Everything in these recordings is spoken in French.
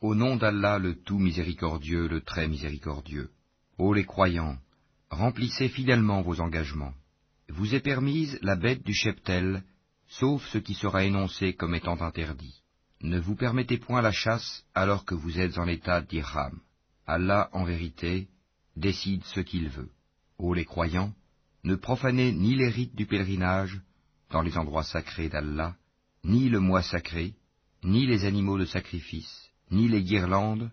Au nom d'Allah le tout miséricordieux, le très miséricordieux. Ô les croyants, remplissez fidèlement vos engagements. Vous est permise la bête du cheptel, sauf ce qui sera énoncé comme étant interdit. Ne vous permettez point la chasse alors que vous êtes en état d'Irham. Allah, en vérité, décide ce qu'il veut. Ô les croyants, ne profanez ni les rites du pèlerinage dans les endroits sacrés d'Allah, ni le mois sacré, ni les animaux de sacrifice, ni les guirlandes,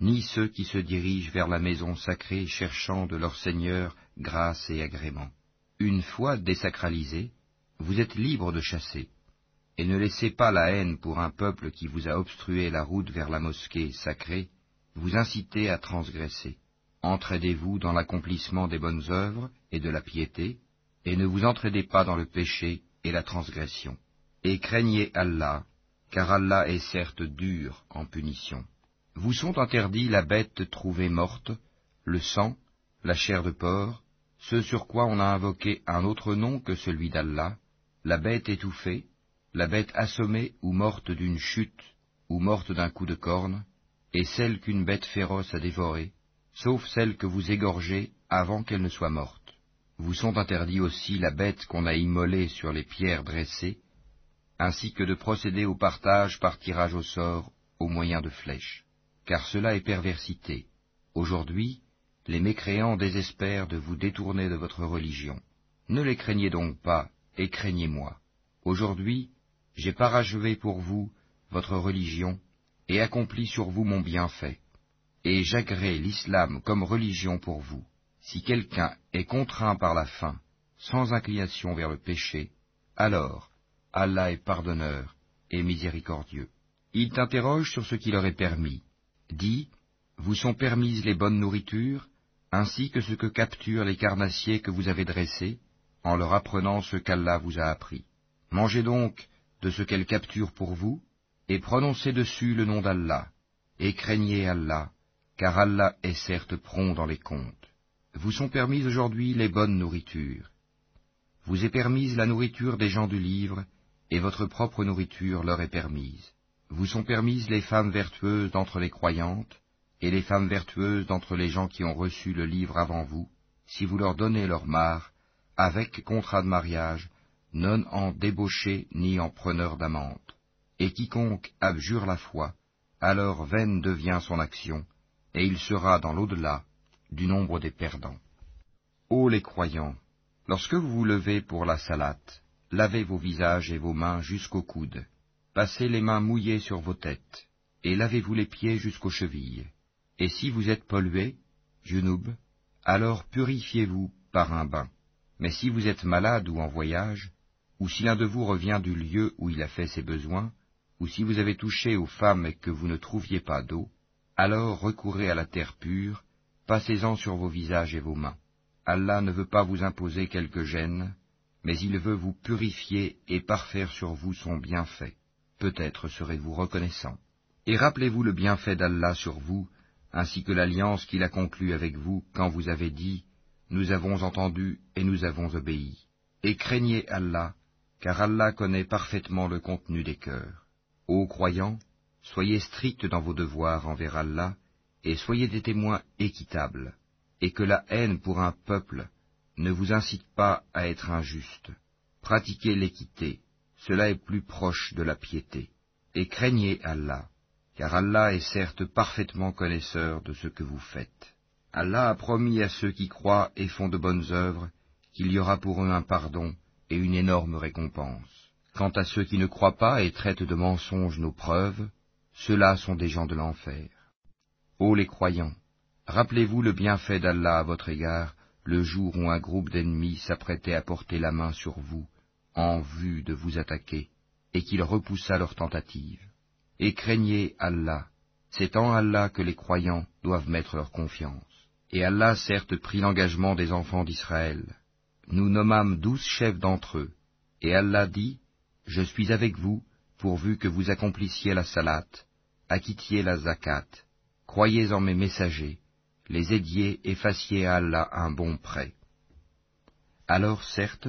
ni ceux qui se dirigent vers la maison sacrée cherchant de leur Seigneur grâce et agrément. Une fois désacralisés, vous êtes libres de chasser, et ne laissez pas la haine pour un peuple qui vous a obstrué la route vers la mosquée sacrée, vous inciter à transgresser. Entraidez-vous dans l'accomplissement des bonnes œuvres et de la piété, et ne vous entraidez pas dans le péché et la transgression. Et craignez Allah, car Allah est certes dur en punition. Vous sont interdits la bête trouvée morte, le sang, la chair de porc, ce sur quoi on a invoqué un autre nom que celui d'Allah, la bête étouffée, la bête assommée ou morte d'une chute, ou morte d'un coup de corne, et celle qu'une bête féroce a dévorée, sauf celle que vous égorgez avant qu'elle ne soit morte. Vous sont interdits aussi la bête qu'on a immolée sur les pierres dressées, ainsi que de procéder au partage par tirage au sort au moyen de flèches, car cela est perversité. Aujourd'hui, les mécréants désespèrent de vous détourner de votre religion. Ne les craignez donc pas, et craignez-moi. Aujourd'hui, j'ai parachevé pour vous votre religion, et accompli sur vous mon bienfait, et j'agrée l'islam comme religion pour vous. Si quelqu'un est contraint par la faim, sans inclination vers le péché, alors Allah est pardonneur et miséricordieux. Il t'interroge sur ce qui leur est permis. Dis, vous sont permises les bonnes nourritures, ainsi que ce que capturent les carnassiers que vous avez dressés, en leur apprenant ce qu'Allah vous a appris. Mangez donc de ce qu'elles capturent pour vous, et prononcez dessus le nom d'Allah, et craignez Allah, car Allah est certes prompt dans les comptes vous sont permises aujourd'hui les bonnes nourritures. Vous est permise la nourriture des gens du livre, et votre propre nourriture leur est permise. Vous sont permises les femmes vertueuses d'entre les croyantes, et les femmes vertueuses d'entre les gens qui ont reçu le livre avant vous, si vous leur donnez leur mare, avec contrat de mariage, non en débauché ni en preneur d'amante. Et quiconque abjure la foi, alors vaine devient son action, et il sera dans l'au-delà du nombre des perdants. Ô les croyants, lorsque vous vous levez pour la salate, lavez vos visages et vos mains jusqu'aux coudes, passez les mains mouillées sur vos têtes, et lavez-vous les pieds jusqu'aux chevilles. Et si vous êtes pollué, Junub, alors purifiez-vous par un bain. Mais si vous êtes malade ou en voyage, ou si l'un de vous revient du lieu où il a fait ses besoins, ou si vous avez touché aux femmes et que vous ne trouviez pas d'eau, alors recourez à la terre pure, Passez-en sur vos visages et vos mains. Allah ne veut pas vous imposer quelque gêne, mais il veut vous purifier et parfaire sur vous son bienfait. Peut-être serez-vous reconnaissant. Et rappelez-vous le bienfait d'Allah sur vous, ainsi que l'alliance qu'il a conclue avec vous quand vous avez dit Nous avons entendu et nous avons obéi. Et craignez Allah, car Allah connaît parfaitement le contenu des cœurs. Ô croyants, soyez stricts dans vos devoirs envers Allah, et soyez des témoins équitables, et que la haine pour un peuple ne vous incite pas à être injuste. Pratiquez l'équité, cela est plus proche de la piété, et craignez Allah, car Allah est certes parfaitement connaisseur de ce que vous faites. Allah a promis à ceux qui croient et font de bonnes œuvres qu'il y aura pour eux un pardon et une énorme récompense. Quant à ceux qui ne croient pas et traitent de mensonges nos preuves, ceux-là sont des gens de l'enfer. Ô les croyants, rappelez-vous le bienfait d'Allah à votre égard, le jour où un groupe d'ennemis s'apprêtait à porter la main sur vous, en vue de vous attaquer, et qu'il repoussa leur tentative. Et craignez Allah, c'est en Allah que les croyants doivent mettre leur confiance. Et Allah certes prit l'engagement des enfants d'Israël. Nous nommâmes douze chefs d'entre eux, et Allah dit, Je suis avec vous, pourvu que vous accomplissiez la salat, acquittiez la zakat, Croyez en mes messagers, les aidiez et fassiez à Allah un bon prêt. Alors certes,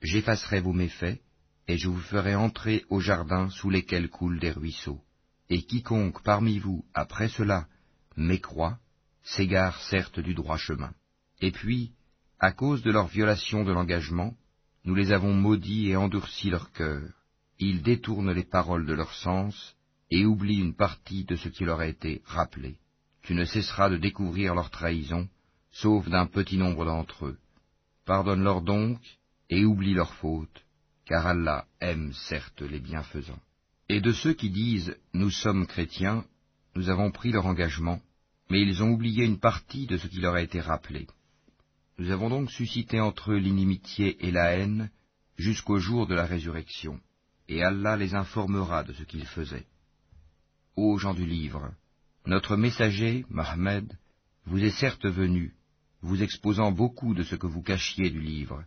j'effacerai vos méfaits, et je vous ferai entrer au jardin sous lesquels coulent des ruisseaux, Et quiconque parmi vous, après cela, mécroit, s'égare certes du droit chemin. Et puis, à cause de leur violation de l'engagement, nous les avons maudits et endurci leur cœur. Ils détournent les paroles de leur sens et oublient une partie de ce qui leur a été rappelé. Tu ne cesseras de découvrir leur trahison, sauf d'un petit nombre d'entre eux. Pardonne-leur donc et oublie leurs fautes, car Allah aime certes les bienfaisants. Et de ceux qui disent Nous sommes chrétiens, nous avons pris leur engagement, mais ils ont oublié une partie de ce qui leur a été rappelé. Nous avons donc suscité entre eux l'inimitié et la haine jusqu'au jour de la résurrection, et Allah les informera de ce qu'ils faisaient. Ô gens du livre, notre messager, Mohammed, vous est certes venu, vous exposant beaucoup de ce que vous cachiez du livre,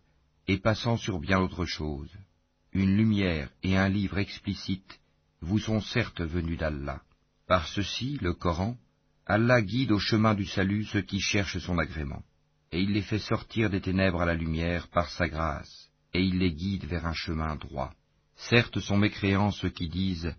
et passant sur bien autre chose. Une lumière et un livre explicite vous sont certes venus d'Allah. Par ceci, le Coran, Allah guide au chemin du salut ceux qui cherchent son agrément, et il les fait sortir des ténèbres à la lumière par sa grâce, et il les guide vers un chemin droit. Certes sont mécréants ceux qui disent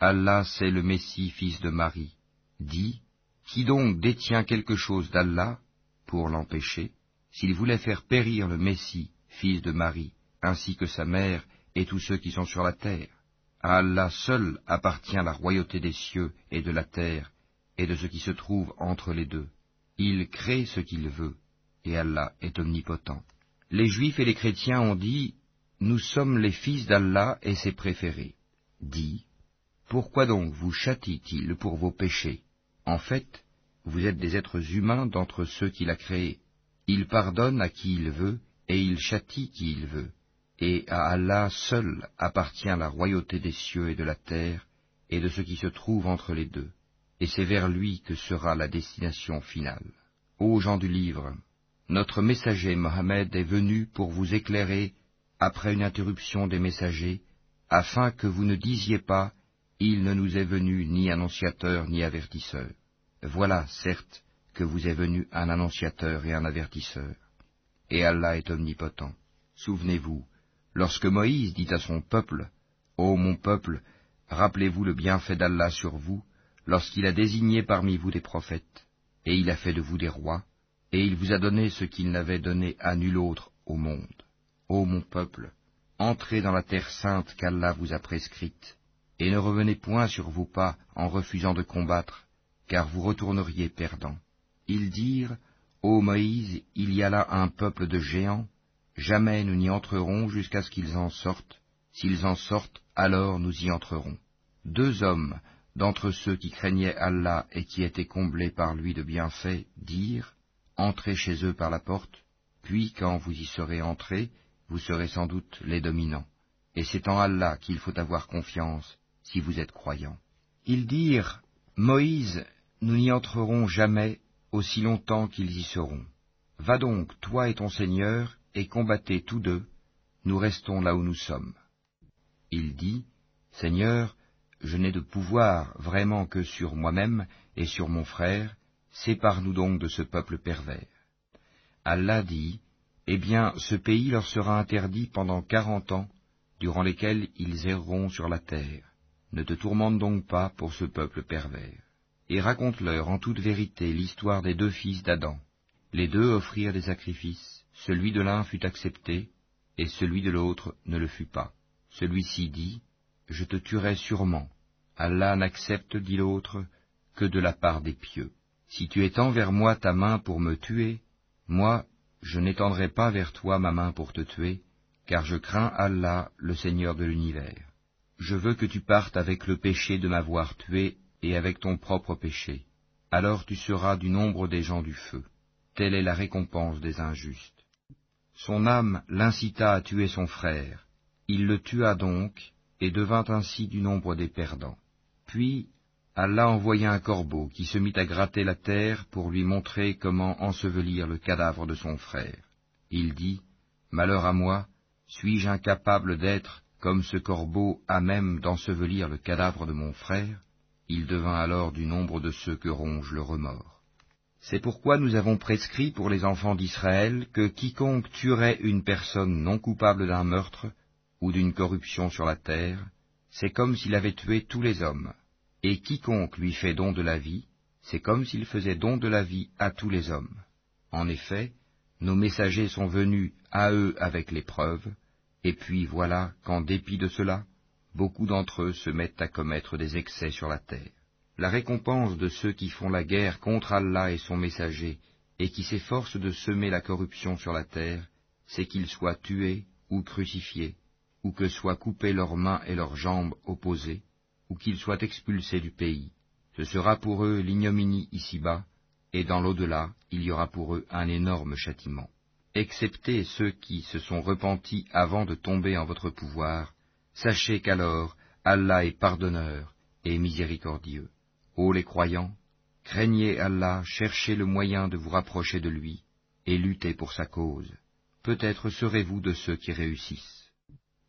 Allah c'est le Messie fils de Marie. Dit, qui donc détient quelque chose d'Allah pour l'empêcher, s'il voulait faire périr le Messie fils de Marie, ainsi que sa mère et tous ceux qui sont sur la terre? À Allah seul appartient la royauté des cieux et de la terre, et de ce qui se trouve entre les deux. Il crée ce qu'il veut, et Allah est omnipotent. Les Juifs et les chrétiens ont dit, Nous sommes les fils d'Allah et ses préférés. Dit, Pourquoi donc vous châtie-t-il pour vos péchés? En fait, vous êtes des êtres humains d'entre ceux qu'il a créés. Il pardonne à qui il veut, et il châtie qui il veut. Et à Allah seul appartient la royauté des cieux et de la terre, et de ce qui se trouve entre les deux et c'est vers lui que sera la destination finale. Ô gens du livre, notre messager Mohammed est venu pour vous éclairer après une interruption des messagers, afin que vous ne disiez pas Il ne nous est venu ni annonciateur ni avertisseur. Voilà, certes, que vous est venu un annonciateur et un avertisseur. Et Allah est omnipotent. Souvenez-vous, lorsque Moïse dit à son peuple, Ô mon peuple, rappelez-vous le bienfait d'Allah sur vous, lorsqu'il a désigné parmi vous des prophètes, et il a fait de vous des rois, et il vous a donné ce qu'il n'avait donné à nul autre au monde. Ô mon peuple, entrez dans la terre sainte qu'Allah vous a prescrite, et ne revenez point sur vos pas en refusant de combattre, car vous retourneriez perdant. Ils dirent, Ô Moïse, il y a là un peuple de géants, jamais nous n'y entrerons jusqu'à ce qu'ils en sortent, s'ils en sortent, alors nous y entrerons. Deux hommes d'entre ceux qui craignaient Allah et qui étaient comblés par lui de bienfaits, dirent, Entrez chez eux par la porte, puis quand vous y serez entrés, vous serez sans doute les dominants. Et c'est en Allah qu'il faut avoir confiance, si vous êtes croyants. Ils dirent, Moïse, nous n'y entrerons jamais aussi longtemps qu'ils y seront. Va donc, toi et ton Seigneur, et combattez tous deux, nous restons là où nous sommes. Il dit, Seigneur, je n'ai de pouvoir vraiment que sur moi-même et sur mon frère, sépare-nous donc de ce peuple pervers. Allah dit, Eh bien, ce pays leur sera interdit pendant quarante ans, durant lesquels ils erreront sur la terre. Ne te tourmente donc pas pour ce peuple pervers. Et raconte-leur en toute vérité l'histoire des deux fils d'Adam. Les deux offrirent des sacrifices, celui de l'un fut accepté, et celui de l'autre ne le fut pas. Celui-ci dit, je te tuerai sûrement. Allah n'accepte, dit l'autre, que de la part des pieux. Si tu étends vers moi ta main pour me tuer, moi, je n'étendrai pas vers toi ma main pour te tuer, car je crains Allah, le Seigneur de l'univers. Je veux que tu partes avec le péché de m'avoir tué et avec ton propre péché. Alors tu seras du nombre des gens du feu. Telle est la récompense des injustes. Son âme l'incita à tuer son frère. Il le tua donc, et devint ainsi du nombre des perdants. Puis Allah envoya un corbeau qui se mit à gratter la terre pour lui montrer comment ensevelir le cadavre de son frère. Il dit, Malheur à moi, suis-je incapable d'être comme ce corbeau à même d'ensevelir le cadavre de mon frère? Il devint alors du nombre de ceux que ronge le remords. C'est pourquoi nous avons prescrit pour les enfants d'Israël que quiconque tuerait une personne non coupable d'un meurtre ou d'une corruption sur la terre, c'est comme s'il avait tué tous les hommes. Et quiconque lui fait don de la vie, c'est comme s'il faisait don de la vie à tous les hommes. En effet, nos messagers sont venus à eux avec l'épreuve, et puis voilà qu'en dépit de cela, beaucoup d'entre eux se mettent à commettre des excès sur la terre. La récompense de ceux qui font la guerre contre Allah et son messager, et qui s'efforcent de semer la corruption sur la terre, c'est qu'ils soient tués ou crucifiés, ou que soient coupées leurs mains et leurs jambes opposées, ou qu'ils soient expulsés du pays. Ce sera pour eux l'ignominie ici-bas, et dans l'au-delà, il y aura pour eux un énorme châtiment. Excepté ceux qui se sont repentis avant de tomber en votre pouvoir, sachez qu'alors Allah est pardonneur et miséricordieux. Ô les croyants, craignez Allah, cherchez le moyen de vous rapprocher de lui, et luttez pour sa cause. Peut-être serez-vous de ceux qui réussissent.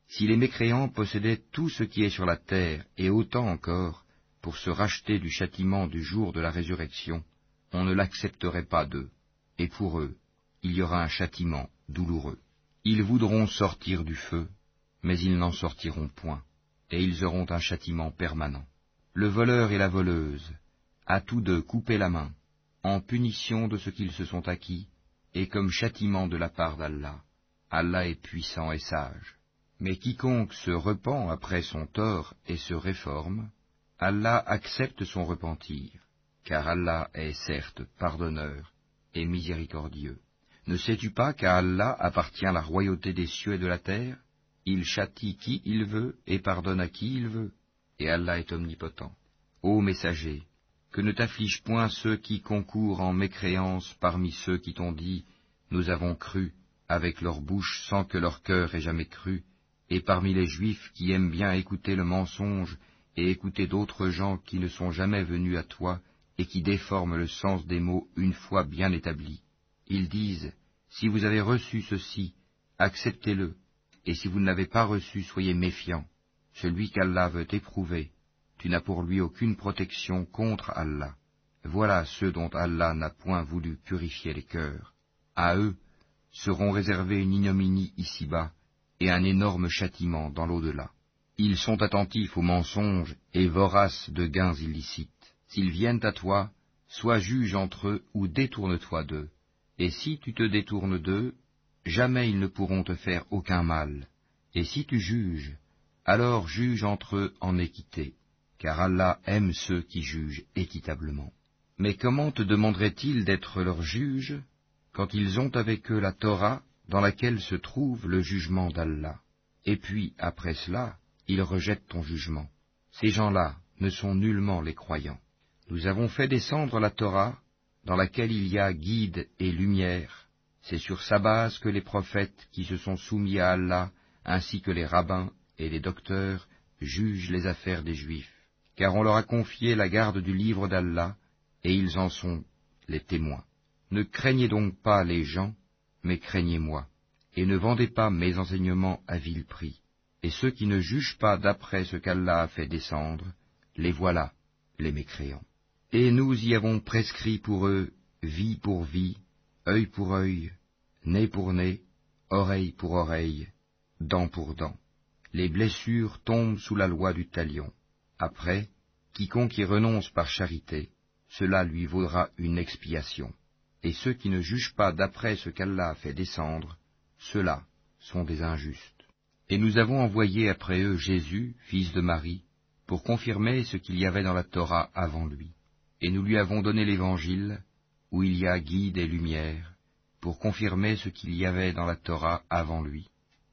Si les mécréants possédaient tout ce qui est sur la terre, et autant encore, pour se racheter du châtiment du jour de la résurrection, on ne l'accepterait pas d'eux, et pour eux, il y aura un châtiment douloureux. Ils voudront sortir du feu, mais ils n'en sortiront point, et ils auront un châtiment permanent le voleur et la voleuse, à tous deux couper la main, en punition de ce qu'ils se sont acquis, et comme châtiment de la part d'Allah. Allah est puissant et sage. Mais quiconque se repent après son tort et se réforme, Allah accepte son repentir, car Allah est certes pardonneur et miséricordieux. Ne sais-tu pas qu'à Allah appartient la royauté des cieux et de la terre? Il châtie qui il veut et pardonne à qui il veut et Allah est omnipotent. Ô messager, que ne t'afflige point ceux qui concourent en mécréance parmi ceux qui t'ont dit Nous avons cru, avec leur bouche sans que leur cœur ait jamais cru, et parmi les Juifs qui aiment bien écouter le mensonge et écouter d'autres gens qui ne sont jamais venus à toi et qui déforment le sens des mots une fois bien établis. Ils disent Si vous avez reçu ceci, acceptez-le, et si vous ne l'avez pas reçu, soyez méfiants celui qu'Allah veut éprouver, tu n'as pour lui aucune protection contre Allah. Voilà ceux dont Allah n'a point voulu purifier les cœurs. À eux seront réservés une ignominie ici-bas et un énorme châtiment dans l'au-delà. Ils sont attentifs aux mensonges et voraces de gains illicites. S'ils viennent à toi, sois juge entre eux ou détourne-toi d'eux. Et si tu te détournes d'eux, jamais ils ne pourront te faire aucun mal. Et si tu juges, alors juge entre eux en équité, car Allah aime ceux qui jugent équitablement. Mais comment te demanderait-il d'être leur juge quand ils ont avec eux la Torah dans laquelle se trouve le jugement d'Allah? Et puis, après cela, ils rejettent ton jugement. Ces gens-là ne sont nullement les croyants. Nous avons fait descendre la Torah dans laquelle il y a guide et lumière. C'est sur sa base que les prophètes qui se sont soumis à Allah, ainsi que les rabbins, et les docteurs jugent les affaires des Juifs, car on leur a confié la garde du livre d'Allah, et ils en sont les témoins. Ne craignez donc pas les gens, mais craignez-moi, et ne vendez pas mes enseignements à vil prix. Et ceux qui ne jugent pas d'après ce qu'Allah a fait descendre, les voilà, les mécréants. Et nous y avons prescrit pour eux vie pour vie, œil pour œil, nez pour nez, oreille pour oreille, dent pour dent les blessures tombent sous la loi du talion. Après, quiconque y renonce par charité, cela lui vaudra une expiation. Et ceux qui ne jugent pas d'après ce qu'Allah a fait descendre, ceux-là sont des injustes. Et nous avons envoyé après eux Jésus, fils de Marie, pour confirmer ce qu'il y avait dans la Torah avant lui. Et nous lui avons donné l'Évangile, où il y a guide et lumière, pour confirmer ce qu'il y avait dans la Torah avant lui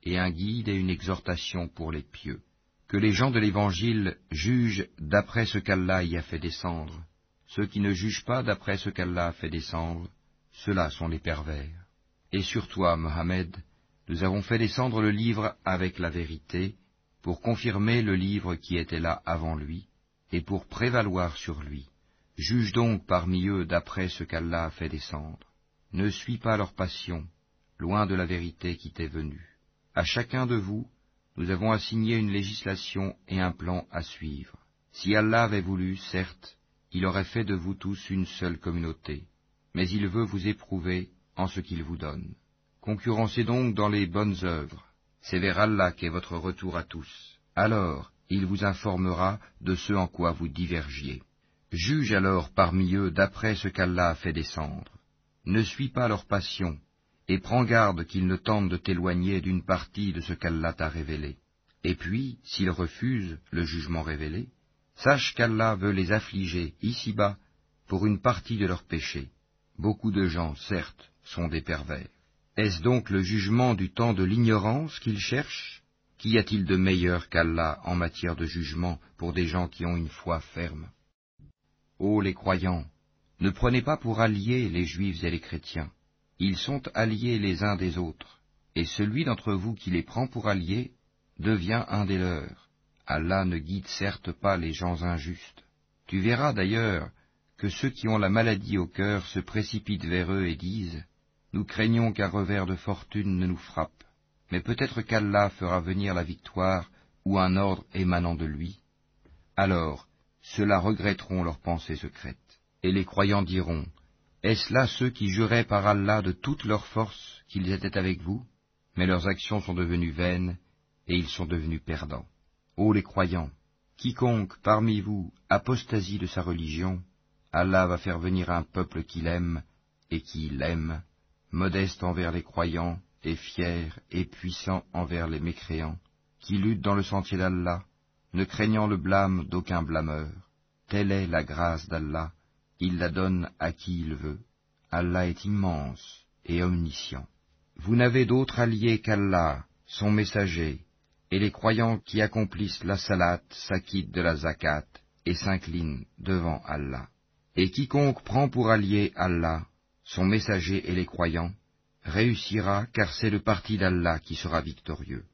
et un guide et une exhortation pour les pieux. Que les gens de l'Évangile jugent d'après ce qu'Allah y a fait descendre. Ceux qui ne jugent pas d'après ce qu'Allah a fait descendre, ceux-là sont les pervers. Et sur toi, Mohammed, nous avons fait descendre le livre avec la vérité, pour confirmer le livre qui était là avant lui, et pour prévaloir sur lui. Juge donc parmi eux d'après ce qu'Allah a fait descendre. Ne suis pas leur passion, loin de la vérité qui t'est venue. À chacun de vous, nous avons assigné une législation et un plan à suivre. Si Allah avait voulu, certes, il aurait fait de vous tous une seule communauté, mais il veut vous éprouver en ce qu'il vous donne. Concurrencez donc dans les bonnes œuvres. C'est vers Allah qu'est votre retour à tous. Alors, il vous informera de ce en quoi vous divergiez. Juge alors parmi eux d'après ce qu'Allah a fait descendre. Ne suis pas leur passion, et prends garde qu'ils ne tentent de t'éloigner d'une partie de ce qu'Allah t'a révélé. Et puis, s'ils refusent le jugement révélé, sache qu'Allah veut les affliger ici-bas pour une partie de leurs péchés. Beaucoup de gens, certes, sont des pervers. Est-ce donc le jugement du temps de l'ignorance qu'ils cherchent? Qu'y a-t-il de meilleur qu'Allah en matière de jugement pour des gens qui ont une foi ferme? Ô les croyants, ne prenez pas pour alliés les juifs et les chrétiens. Ils sont alliés les uns des autres, et celui d'entre vous qui les prend pour alliés devient un des leurs. Allah ne guide certes pas les gens injustes. Tu verras d'ailleurs que ceux qui ont la maladie au cœur se précipitent vers eux et disent Nous craignons qu'un revers de fortune ne nous frappe, mais peut-être qu'Allah fera venir la victoire ou un ordre émanant de lui. Alors, ceux-là regretteront leurs pensées secrètes. Et les croyants diront est-ce là ceux qui juraient par Allah de toute leur force qu'ils étaient avec vous? Mais leurs actions sont devenues vaines, et ils sont devenus perdants. Ô les croyants, quiconque parmi vous apostasie de sa religion, Allah va faire venir un peuple qu'il aime et qui l'aime, modeste envers les croyants et fier et puissant envers les mécréants, qui lutte dans le sentier d'Allah, ne craignant le blâme d'aucun blâmeur. Telle est la grâce d'Allah, il la donne à qui il veut. Allah est immense et omniscient. Vous n'avez d'autre allié qu'Allah, son messager, et les croyants qui accomplissent la salat s'acquittent de la zakat et s'inclinent devant Allah. Et quiconque prend pour allié Allah, son messager et les croyants, réussira car c'est le parti d'Allah qui sera victorieux.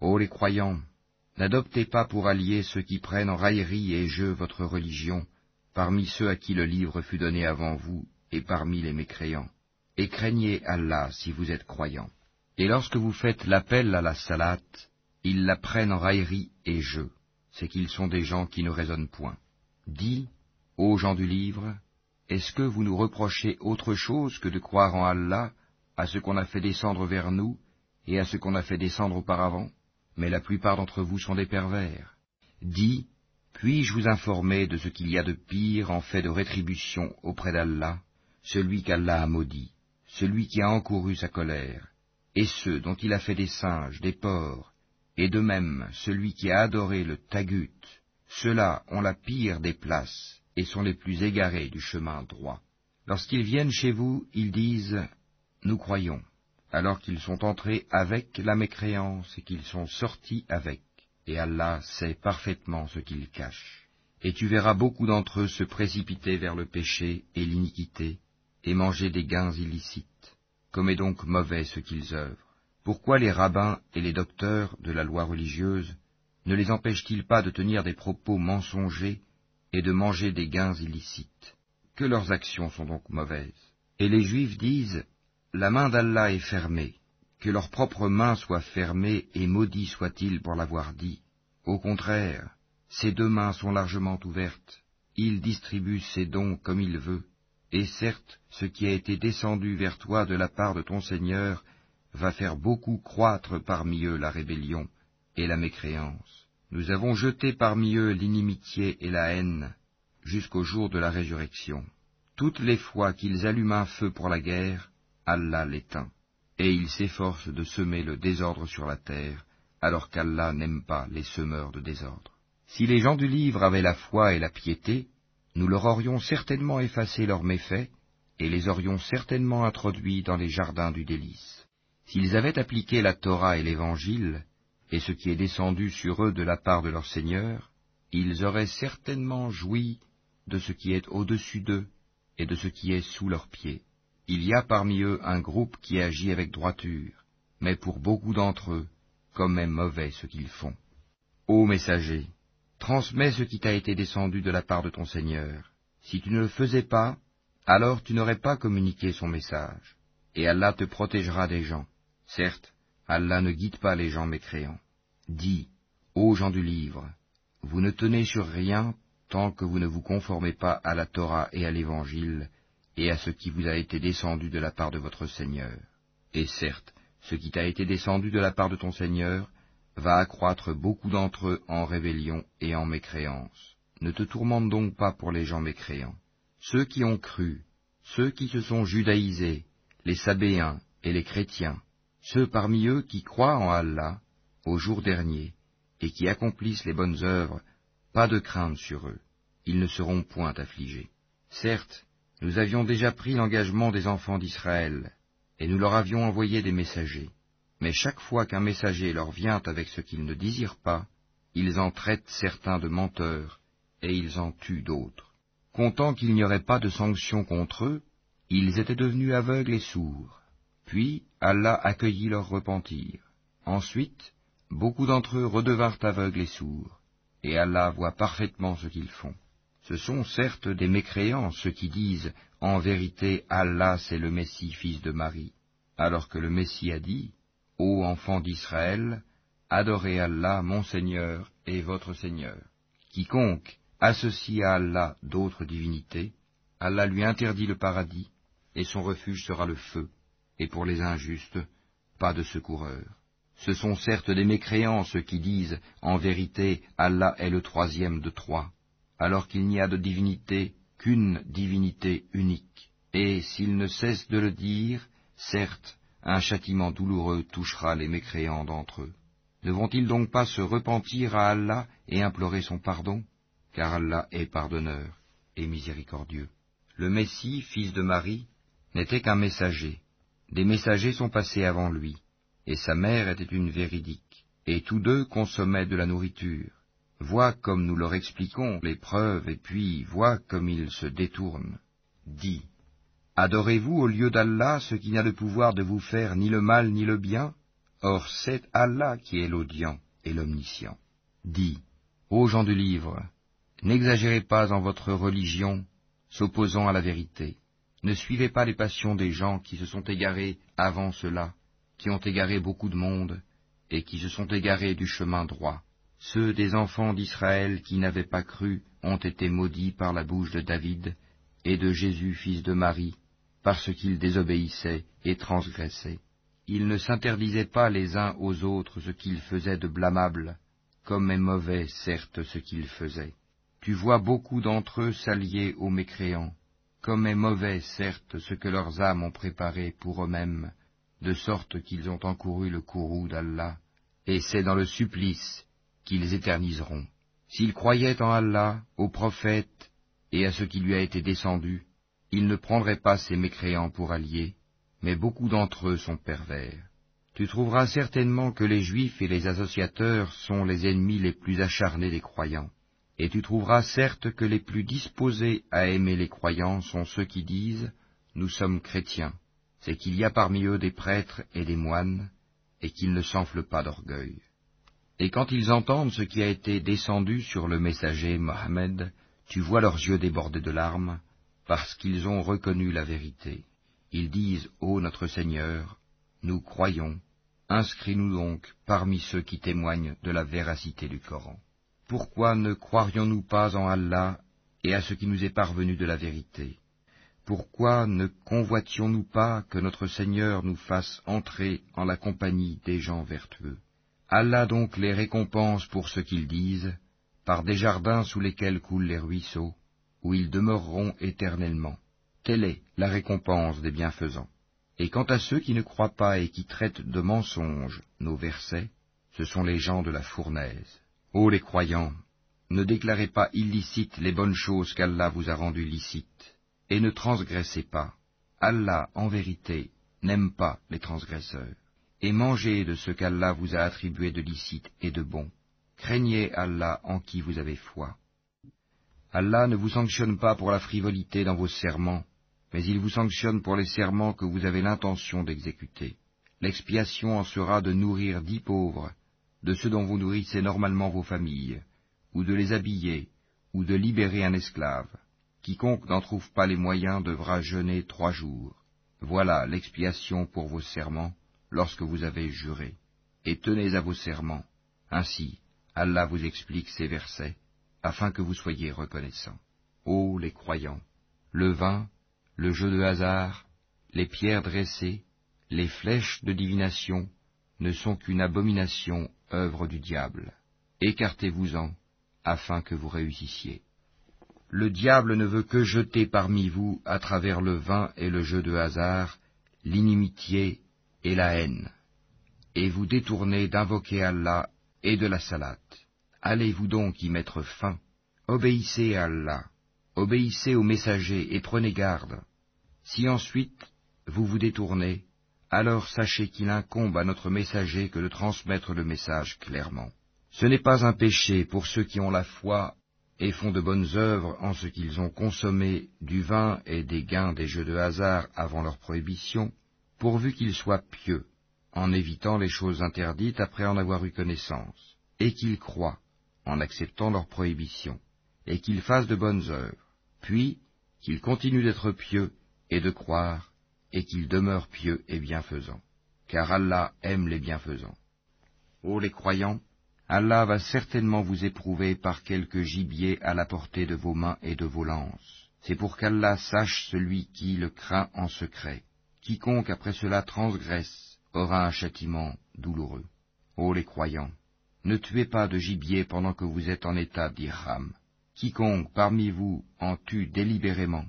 Ô les croyants, n'adoptez pas pour alliés ceux qui prennent en raillerie et jeu votre religion, parmi ceux à qui le livre fut donné avant vous et parmi les mécréants. Et craignez Allah si vous êtes croyants. Et lorsque vous faites l'appel à la salat, ils la prennent en raillerie et jeu, c'est qu'ils sont des gens qui ne raisonnent point. Dis, ô gens du livre, est-ce que vous nous reprochez autre chose que de croire en Allah, à ce qu'on a fait descendre vers nous, et à ce qu'on a fait descendre auparavant? Mais la plupart d'entre vous sont des pervers. Dis, puis-je vous informer de ce qu'il y a de pire en fait de rétribution auprès d'Allah, celui qu'Allah a maudit, celui qui a encouru sa colère, et ceux dont il a fait des singes, des porcs, et de même celui qui a adoré le tagut, ceux-là ont la pire des places et sont les plus égarés du chemin droit. Lorsqu'ils viennent chez vous, ils disent Nous croyons, alors qu'ils sont entrés avec la mécréance et qu'ils sont sortis avec et Allah sait parfaitement ce qu'ils cachent. Et tu verras beaucoup d'entre eux se précipiter vers le péché et l'iniquité, et manger des gains illicites. Comme est donc mauvais ce qu'ils œuvrent. Pourquoi les rabbins et les docteurs de la loi religieuse ne les empêchent-ils pas de tenir des propos mensongers et de manger des gains illicites? Que leurs actions sont donc mauvaises. Et les Juifs disent, La main d'Allah est fermée, que leur propre main soit fermée et maudit soit-il pour l'avoir dit. Au contraire, ses deux mains sont largement ouvertes, il distribue ses dons comme il veut, et certes, ce qui a été descendu vers toi de la part de ton Seigneur va faire beaucoup croître parmi eux la rébellion et la mécréance. Nous avons jeté parmi eux l'inimitié et la haine jusqu'au jour de la résurrection. Toutes les fois qu'ils allument un feu pour la guerre, Allah l'éteint et ils s'efforcent de semer le désordre sur la terre, alors qu'Allah n'aime pas les semeurs de désordre. Si les gens du livre avaient la foi et la piété, nous leur aurions certainement effacé leurs méfaits, et les aurions certainement introduits dans les jardins du délice. S'ils avaient appliqué la Torah et l'Évangile, et ce qui est descendu sur eux de la part de leur Seigneur, ils auraient certainement joui de ce qui est au-dessus d'eux et de ce qui est sous leurs pieds. Il y a parmi eux un groupe qui agit avec droiture, mais pour beaucoup d'entre eux, comme est mauvais ce qu'ils font. Ô messager, transmets ce qui t'a été descendu de la part de ton Seigneur. Si tu ne le faisais pas, alors tu n'aurais pas communiqué son message, et Allah te protégera des gens. Certes, Allah ne guide pas les gens mécréants. Dis, ô gens du livre, vous ne tenez sur rien tant que vous ne vous conformez pas à la Torah et à l'Évangile, et à ce qui vous a été descendu de la part de votre Seigneur. Et certes, ce qui t'a été descendu de la part de ton Seigneur va accroître beaucoup d'entre eux en rébellion et en mécréance. Ne te tourmente donc pas pour les gens mécréants. Ceux qui ont cru, ceux qui se sont judaïsés, les Sabéens et les chrétiens, ceux parmi eux qui croient en Allah au jour dernier et qui accomplissent les bonnes œuvres, pas de crainte sur eux, ils ne seront point affligés. Certes, nous avions déjà pris l'engagement des enfants d'Israël, et nous leur avions envoyé des messagers. Mais chaque fois qu'un messager leur vient avec ce qu'ils ne désirent pas, ils en traitent certains de menteurs, et ils en tuent d'autres. Comptant qu'il n'y aurait pas de sanction contre eux, ils étaient devenus aveugles et sourds. Puis Allah accueillit leur repentir. Ensuite, beaucoup d'entre eux redevinrent aveugles et sourds, et Allah voit parfaitement ce qu'ils font. Ce sont certes des mécréants ceux qui disent En vérité, Allah c'est le Messie, fils de Marie, alors que le Messie a dit Ô enfants d'Israël, adorez Allah, mon Seigneur et votre Seigneur. Quiconque associe à Allah d'autres divinités, Allah lui interdit le paradis, et son refuge sera le feu, et pour les injustes, pas de secoureur. Ce sont certes des mécréants ceux qui disent En vérité, Allah est le troisième de trois alors qu'il n'y a de divinité qu'une divinité unique. Et s'ils ne cessent de le dire, certes, un châtiment douloureux touchera les mécréants d'entre eux. Ne vont-ils donc pas se repentir à Allah et implorer son pardon? Car Allah est pardonneur et miséricordieux. Le Messie, fils de Marie, n'était qu'un messager. Des messagers sont passés avant lui, et sa mère était une véridique, et tous deux consommaient de la nourriture. Vois comme nous leur expliquons les preuves, et puis vois comme ils se détournent. Dis, adorez-vous au lieu d'Allah ce qui n'a le pouvoir de vous faire ni le mal ni le bien? Or c'est Allah qui est l'audient et l'omniscient. Dis, ô gens du livre, n'exagérez pas en votre religion, s'opposant à la vérité. Ne suivez pas les passions des gens qui se sont égarés avant cela, qui ont égaré beaucoup de monde, et qui se sont égarés du chemin droit. Ceux des enfants d'Israël qui n'avaient pas cru ont été maudits par la bouche de David et de Jésus fils de Marie, parce qu'ils désobéissaient et transgressaient. Ils ne s'interdisaient pas les uns aux autres ce qu'ils faisaient de blâmable, comme est mauvais certes ce qu'ils faisaient. Tu vois beaucoup d'entre eux s'allier aux mécréants, comme est mauvais certes ce que leurs âmes ont préparé pour eux-mêmes, de sorte qu'ils ont encouru le courroux d'Allah, et c'est dans le supplice qu'ils éterniseront. S'ils croyaient en Allah, au prophète et à ce qui lui a été descendu, ils ne prendraient pas ces mécréants pour alliés, mais beaucoup d'entre eux sont pervers. Tu trouveras certainement que les Juifs et les associateurs sont les ennemis les plus acharnés des croyants, et tu trouveras certes que les plus disposés à aimer les croyants sont ceux qui disent ⁇ Nous sommes chrétiens ⁇ c'est qu'il y a parmi eux des prêtres et des moines, et qu'ils ne s'enflent pas d'orgueil. Et quand ils entendent ce qui a été descendu sur le messager Mohammed, tu vois leurs yeux débordés de larmes, parce qu'ils ont reconnu la vérité. Ils disent, Ô notre Seigneur, nous croyons, inscris-nous donc parmi ceux qui témoignent de la véracité du Coran. Pourquoi ne croirions-nous pas en Allah et à ce qui nous est parvenu de la vérité? Pourquoi ne convoitions-nous pas que notre Seigneur nous fasse entrer en la compagnie des gens vertueux? Allah donc les récompense pour ce qu'ils disent, par des jardins sous lesquels coulent les ruisseaux, où ils demeureront éternellement. Telle est la récompense des bienfaisants. Et quant à ceux qui ne croient pas et qui traitent de mensonges nos versets, ce sont les gens de la fournaise. Ô les croyants, ne déclarez pas illicites les bonnes choses qu'Allah vous a rendues licites, et ne transgressez pas. Allah, en vérité, n'aime pas les transgresseurs et mangez de ce qu'Allah vous a attribué de licite et de bon. Craignez Allah en qui vous avez foi. Allah ne vous sanctionne pas pour la frivolité dans vos serments, mais il vous sanctionne pour les serments que vous avez l'intention d'exécuter. L'expiation en sera de nourrir dix pauvres, de ceux dont vous nourrissez normalement vos familles, ou de les habiller, ou de libérer un esclave. Quiconque n'en trouve pas les moyens devra jeûner trois jours. Voilà l'expiation pour vos serments, lorsque vous avez juré, et tenez à vos serments. Ainsi, Allah vous explique ces versets, afin que vous soyez reconnaissants. Ô les croyants, le vin, le jeu de hasard, les pierres dressées, les flèches de divination ne sont qu'une abomination œuvre du diable. Écartez-vous-en, afin que vous réussissiez. Le diable ne veut que jeter parmi vous, à travers le vin et le jeu de hasard, l'inimitié et la haine, et vous détourner d'invoquer Allah et de la salate. Allez-vous donc y mettre fin? Obéissez à Allah, obéissez aux messagers et prenez garde. Si ensuite vous vous détournez, alors sachez qu'il incombe à notre messager que de transmettre le message clairement. Ce n'est pas un péché pour ceux qui ont la foi et font de bonnes œuvres en ce qu'ils ont consommé du vin et des gains des jeux de hasard avant leur prohibition, pourvu qu'ils soient pieux, en évitant les choses interdites après en avoir eu connaissance, et qu'ils croient, en acceptant leur prohibition, et qu'ils fassent de bonnes œuvres, puis qu'ils continuent d'être pieux et de croire, et qu'ils demeurent pieux et bienfaisants, car Allah aime les bienfaisants. Ô les croyants, Allah va certainement vous éprouver par quelque gibier à la portée de vos mains et de vos lances. C'est pour qu'Allah sache celui qui le craint en secret. Quiconque après cela transgresse aura un châtiment douloureux. Ô les croyants, ne tuez pas de gibier pendant que vous êtes en état d'irham. Quiconque parmi vous en tue délibérément,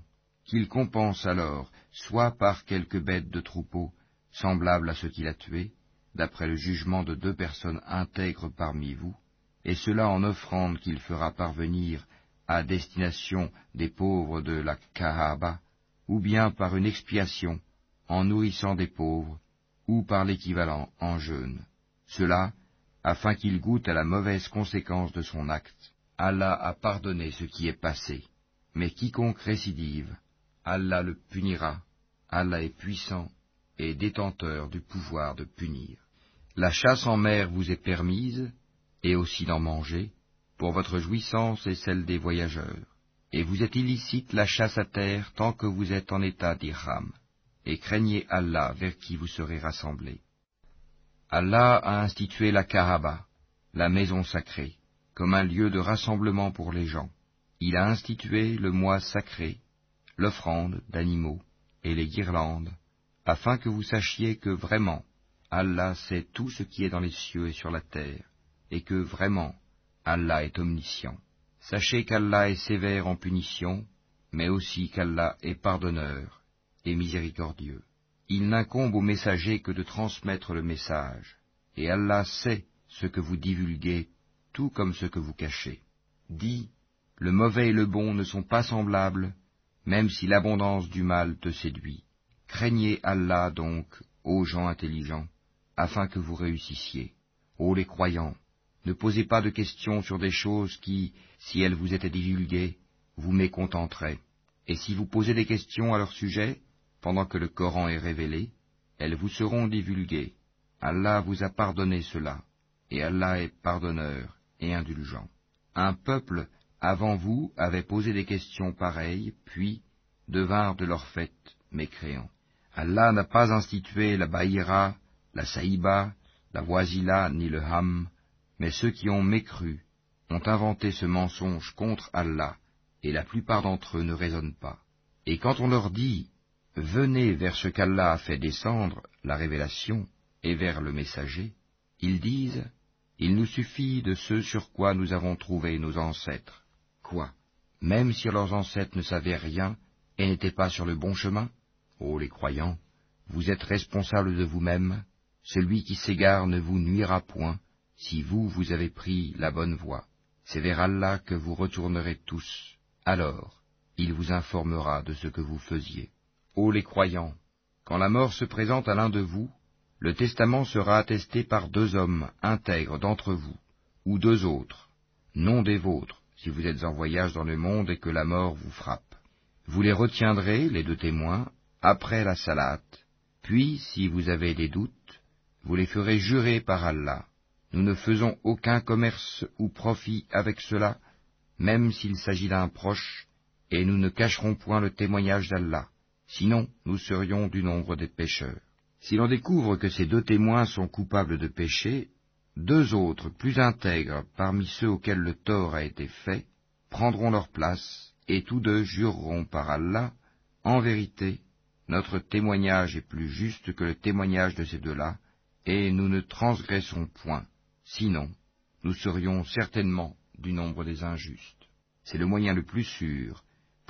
qu'il compense alors soit par quelque bête de troupeau, semblable à ce qu'il a tué, d'après le jugement de deux personnes intègres parmi vous, et cela en offrande qu'il fera parvenir à destination des pauvres de la Kahaba, ou bien par une expiation en nourrissant des pauvres, ou par l'équivalent en jeûne. Cela, afin qu'il goûte à la mauvaise conséquence de son acte. Allah a pardonné ce qui est passé, mais quiconque récidive, Allah le punira. Allah est puissant et détenteur du pouvoir de punir. La chasse en mer vous est permise, et aussi d'en manger, pour votre jouissance et celle des voyageurs. Et vous êtes illicite la chasse à terre tant que vous êtes en état d'Irham, et craignez Allah vers qui vous serez rassemblés. Allah a institué la Kaaba, la maison sacrée, comme un lieu de rassemblement pour les gens. Il a institué le mois sacré, l'offrande d'animaux et les guirlandes, afin que vous sachiez que vraiment Allah sait tout ce qui est dans les cieux et sur la terre, et que vraiment Allah est omniscient. Sachez qu'Allah est sévère en punition, mais aussi qu'Allah est pardonneur et miséricordieux. Il n'incombe au messager que de transmettre le message, et Allah sait ce que vous divulguez, tout comme ce que vous cachez. Dis, le mauvais et le bon ne sont pas semblables, même si l'abondance du mal te séduit. Craignez Allah donc, ô gens intelligents, afin que vous réussissiez. Ô les croyants, ne posez pas de questions sur des choses qui, si elles vous étaient divulguées, vous mécontenteraient. Et si vous posez des questions à leur sujet, pendant que le Coran est révélé, elles vous seront divulguées. Allah vous a pardonné cela, et Allah est pardonneur et indulgent. Un peuple avant vous avait posé des questions pareilles, puis devinrent de leur fait mécréants. Allah n'a pas institué la Baïra la saïba, la voisila ni le ham, mais ceux qui ont mécru ont inventé ce mensonge contre Allah, et la plupart d'entre eux ne raisonnent pas. Et quand on leur dit Venez vers ce qu'Allah a fait descendre, la révélation, et vers le messager, ils disent Il nous suffit de ce sur quoi nous avons trouvé nos ancêtres. Quoi Même si leurs ancêtres ne savaient rien et n'étaient pas sur le bon chemin Ô les croyants, vous êtes responsables de vous-mêmes, celui qui s'égare ne vous nuira point, si vous, vous avez pris la bonne voie. C'est vers Allah que vous retournerez tous. Alors, il vous informera de ce que vous faisiez. Ô les croyants, quand la mort se présente à l'un de vous, le testament sera attesté par deux hommes intègres d'entre vous, ou deux autres, non des vôtres, si vous êtes en voyage dans le monde et que la mort vous frappe. Vous les retiendrez, les deux témoins, après la salate, puis, si vous avez des doutes, vous les ferez jurer par Allah. Nous ne faisons aucun commerce ou profit avec cela, même s'il s'agit d'un proche, et nous ne cacherons point le témoignage d'Allah, sinon nous serions du nombre des pécheurs. Si l'on découvre que ces deux témoins sont coupables de péché, deux autres plus intègres parmi ceux auxquels le tort a été fait prendront leur place, et tous deux jureront par Allah, en vérité, notre témoignage est plus juste que le témoignage de ces deux-là, et nous ne transgressons point, Sinon, nous serions certainement du nombre des injustes. C'est le moyen le plus sûr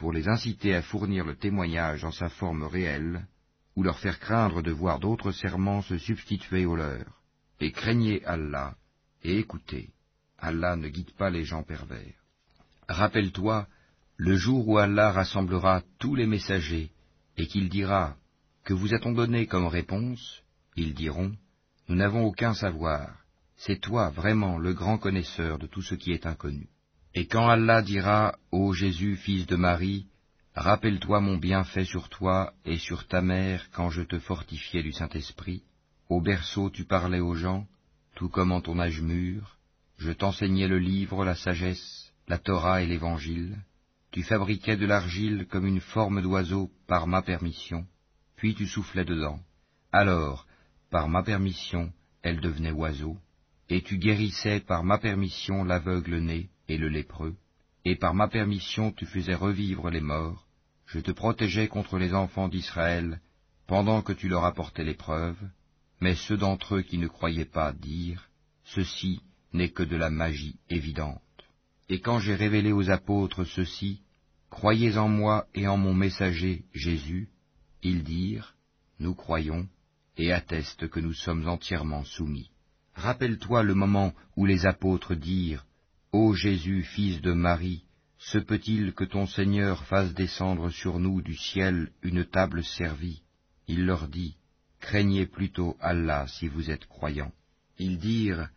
pour les inciter à fournir le témoignage en sa forme réelle, ou leur faire craindre de voir d'autres serments se substituer aux leurs. Et craignez Allah, et écoutez, Allah ne guide pas les gens pervers. Rappelle-toi le jour où Allah rassemblera tous les messagers, et qu'il dira, Que vous a-t-on donné comme réponse? Ils diront, Nous n'avons aucun savoir, c'est toi vraiment le grand connaisseur de tout ce qui est inconnu. Et quand Allah dira, Ô Jésus, fils de Marie, Rappelle-toi mon bienfait sur toi et sur ta mère quand je te fortifiais du Saint-Esprit. Au berceau tu parlais aux gens, tout comme en ton âge mûr. Je t'enseignais le livre, la sagesse, la Torah et l'Évangile. Tu fabriquais de l'argile comme une forme d'oiseau par ma permission, puis tu soufflais dedans. Alors, par ma permission, elle devenait oiseau, et tu guérissais par ma permission l'aveugle né et le lépreux et par ma permission tu faisais revivre les morts, je te protégeais contre les enfants d'Israël, pendant que tu leur apportais l'épreuve, mais ceux d'entre eux qui ne croyaient pas dirent, Ceci n'est que de la magie évidente. Et quand j'ai révélé aux apôtres ceci, Croyez en moi et en mon messager Jésus, ils dirent, Nous croyons, et attestent que nous sommes entièrement soumis. Rappelle-toi le moment où les apôtres dirent, Ô Jésus, fils de Marie, se peut-il que ton Seigneur fasse descendre sur nous du ciel une table servie? Il leur dit, Craignez plutôt Allah si vous êtes croyants. Ils dirent,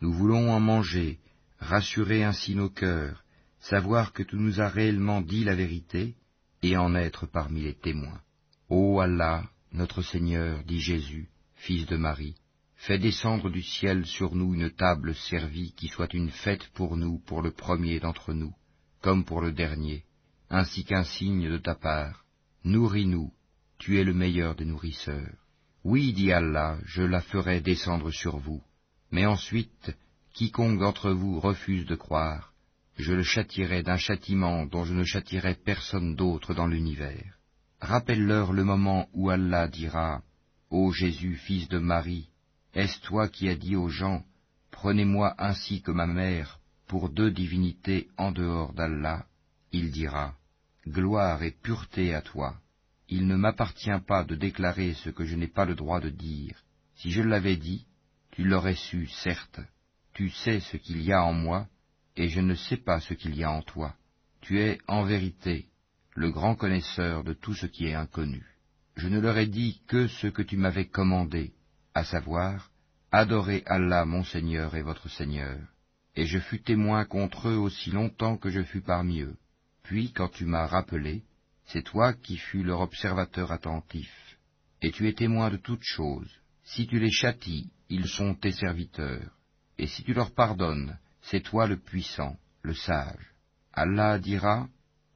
Nous voulons en manger, rassurer ainsi nos cœurs, savoir que tu nous as réellement dit la vérité, et en être parmi les témoins. Ô Allah, notre Seigneur, dit Jésus, fils de Marie, Fais descendre du ciel sur nous une table servie qui soit une fête pour nous, pour le premier d'entre nous, comme pour le dernier, ainsi qu'un signe de ta part. Nourris-nous, tu es le meilleur des nourrisseurs. Oui, dit Allah, je la ferai descendre sur vous. Mais ensuite, quiconque d'entre vous refuse de croire, je le châtirai d'un châtiment dont je ne châtirai personne d'autre dans l'univers. Rappelle-leur le moment où Allah dira, Ô Jésus, fils de Marie, est-ce toi qui as dit aux gens, Prenez-moi ainsi que ma mère pour deux divinités en dehors d'Allah? Il dira, Gloire et pureté à toi. Il ne m'appartient pas de déclarer ce que je n'ai pas le droit de dire. Si je l'avais dit, tu l'aurais su, certes. Tu sais ce qu'il y a en moi, et je ne sais pas ce qu'il y a en toi. Tu es, en vérité, le grand connaisseur de tout ce qui est inconnu. Je ne leur ai dit que ce que tu m'avais commandé, à savoir, Adorez Allah mon Seigneur et votre Seigneur. Et je fus témoin contre eux aussi longtemps que je fus parmi eux. Puis, quand tu m'as rappelé, c'est toi qui fus leur observateur attentif. Et tu es témoin de toutes choses. Si tu les châties, ils sont tes serviteurs. Et si tu leur pardonnes, c'est toi le puissant, le sage. Allah dira,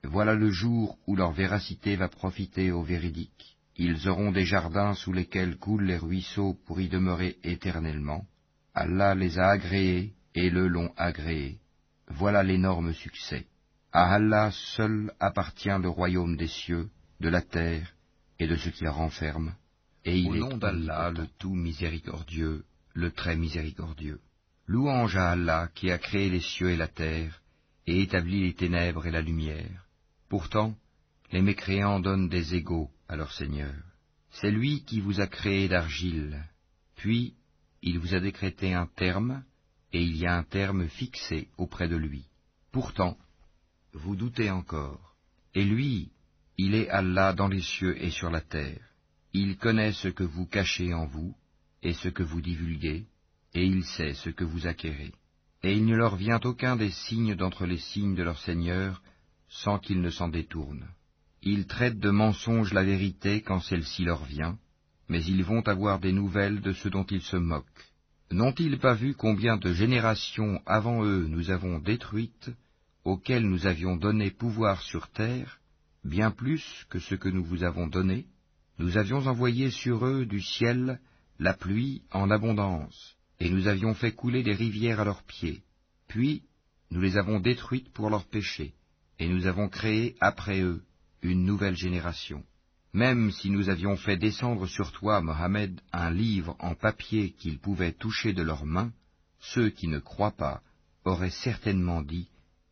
Voilà le jour où leur véracité va profiter aux véridiques. Ils auront des jardins sous lesquels coulent les ruisseaux pour y demeurer éternellement. Allah les a agréés et le l'ont agréé. Voilà l'énorme succès. À Allah seul appartient le royaume des cieux, de la terre et de ce qu'il renferme. Et il Au nom d'Allah, le tout miséricordieux, le très miséricordieux. Louange à Allah qui a créé les cieux et la terre, et établi les ténèbres et la lumière. Pourtant, les mécréants donnent des égaux à leur Seigneur. C'est lui qui vous a créé d'argile, puis il vous a décrété un terme, et il y a un terme fixé auprès de lui. Pourtant, vous doutez encore. Et lui, il est Allah dans les cieux et sur la terre. Il connaît ce que vous cachez en vous, et ce que vous divulguez, et il sait ce que vous acquérez. Et il ne leur vient aucun des signes d'entre les signes de leur Seigneur, sans qu'ils ne s'en détournent. Ils traitent de mensonge la vérité quand celle-ci leur vient, mais ils vont avoir des nouvelles de ce dont ils se moquent. N'ont-ils pas vu combien de générations avant eux nous avons détruites, auxquelles nous avions donné pouvoir sur terre, bien plus que ce que nous vous avons donné? Nous avions envoyé sur eux du ciel la pluie en abondance, et nous avions fait couler des rivières à leurs pieds. Puis nous les avons détruites pour leurs péchés, et nous avons créé après eux une nouvelle génération. Même si nous avions fait descendre sur toi, Mohammed, un livre en papier qu'ils pouvaient toucher de leurs mains, ceux qui ne croient pas auraient certainement dit,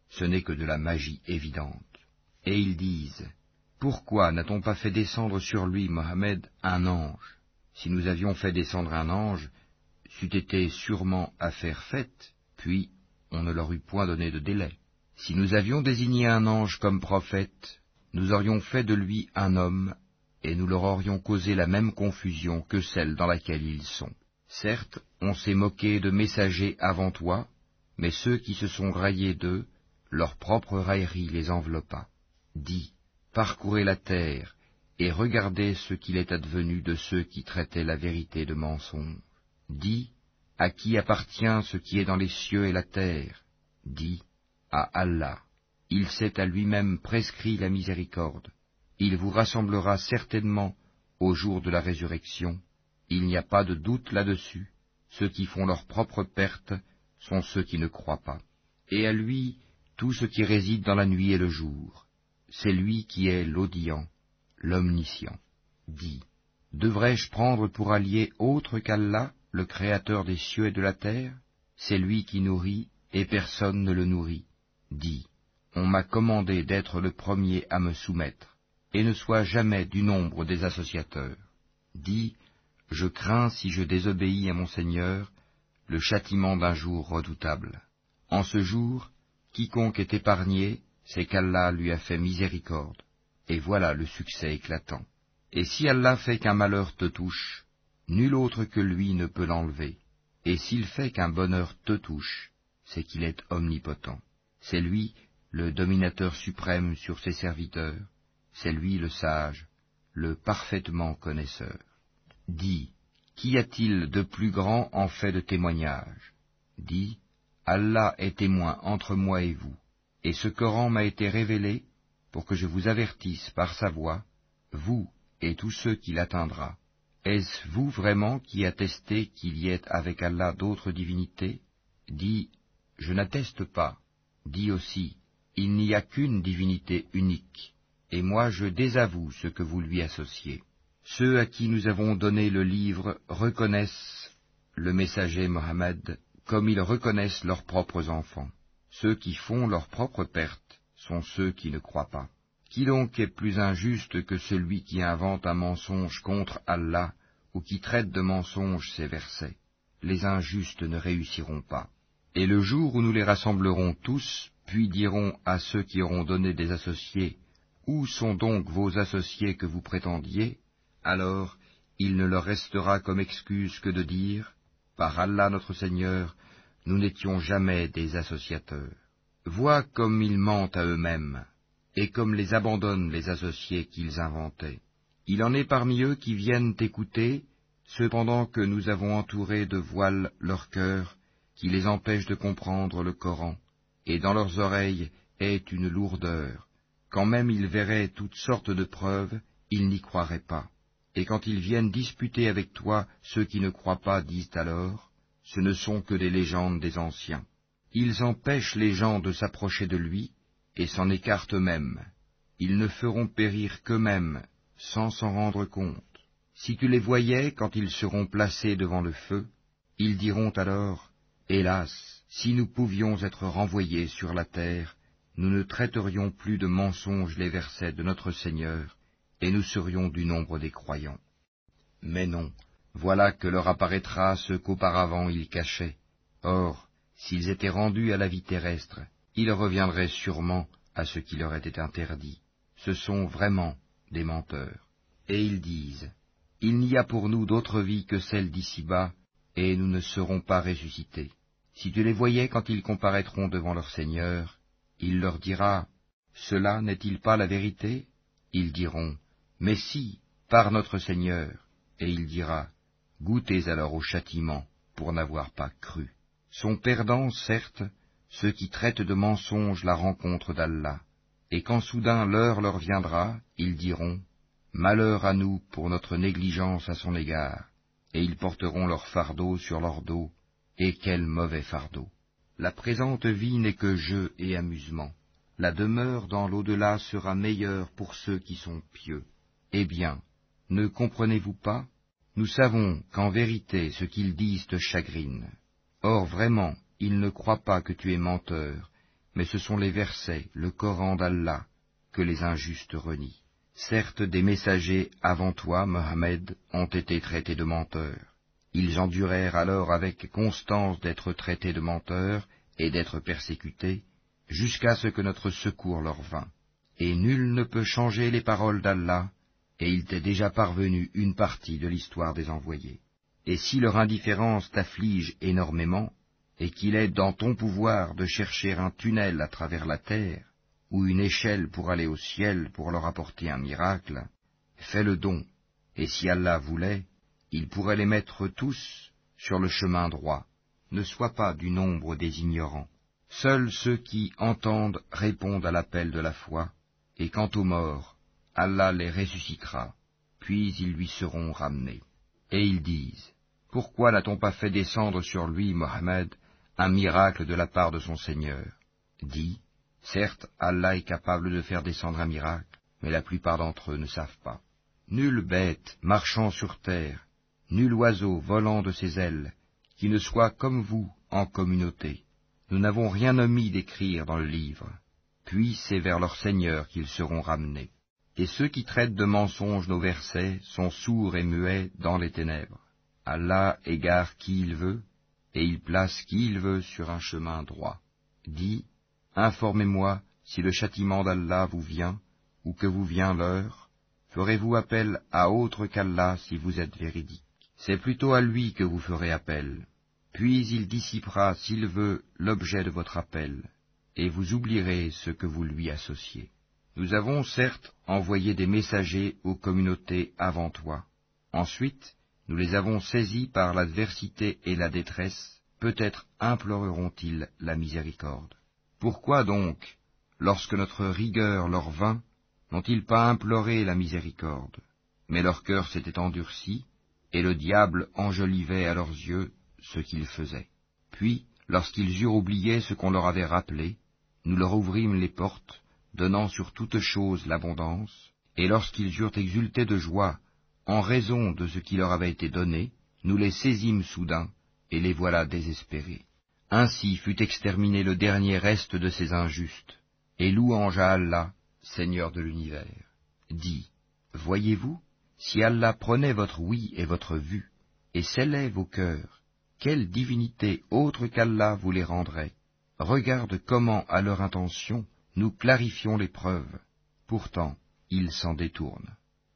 ce n'est que de la magie évidente. Et ils disent, pourquoi n'a-t-on pas fait descendre sur lui, Mohammed, un ange? Si nous avions fait descendre un ange, c'eût été sûrement affaire faite, puis on ne leur eût point donné de délai. Si nous avions désigné un ange comme prophète, nous aurions fait de lui un homme, et nous leur aurions causé la même confusion que celle dans laquelle ils sont. Certes, on s'est moqué de messagers avant toi, mais ceux qui se sont raillés d'eux, leur propre raillerie les enveloppa. Dis, parcourez la terre, et regardez ce qu'il est advenu de ceux qui traitaient la vérité de mensonge. Dis, à qui appartient ce qui est dans les cieux et la terre? Dis, à Allah. Il s'est à lui-même prescrit la miséricorde. Il vous rassemblera certainement au jour de la résurrection. Il n'y a pas de doute là-dessus. Ceux qui font leur propre perte sont ceux qui ne croient pas. Et à lui tout ce qui réside dans la nuit et le jour. C'est lui qui est l'audient, l'omniscient. Dis, devrais-je prendre pour allié autre qu'Allah, le Créateur des cieux et de la terre? C'est lui qui nourrit, et personne ne le nourrit. Dis, on m'a commandé d'être le premier à me soumettre, et ne sois jamais du nombre des associateurs. Dis, je crains si je désobéis à mon Seigneur, le châtiment d'un jour redoutable. En ce jour, quiconque est épargné, c'est qu'Allah lui a fait miséricorde, et voilà le succès éclatant. Et si Allah fait qu'un malheur te touche, nul autre que lui ne peut l'enlever, et s'il fait qu'un bonheur te touche, c'est qu'il est omnipotent. C'est lui le dominateur suprême sur ses serviteurs, c'est lui le sage, le parfaitement connaisseur. Dis, qu'y a-t-il de plus grand en fait de témoignage? Dis, Allah est témoin entre moi et vous, et ce Coran m'a été révélé pour que je vous avertisse par sa voix, vous et tous ceux qui l'atteindra. Est-ce vous vraiment qui attestez qu'il y ait avec Allah d'autres divinités? Dis, je n'atteste pas. Dis aussi, il n'y a qu'une divinité unique, et moi je désavoue ce que vous lui associez. Ceux à qui nous avons donné le livre reconnaissent le messager Mohammed comme ils reconnaissent leurs propres enfants. Ceux qui font leur propre perte sont ceux qui ne croient pas. Qui donc est plus injuste que celui qui invente un mensonge contre Allah ou qui traite de mensonge ses versets? Les injustes ne réussiront pas. Et le jour où nous les rassemblerons tous, puis dirons à ceux qui auront donné des associés, Où sont donc vos associés que vous prétendiez? Alors il ne leur restera comme excuse que de dire, par Allah notre Seigneur, nous n'étions jamais des associateurs. Vois comme ils mentent à eux-mêmes, et comme les abandonnent les associés qu'ils inventaient. Il en est parmi eux qui viennent écouter, cependant que nous avons entouré de voiles leur cœur, qui les empêchent de comprendre le Coran, et dans leurs oreilles est une lourdeur. Quand même ils verraient toutes sortes de preuves, ils n'y croiraient pas. Et quand ils viennent disputer avec toi, ceux qui ne croient pas disent alors, ce ne sont que des légendes des anciens. Ils empêchent les gens de s'approcher de lui, et s'en écartent eux-mêmes. Ils ne feront périr qu'eux-mêmes, sans s'en rendre compte. Si tu les voyais quand ils seront placés devant le feu, ils diront alors, Hélas, si nous pouvions être renvoyés sur la terre, nous ne traiterions plus de mensonges les versets de notre Seigneur, et nous serions du nombre des croyants. Mais non, voilà que leur apparaîtra ce qu'auparavant ils cachaient. Or, s'ils étaient rendus à la vie terrestre, ils reviendraient sûrement à ce qui leur était interdit. Ce sont vraiment des menteurs. Et ils disent, Il n'y a pour nous d'autre vie que celle d'ici-bas, et nous ne serons pas ressuscités. Si tu les voyais quand ils comparaîtront devant leur Seigneur, il leur dira, Cela n'est-il pas la vérité? Ils diront, Mais si, par notre Seigneur. Et il dira, Goûtez alors au châtiment pour n'avoir pas cru. Sont perdants, certes, ceux qui traitent de mensonges la rencontre d'Allah, et quand soudain l'heure leur viendra, ils diront, Malheur à nous pour notre négligence à son égard, et ils porteront leur fardeau sur leur dos, et quel mauvais fardeau. La présente vie n'est que jeu et amusement. La demeure dans l'au-delà sera meilleure pour ceux qui sont pieux. Eh bien, ne comprenez-vous pas? Nous savons qu'en vérité ce qu'ils disent te chagrine. Or vraiment, ils ne croient pas que tu es menteur, mais ce sont les versets, le Coran d'Allah, que les injustes renient. Certes, des messagers avant toi, Mohammed, ont été traités de menteurs. Ils endurèrent alors avec constance d'être traités de menteurs et d'être persécutés, jusqu'à ce que notre secours leur vînt. Et nul ne peut changer les paroles d'Allah, et il t'est déjà parvenu une partie de l'histoire des envoyés. Et si leur indifférence t'afflige énormément, et qu'il est dans ton pouvoir de chercher un tunnel à travers la terre, ou une échelle pour aller au ciel pour leur apporter un miracle, fais le don, et si Allah voulait, il pourrait les mettre tous sur le chemin droit. Ne sois pas du nombre des ignorants. Seuls ceux qui entendent répondent à l'appel de la foi, et quant aux morts, Allah les ressuscitera, puis ils lui seront ramenés. Et ils disent, Pourquoi n'a-t-on pas fait descendre sur lui, Mohammed, un miracle de la part de son Seigneur? Dis, certes, Allah est capable de faire descendre un miracle, mais la plupart d'entre eux ne savent pas. Nulle bête marchant sur terre, nul oiseau volant de ses ailes, qui ne soit comme vous en communauté. Nous n'avons rien omis d'écrire dans le livre. Puis c'est vers leur Seigneur qu'ils seront ramenés. Et ceux qui traitent de mensonges nos versets sont sourds et muets dans les ténèbres. Allah égare qui il veut, et il place qui il veut sur un chemin droit. Dis, informez-moi si le châtiment d'Allah vous vient, ou que vous vient l'heure, ferez-vous appel à autre qu'Allah si vous êtes véridique C'est plutôt à lui que vous ferez appel. Puis il dissipera, s'il veut, l'objet de votre appel, et vous oublierez ce que vous lui associez. Nous avons certes envoyé des messagers aux communautés avant toi. Ensuite, nous les avons saisis par l'adversité et la détresse, peut-être imploreront-ils la miséricorde. Pourquoi donc, lorsque notre rigueur leur vint, n'ont-ils pas imploré la miséricorde? Mais leur cœur s'était endurci, et le diable enjolivait à leurs yeux ce qu'ils faisaient. Puis, lorsqu'ils eurent oublié ce qu'on leur avait rappelé, nous leur ouvrîmes les portes, donnant sur toute chose l'abondance, et lorsqu'ils eurent exulté de joie en raison de ce qui leur avait été donné, nous les saisîmes soudain, et les voilà désespérés. Ainsi fut exterminé le dernier reste de ces injustes, et louange à Allah, Seigneur de l'univers. Dis, voyez-vous, si Allah prenait votre oui et votre vue, et scellait vos cœurs, quelle divinité autre qu'Allah vous les rendrait? Regarde comment, à leur intention, nous clarifions les preuves. Pourtant, ils s'en détournent.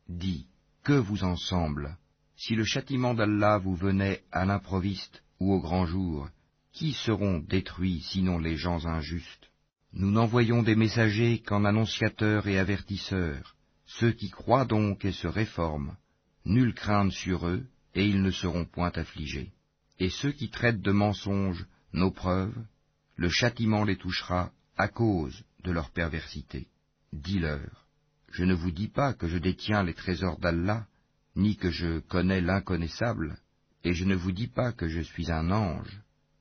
Dis, que vous en semble Si le châtiment d'Allah vous venait à l'improviste ou au grand jour, qui seront détruits sinon les gens injustes? Nous n'envoyons des messagers qu'en annonciateurs et avertisseurs. Ceux qui croient donc et se réforment, nulle crainte sur eux, et ils ne seront point affligés. Et ceux qui traitent de mensonges nos preuves, le châtiment les touchera à cause de leur perversité. Dis-leur, je ne vous dis pas que je détiens les trésors d'Allah, ni que je connais l'inconnaissable, et je ne vous dis pas que je suis un ange,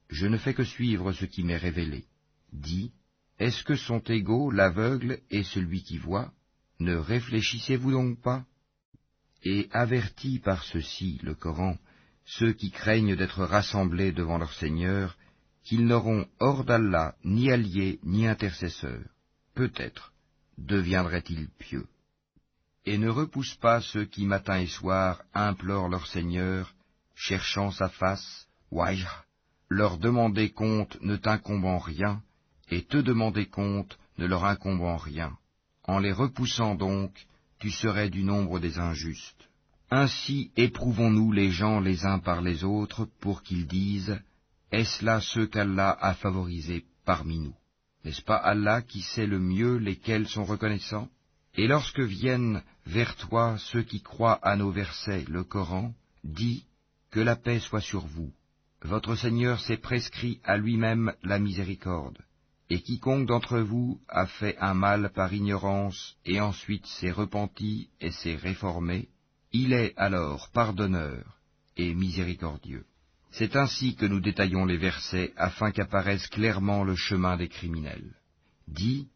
je ne fais que suivre ce qui m'est révélé. Dis, est-ce que sont égaux l'aveugle et celui qui voit? Ne réfléchissez-vous donc pas Et avertis par ceci, le Coran, ceux qui craignent d'être rassemblés devant leur Seigneur, qu'ils n'auront hors d'Allah ni alliés ni intercesseurs. Peut-être deviendraient-ils pieux. Et ne repousse pas ceux qui matin et soir implorent leur Seigneur, cherchant sa face, Wajh, leur demander compte ne t'incombant rien, et te demander compte ne leur incombant rien. En les repoussant donc, tu serais du nombre des injustes. Ainsi éprouvons-nous les gens les uns par les autres pour qu'ils disent, Est-ce là ceux qu'Allah a favorisés parmi nous? N'est-ce pas Allah qui sait le mieux lesquels sont reconnaissants? Et lorsque viennent vers toi ceux qui croient à nos versets, le Coran, dis que la paix soit sur vous. Votre Seigneur s'est prescrit à lui-même la miséricorde, et quiconque d'entre vous a fait un mal par ignorance et ensuite s'est repenti et s'est réformé, il est alors pardonneur et miséricordieux. C'est ainsi que nous détaillons les versets afin qu'apparaisse clairement le chemin des criminels. Dis,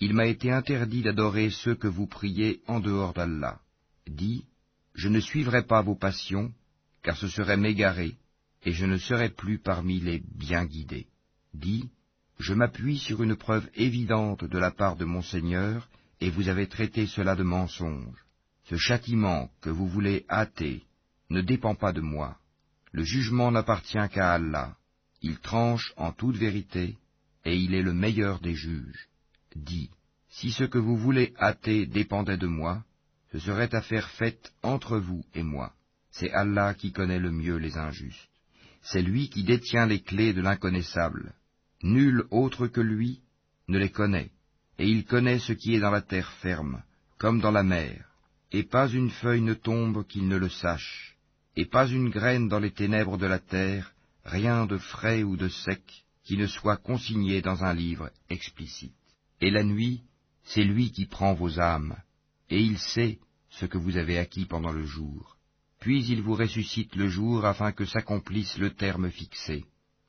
il m'a été interdit d'adorer ceux que vous priez en dehors d'Allah. Dis, je ne suivrai pas vos passions, car ce serait m'égarer, et je ne serai plus parmi les bien guidés. Dis, je m'appuie sur une preuve évidente de la part de mon Seigneur, et vous avez traité cela de mensonge. Ce châtiment que vous voulez hâter ne dépend pas de moi. Le jugement n'appartient qu'à Allah. Il tranche en toute vérité, et il est le meilleur des juges. Dis, si ce que vous voulez hâter dépendait de moi, ce serait affaire faite entre vous et moi. C'est Allah qui connaît le mieux les injustes. C'est lui qui détient les clés de l'inconnaissable. Nul autre que lui ne les connaît, et il connaît ce qui est dans la terre ferme, comme dans la mer, et pas une feuille ne tombe qu'il ne le sache, et pas une graine dans les ténèbres de la terre, rien de frais ou de sec qui ne soit consigné dans un livre explicite. Et la nuit, c'est lui qui prend vos âmes, et il sait ce que vous avez acquis pendant le jour. Puis il vous ressuscite le jour afin que s'accomplisse le terme fixé.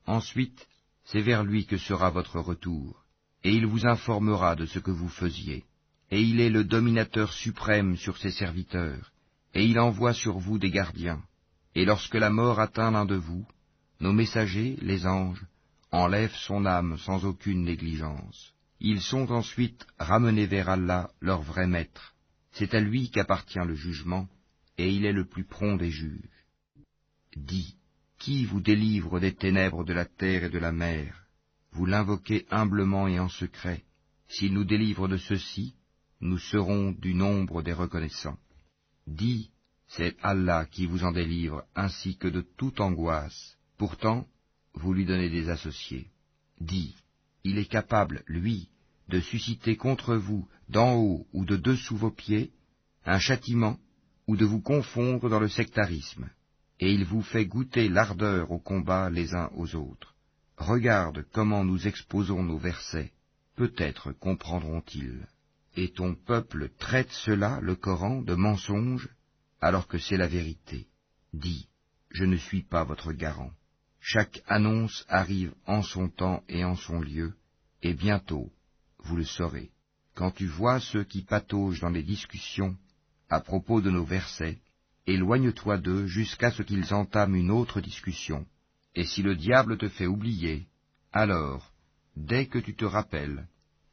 Ensuite, c'est vers lui que sera votre retour, et il vous informera de ce que vous faisiez. Et il est le dominateur suprême sur ses serviteurs, et il envoie sur vous des gardiens. Et lorsque la mort atteint l'un de vous, nos messagers, les anges, enlèvent son âme sans aucune négligence. Ils sont ensuite ramenés vers Allah, leur vrai maître. C'est à lui qu'appartient le jugement, et il est le plus prompt des juges. Qui vous délivre des ténèbres de la terre et de la mer Vous l'invoquez humblement et en secret. S'il nous délivre de ceci, nous serons du nombre des reconnaissants. Dis, c'est Allah qui vous en délivre, ainsi que de toute angoisse. Pourtant, vous lui donnez des associés. Dis, il est capable, lui, de susciter contre vous, d'en haut ou de dessous vos pieds, un châtiment ou de vous confondre dans le sectarisme, et il vous fait goûter l'ardeur au combat les uns aux autres. Regarde comment nous exposons nos versets, peut-être comprendront-ils. Et ton peuple traite cela, le Coran, de mensonge, alors que c'est la vérité. Dis, je ne suis pas votre garant. Chaque annonce arrive en son temps et en son lieu, et bientôt, vous le saurez. Quand tu vois ceux qui pataugent dans les discussions, à propos de nos versets, éloigne-toi d'eux jusqu'à ce qu'ils entament une autre discussion. Et si le diable te fait oublier, alors, dès que tu te rappelles,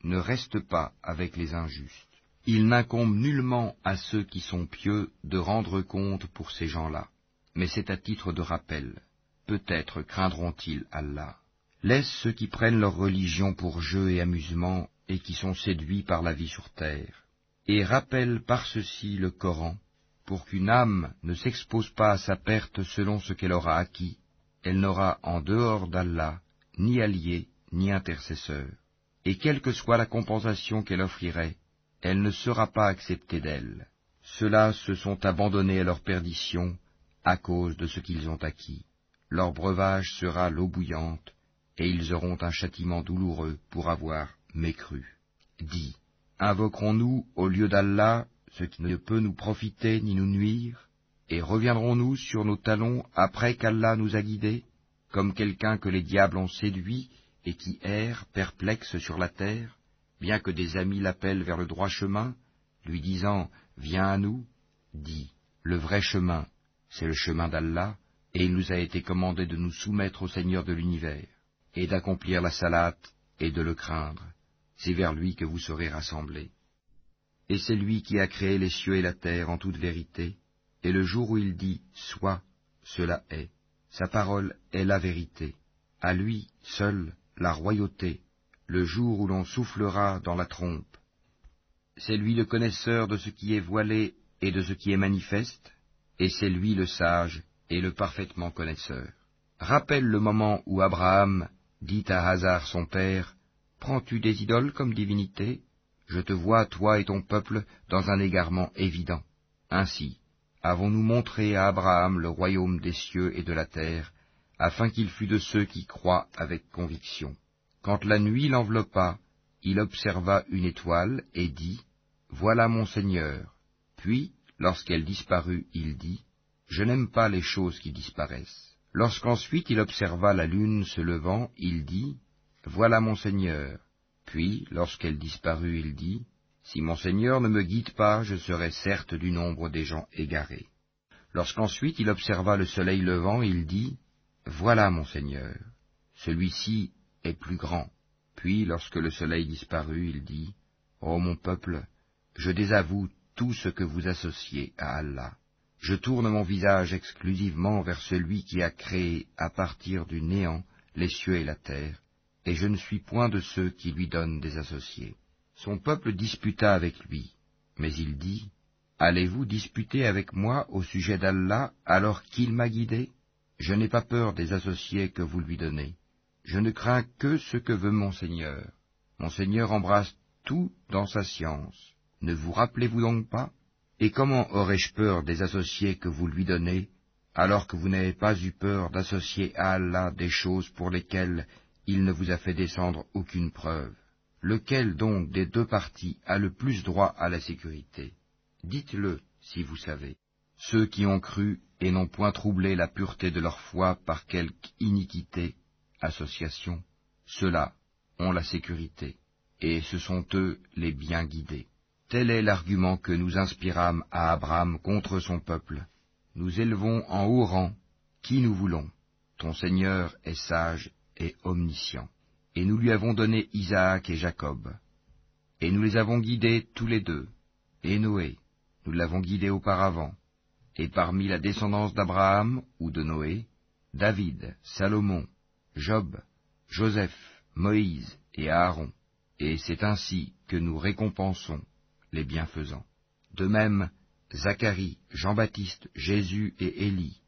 ne reste pas avec les injustes. Il n'incombe nullement à ceux qui sont pieux de rendre compte pour ces gens-là, mais c'est à titre de rappel. Peut-être craindront-ils Allah. Laisse ceux qui prennent leur religion pour jeu et amusement et qui sont séduits par la vie sur terre et rappelle par ceci le Coran, pour qu'une âme ne s'expose pas à sa perte selon ce qu'elle aura acquis, elle n'aura en dehors d'Allah ni allié ni intercesseur, et quelle que soit la compensation qu'elle offrirait, elle ne sera pas acceptée d'elle. Ceux-là se sont abandonnés à leur perdition à cause de ce qu'ils ont acquis. Leur breuvage sera l'eau bouillante, et ils auront un châtiment douloureux pour avoir mécru. Dis, Invoquerons-nous au lieu d'Allah ce qui ne peut nous profiter ni nous nuire, et reviendrons-nous sur nos talons après qu'Allah nous a guidés, comme quelqu'un que les diables ont séduit et qui erre, perplexe sur la terre, bien que des amis l'appellent vers le droit chemin, lui disant Viens à nous, dit Le vrai chemin, c'est le chemin d'Allah, et il nous a été commandé de nous soumettre au Seigneur de l'univers, et d'accomplir la salate et de le craindre c'est vers lui que vous serez rassemblés. Et c'est lui qui a créé les cieux et la terre en toute vérité, et le jour où il dit Sois, cela est. Sa parole est la vérité. À lui seul la royauté, le jour où l'on soufflera dans la trompe. C'est lui le connaisseur de ce qui est voilé et de ce qui est manifeste, et c'est lui le sage et le parfaitement connaisseur. Rappelle le moment où Abraham dit à Hazar son père, Prends-tu des idoles comme divinité? Je te vois, toi et ton peuple, dans un égarement évident. Ainsi, avons-nous montré à Abraham le royaume des cieux et de la terre, afin qu'il fût de ceux qui croient avec conviction. Quand la nuit l'enveloppa, il observa une étoile et dit, Voilà mon Seigneur. Puis, lorsqu'elle disparut, il dit, Je n'aime pas les choses qui disparaissent. Lorsqu'ensuite il observa la lune se levant, il dit, voilà mon Seigneur. Puis, lorsqu'elle disparut, il dit, Si mon Seigneur ne me guide pas, je serai certes du nombre des gens égarés. Lorsqu'ensuite il observa le soleil levant, il dit, Voilà mon Seigneur, celui-ci est plus grand. Puis, lorsque le soleil disparut, il dit, Ô mon peuple, je désavoue tout ce que vous associez à Allah. Je tourne mon visage exclusivement vers celui qui a créé à partir du néant les cieux et la terre, et je ne suis point de ceux qui lui donnent des associés. Son peuple disputa avec lui, mais il dit, Allez-vous disputer avec moi au sujet d'Allah alors qu'il m'a guidé? Je n'ai pas peur des associés que vous lui donnez. Je ne crains que ce que veut mon Seigneur. Mon Seigneur embrasse tout dans sa science. Ne vous rappelez-vous donc pas? Et comment aurais-je peur des associés que vous lui donnez, alors que vous n'avez pas eu peur d'associer à Allah des choses pour lesquelles il ne vous a fait descendre aucune preuve Lequel donc des deux parties a le plus droit à la sécurité? Dites-le, si vous savez. Ceux qui ont cru et n'ont point troublé la pureté de leur foi par quelque iniquité, association, ceux-là ont la sécurité, et ce sont eux les bien guidés. Tel est l'argument que nous inspirâmes à Abraham contre son peuple. Nous élevons en haut rang qui nous voulons. Ton Seigneur est sage et omniscient. Et nous lui avons donné Isaac et Jacob. Et nous les avons guidés tous les deux. Et Noé, nous l'avons guidé auparavant. Et parmi la descendance d'Abraham ou de Noé, David, Salomon, Job, Joseph, Moïse et Aaron, et c'est ainsi que nous récompensons les bienfaisants. De même, Zacharie, Jean-Baptiste, Jésus et Élie,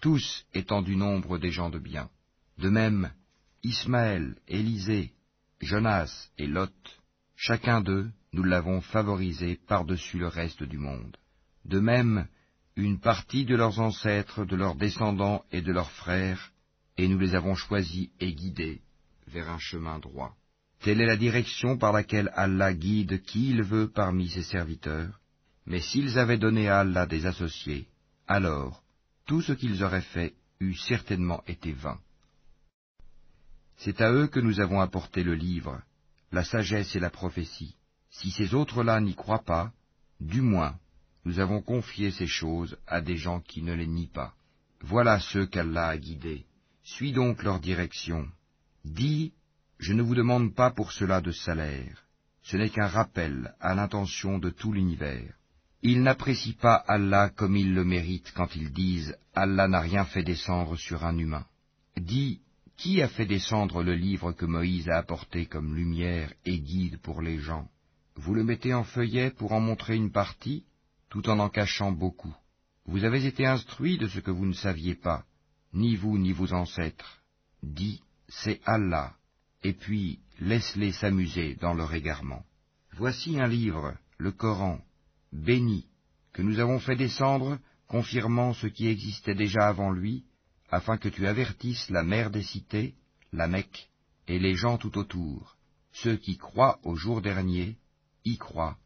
tous étant du nombre des gens de bien. De même, Ismaël, Élisée, Jonas et Lot, chacun d'eux, nous l'avons favorisé par-dessus le reste du monde. De même, une partie de leurs ancêtres, de leurs descendants et de leurs frères et nous les avons choisis et guidés vers un chemin droit. Telle est la direction par laquelle Allah guide qui il veut parmi ses serviteurs, mais s'ils avaient donné à Allah des associés, alors tout ce qu'ils auraient fait eût certainement été vain. C'est à eux que nous avons apporté le livre, la sagesse et la prophétie. Si ces autres-là n'y croient pas, du moins, nous avons confié ces choses à des gens qui ne les nient pas. Voilà ceux qu'Allah a guidés. Suis donc leur direction. Dis, je ne vous demande pas pour cela de salaire, ce n'est qu'un rappel à l'intention de tout l'univers. Ils n'apprécient pas Allah comme ils le méritent quand ils disent Allah n'a rien fait descendre sur un humain. Dis, qui a fait descendre le livre que Moïse a apporté comme lumière et guide pour les gens? Vous le mettez en feuillet pour en montrer une partie, tout en en cachant beaucoup. Vous avez été instruits de ce que vous ne saviez pas ni vous ni vos ancêtres. Dis, c'est Allah, et puis laisse-les s'amuser dans leur égarement. Voici un livre, le Coran, béni, que nous avons fait descendre, confirmant ce qui existait déjà avant lui, afin que tu avertisses la mère des cités, la Mecque, et les gens tout autour, ceux qui croient au jour dernier, y croient,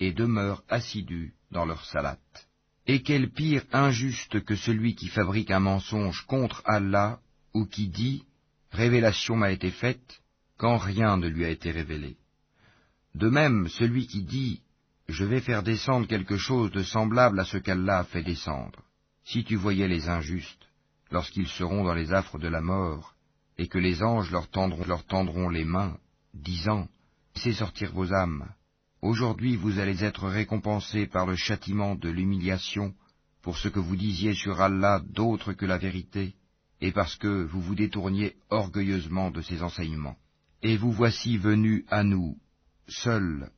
et demeurent assidus dans leur salate. Et quel pire injuste que celui qui fabrique un mensonge contre Allah ou qui dit Révélation m'a été faite quand rien ne lui a été révélé. De même, celui qui dit Je vais faire descendre quelque chose de semblable à ce qu'Allah a fait descendre. Si tu voyais les injustes, lorsqu'ils seront dans les affres de la mort, et que les anges leur tendront, les mains, disant Laissez sortir vos âmes, Aujourd'hui vous allez être récompensés par le châtiment de l'humiliation pour ce que vous disiez sur Allah d'autre que la vérité, et parce que vous vous détourniez orgueilleusement de ses enseignements. Et vous voici venus à nous, seuls,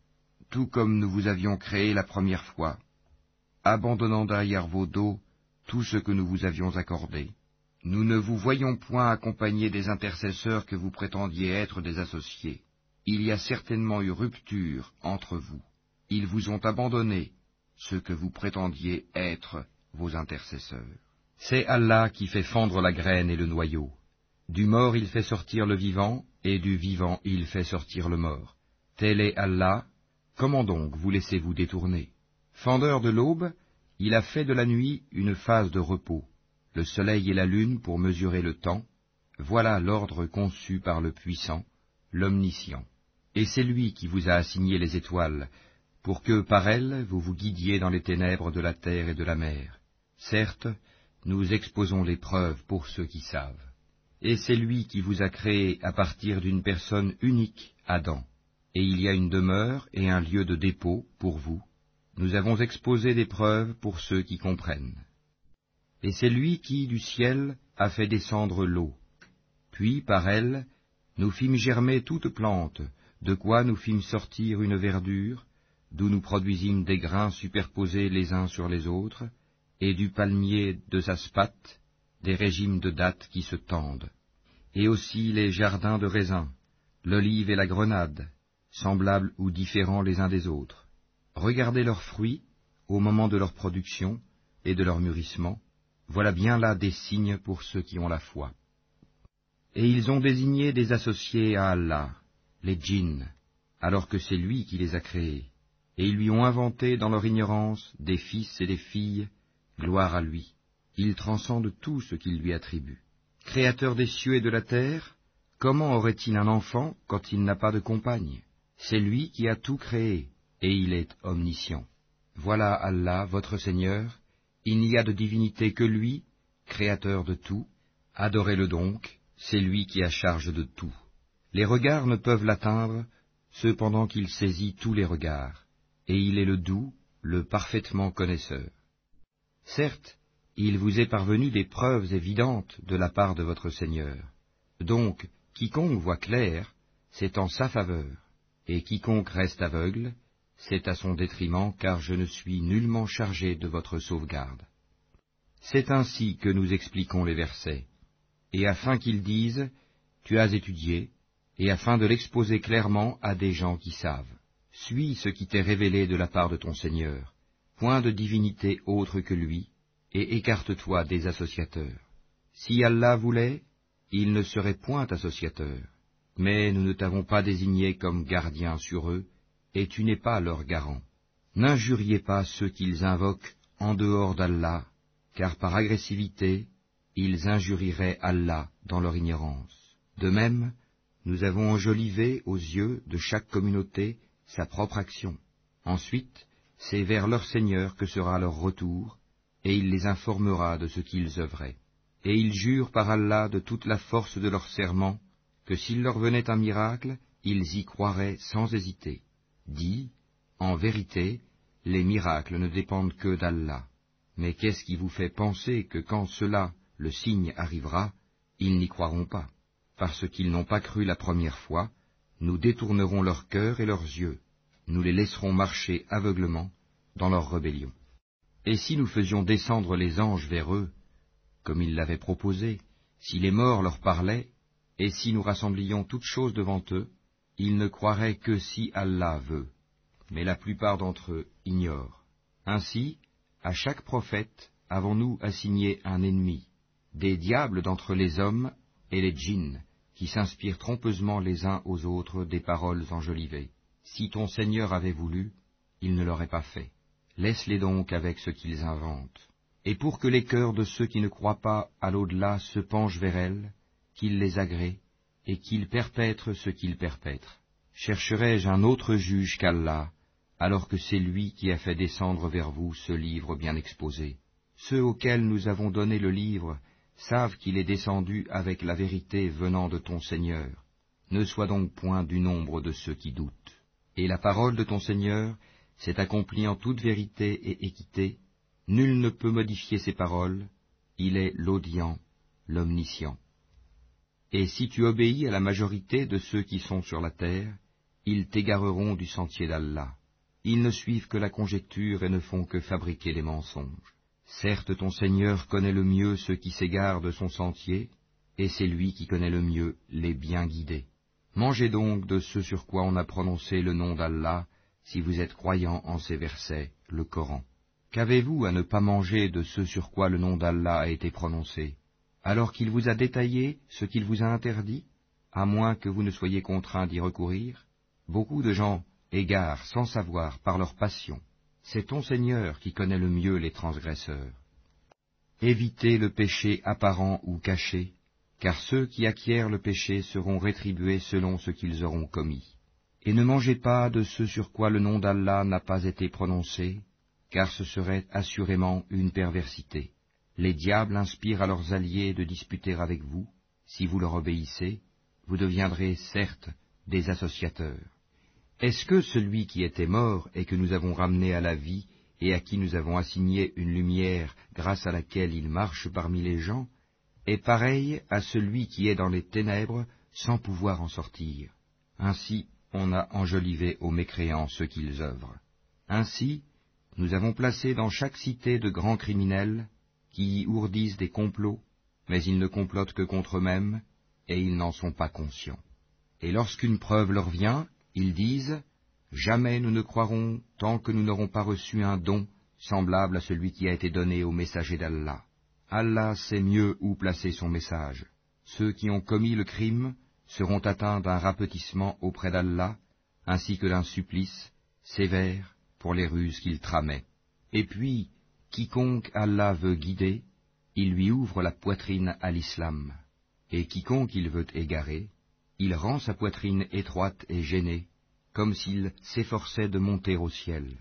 tout comme nous vous avions créé la première fois, abandonnant derrière vos dos tout ce que nous vous avions accordé. Nous ne vous voyons point accompagner des intercesseurs que vous prétendiez être des associés il y a certainement eu rupture entre vous. Ils vous ont abandonné, ce que vous prétendiez être vos intercesseurs. C'est Allah qui fait fendre la graine et le noyau. Du mort il fait sortir le vivant, et du vivant il fait sortir le mort. Tel est Allah, comment donc vous laissez-vous détourner? Fendeur de l'aube, il a fait de la nuit une phase de repos, le soleil et la lune pour mesurer le temps, voilà l'ordre conçu par le puissant, l'omniscient. Et c'est lui qui vous a assigné les étoiles, pour que par elles vous vous guidiez dans les ténèbres de la terre et de la mer. Certes, nous exposons les preuves pour ceux qui savent. Et c'est lui qui vous a créé à partir d'une personne unique, Adam. Et il y a une demeure et un lieu de dépôt pour vous. Nous avons exposé des preuves pour ceux qui comprennent. Et c'est lui qui, du ciel, a fait descendre l'eau. Puis, par elle, nous fîmes germer toute plante, de quoi nous fîmes sortir une verdure, d'où nous produisîmes des grains superposés les uns sur les autres, et du palmier de spate, des régimes de dattes qui se tendent, et aussi les jardins de raisins, l'olive et la grenade, semblables ou différents les uns des autres. Regardez leurs fruits au moment de leur production et de leur mûrissement, voilà bien là des signes pour ceux qui ont la foi. Et ils ont désigné des associés à Allah, les djinns, alors que c'est lui qui les a créés, et ils lui ont inventé dans leur ignorance des fils et des filles, gloire à lui. Il transcende tout ce qu'il lui attribue. Créateur des cieux et de la terre, comment aurait-il un enfant quand il n'a pas de compagne? C'est lui qui a tout créé, et il est omniscient. Voilà Allah, votre Seigneur, il n'y a de divinité que lui, créateur de tout, adorez-le donc, c'est lui qui a charge de tout. Les regards ne peuvent l'atteindre, cependant qu'il saisit tous les regards, et il est le doux, le parfaitement connaisseur. Certes, il vous est parvenu des preuves évidentes de la part de votre Seigneur. Donc, quiconque voit clair, c'est en sa faveur, et quiconque reste aveugle, c'est à son détriment, car je ne suis nullement chargé de votre sauvegarde. C'est ainsi que nous expliquons les versets, et afin qu'ils disent, Tu as étudié, et afin de l'exposer clairement à des gens qui savent. Suis ce qui t'est révélé de la part de ton Seigneur, point de divinité autre que lui, et écarte-toi des associateurs. Si Allah voulait, il ne serait point associateur, mais nous ne t'avons pas désigné comme gardien sur eux, et tu n'es pas leur garant. N'injuriez pas ceux qu'ils invoquent en dehors d'Allah, car par agressivité, ils injurieraient Allah dans leur ignorance. De même, nous avons enjolivé aux yeux de chaque communauté sa propre action. Ensuite, c'est vers leur Seigneur que sera leur retour, et il les informera de ce qu'ils œuvraient. Et ils jurent par Allah de toute la force de leur serment, que s'il leur venait un miracle, ils y croiraient sans hésiter. Dit, en vérité, les miracles ne dépendent que d'Allah. Mais qu'est-ce qui vous fait penser que quand cela, le signe arrivera, ils n'y croiront pas? Parce qu'ils n'ont pas cru la première fois, nous détournerons leur cœur et leurs yeux, nous les laisserons marcher aveuglement dans leur rébellion. Et si nous faisions descendre les anges vers eux, comme ils l'avaient proposé, si les morts leur parlaient, et si nous rassemblions toutes choses devant eux, ils ne croiraient que si Allah veut. Mais la plupart d'entre eux ignorent. Ainsi, à chaque prophète avons-nous assigné un ennemi, des diables d'entre les hommes et les djinns, qui s'inspirent trompeusement les uns aux autres des paroles enjolivées. Si ton Seigneur avait voulu, il ne l'aurait pas fait. Laisse-les donc avec ce qu'ils inventent. Et pour que les cœurs de ceux qui ne croient pas à l'au-delà se penchent vers elles, qu'ils les agréent, et qu'ils perpètrent ce qu'ils perpètrent. Chercherai-je un autre juge qu'Allah, alors que c'est lui qui a fait descendre vers vous ce livre bien exposé? Ceux auxquels nous avons donné le livre savent qu'il est descendu avec la vérité venant de ton Seigneur. Ne sois donc point du nombre de ceux qui doutent. Et la parole de ton Seigneur s'est accomplie en toute vérité et équité. Nul ne peut modifier ses paroles. Il est l'audient, l'omniscient. Et si tu obéis à la majorité de ceux qui sont sur la terre, ils t'égareront du sentier d'Allah. Ils ne suivent que la conjecture et ne font que fabriquer des mensonges. Certes, ton Seigneur connaît le mieux ceux qui s'égarent de son sentier, et c'est lui qui connaît le mieux les bien guidés. Mangez donc de ce sur quoi on a prononcé le nom d'Allah, si vous êtes croyants en ces versets, le Coran. Qu'avez-vous à ne pas manger de ce sur quoi le nom d'Allah a été prononcé, alors qu'il vous a détaillé ce qu'il vous a interdit, à moins que vous ne soyez contraints d'y recourir Beaucoup de gens égarent sans savoir par leur passion. C'est ton Seigneur qui connaît le mieux les transgresseurs. Évitez le péché apparent ou caché, car ceux qui acquièrent le péché seront rétribués selon ce qu'ils auront commis. Et ne mangez pas de ce sur quoi le nom d'Allah n'a pas été prononcé, car ce serait assurément une perversité. Les diables inspirent à leurs alliés de disputer avec vous. Si vous leur obéissez, vous deviendrez certes des associateurs. Est-ce que celui qui était mort et que nous avons ramené à la vie et à qui nous avons assigné une lumière grâce à laquelle il marche parmi les gens, est pareil à celui qui est dans les ténèbres sans pouvoir en sortir? Ainsi on a enjolivé aux mécréants ce qu'ils œuvrent. Ainsi, nous avons placé dans chaque cité de grands criminels qui y ourdissent des complots, mais ils ne complotent que contre eux-mêmes, et ils n'en sont pas conscients. Et lorsqu'une preuve leur vient, ils disent Jamais nous ne croirons tant que nous n'aurons pas reçu un don semblable à celui qui a été donné au messager d'Allah. Allah sait mieux où placer son message. Ceux qui ont commis le crime seront atteints d'un rapetissement auprès d'Allah, ainsi que d'un supplice sévère pour les ruses qu'ils tramaient. Et puis, quiconque Allah veut guider, il lui ouvre la poitrine à l'islam, et quiconque il veut égarer, il rend sa poitrine étroite et gênée, comme s'il s'efforçait de monter au ciel.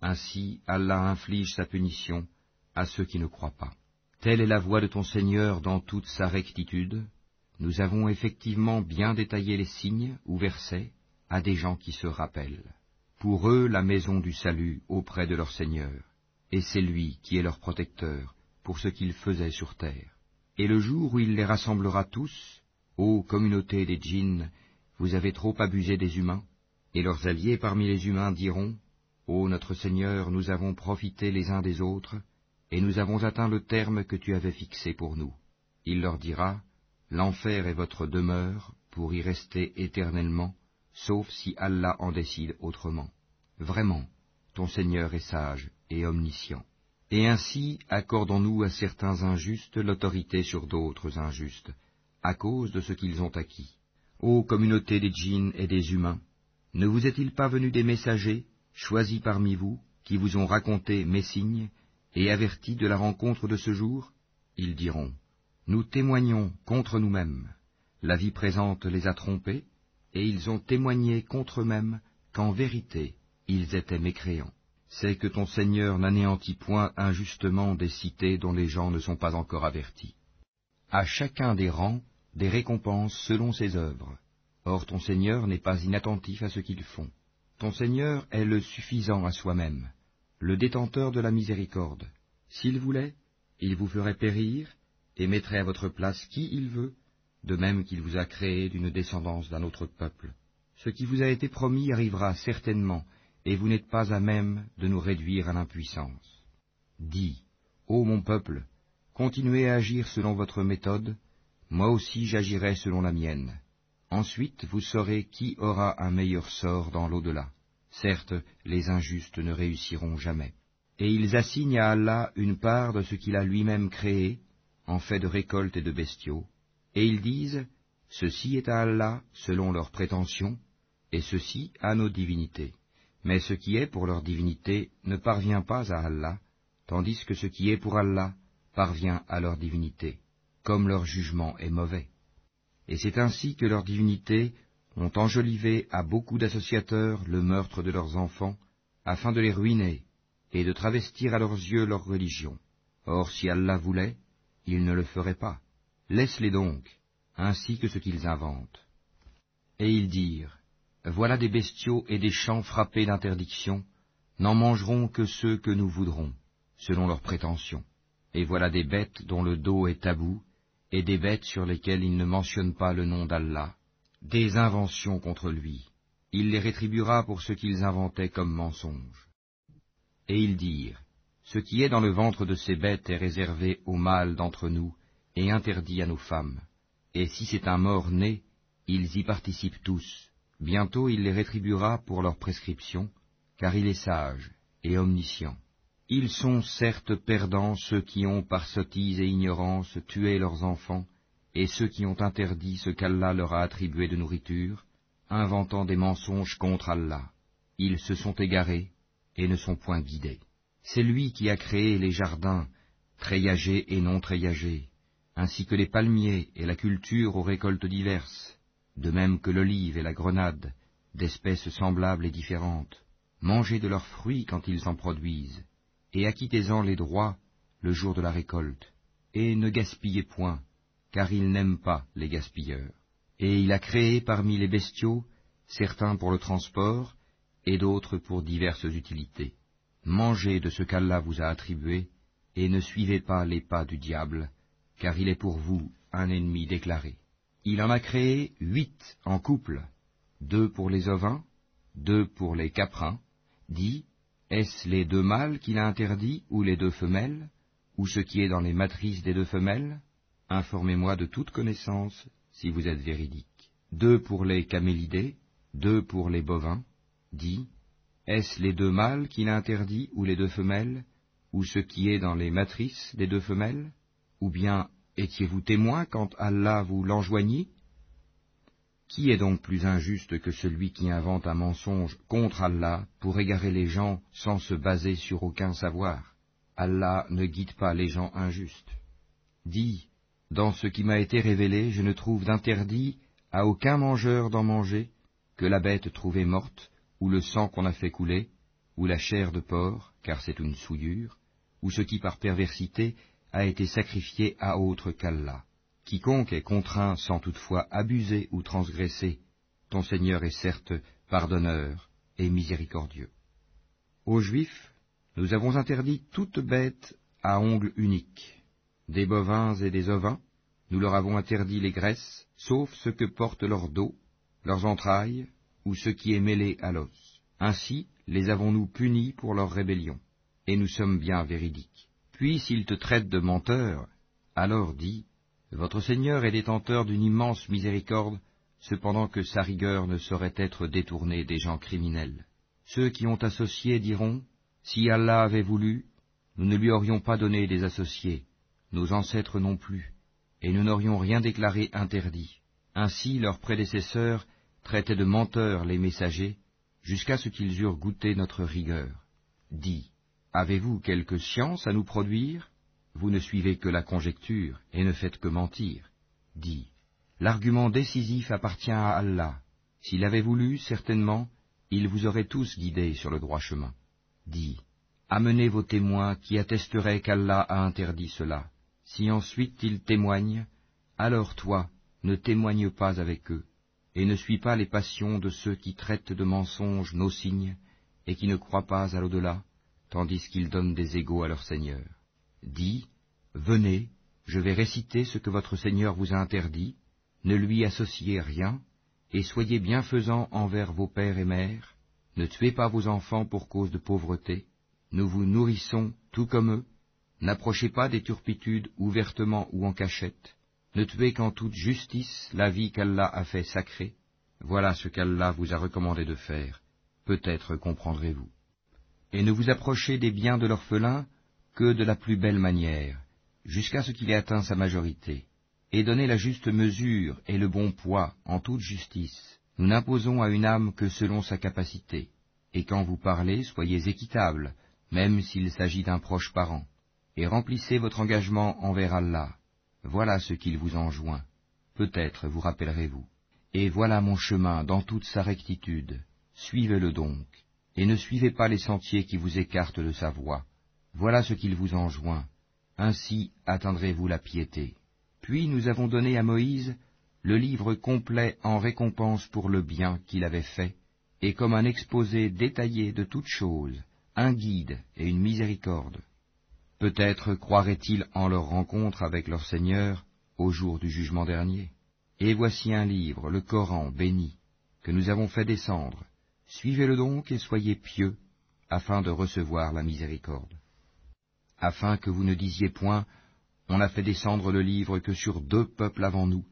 Ainsi Allah inflige sa punition à ceux qui ne croient pas. Telle est la voix de ton Seigneur dans toute sa rectitude. Nous avons effectivement bien détaillé les signes ou versets à des gens qui se rappellent. Pour eux la maison du salut auprès de leur Seigneur, et c'est lui qui est leur protecteur pour ce qu'ils faisaient sur terre. Et le jour où il les rassemblera tous, ô communauté des djinns, vous avez trop abusé des humains, et leurs alliés parmi les humains diront, Ô notre Seigneur, nous avons profité les uns des autres, et nous avons atteint le terme que tu avais fixé pour nous. Il leur dira, L'enfer est votre demeure pour y rester éternellement, sauf si Allah en décide autrement. Vraiment, ton Seigneur est sage et omniscient. Et ainsi accordons-nous à certains injustes l'autorité sur d'autres injustes, à cause de ce qu'ils ont acquis. Ô communauté des djinns et des humains, ne vous est-il pas venu des messagers, choisis parmi vous, qui vous ont raconté mes signes, et avertis de la rencontre de ce jour? Ils diront, Nous témoignons contre nous-mêmes. La vie présente les a trompés, et ils ont témoigné contre eux-mêmes qu'en vérité ils étaient mécréants. C'est que ton Seigneur n'anéantit point injustement des cités dont les gens ne sont pas encore avertis. À chacun des rangs, des récompenses selon ses œuvres. Or ton Seigneur n'est pas inattentif à ce qu'ils font. Ton Seigneur est le suffisant à soi-même le détenteur de la miséricorde. S'il voulait, il vous ferait périr et mettrait à votre place qui il veut, de même qu'il vous a créé d'une descendance d'un autre peuple. Ce qui vous a été promis arrivera certainement, et vous n'êtes pas à même de nous réduire à l'impuissance. Dis, ô mon peuple, continuez à agir selon votre méthode, moi aussi j'agirai selon la mienne. Ensuite vous saurez qui aura un meilleur sort dans l'au-delà. Certes, les injustes ne réussiront jamais. Et ils assignent à Allah une part de ce qu'il a lui-même créé, en fait de récoltes et de bestiaux, et ils disent, Ceci est à Allah selon leurs prétentions, et ceci à nos divinités. Mais ce qui est pour leur divinité ne parvient pas à Allah, tandis que ce qui est pour Allah parvient à leur divinité, comme leur jugement est mauvais. Et c'est ainsi que leur divinité ont enjolivé à beaucoup d'associateurs le meurtre de leurs enfants, afin de les ruiner et de travestir à leurs yeux leur religion. Or si Allah voulait, il ne le ferait pas. Laisse-les donc, ainsi que ce qu'ils inventent. Et ils dirent, Voilà des bestiaux et des champs frappés d'interdiction, n'en mangeront que ceux que nous voudrons, selon leurs prétentions. Et voilà des bêtes dont le dos est tabou, et des bêtes sur lesquelles ils ne mentionnent pas le nom d'Allah, des inventions contre lui. Il les rétribuera pour ce qu'ils inventaient comme mensonges. Et ils dirent, Ce qui est dans le ventre de ces bêtes est réservé aux mâles d'entre nous et interdit à nos femmes. Et si c'est un mort né, ils y participent tous. Bientôt il les rétribuera pour leur prescription, car il est sage et omniscient. Ils sont certes perdants ceux qui ont par sottise et ignorance tué leurs enfants, et ceux qui ont interdit ce qu'Allah leur a attribué de nourriture, inventant des mensonges contre Allah. Ils se sont égarés et ne sont point guidés. C'est lui qui a créé les jardins, treillagés et non treillagés, ainsi que les palmiers et la culture aux récoltes diverses, de même que l'olive et la grenade, d'espèces semblables et différentes. Mangez de leurs fruits quand ils en produisent, et acquittez-en les droits le jour de la récolte et ne gaspillez point, car il n'aime pas les gaspilleurs. Et il a créé parmi les bestiaux certains pour le transport, et d'autres pour diverses utilités. Mangez de ce qu'Allah vous a attribué, et ne suivez pas les pas du diable, car il est pour vous un ennemi déclaré. Il en a créé huit en couple, deux pour les ovins, deux pour les caprins, dit, est-ce les deux mâles qu'il a interdits, ou les deux femelles, ou ce qui est dans les matrices des deux femelles? Informez-moi de toute connaissance, si vous êtes véridique. Deux pour les camélidés, deux pour les bovins, dit, est-ce les deux mâles qu'il a interdits, ou les deux femelles, ou ce qui est dans les matrices des deux femelles? Ou bien étiez-vous témoin quand Allah vous l'enjoignit? Qui est donc plus injuste que celui qui invente un mensonge contre Allah pour égarer les gens sans se baser sur aucun savoir? Allah ne guide pas les gens injustes. Dis, dans ce qui m'a été révélé, je ne trouve d'interdit à aucun mangeur d'en manger que la bête trouvée morte, ou le sang qu'on a fait couler, ou la chair de porc, car c'est une souillure, ou ce qui par perversité a été sacrifié à autre qu'Allah. Quiconque est contraint sans toutefois abuser ou transgresser, ton Seigneur est certes pardonneur et miséricordieux. Aux Juifs, nous avons interdit toute bête à ongles uniques, des bovins et des ovins, nous leur avons interdit les graisses, sauf ce que portent leurs dos, leurs entrailles, ou ce qui est mêlé à l'os. Ainsi les avons-nous punis pour leur rébellion, et nous sommes bien véridiques. Puis s'ils te traitent de menteur, alors dis, Votre Seigneur est détenteur d'une immense miséricorde, cependant que sa rigueur ne saurait être détournée des gens criminels. Ceux qui ont associé diront, Si Allah avait voulu, nous ne lui aurions pas donné des associés, nos ancêtres non plus, et nous n'aurions rien déclaré interdit. Ainsi leurs prédécesseurs traitaient de menteurs les messagers, jusqu'à ce qu'ils eurent goûté notre rigueur. Dis, avez-vous quelque science à nous produire? Vous ne suivez que la conjecture, et ne faites que mentir. Dis, l'argument décisif appartient à Allah. S'il avait voulu, certainement, il vous aurait tous guidés sur le droit chemin. Dis, amenez vos témoins qui attesteraient qu'Allah a interdit cela. Si ensuite ils témoignent, alors toi, ne témoigne pas avec eux, et ne suis pas les passions de ceux qui traitent de mensonges nos signes, et qui ne croient pas à l'au-delà, tandis qu'ils donnent des égaux à leur Seigneur. Dis, venez, je vais réciter ce que votre Seigneur vous a interdit, ne lui associez rien, et soyez bienfaisants envers vos pères et mères, ne tuez pas vos enfants pour cause de pauvreté, nous vous nourrissons tout comme eux, N'approchez pas des turpitudes ouvertement ou en cachette. Ne tuez qu'en toute justice la vie qu'Allah a fait sacrée. Voilà ce qu'Allah vous a recommandé de faire. Peut-être comprendrez-vous. Et ne vous approchez des biens de l'orphelin que de la plus belle manière, jusqu'à ce qu'il ait atteint sa majorité. Et donnez la juste mesure et le bon poids en toute justice. Nous n'imposons à une âme que selon sa capacité. Et quand vous parlez, soyez équitable, même s'il s'agit d'un proche parent et remplissez votre engagement envers Allah. Voilà ce qu'il vous enjoint. Peut-être vous rappellerez-vous. Et voilà mon chemin dans toute sa rectitude. Suivez-le donc, et ne suivez pas les sentiers qui vous écartent de sa voie. Voilà ce qu'il vous enjoint. Ainsi atteindrez-vous la piété. Puis nous avons donné à Moïse le livre complet en récompense pour le bien qu'il avait fait, et comme un exposé détaillé de toutes choses, un guide et une miséricorde. Peut-être croiraient-ils en leur rencontre avec leur Seigneur au jour du jugement dernier. Et voici un livre, le Coran béni, que nous avons fait descendre. Suivez-le donc et soyez pieux, afin de recevoir la miséricorde. Afin que vous ne disiez point, on a fait descendre le livre que sur deux peuples avant nous,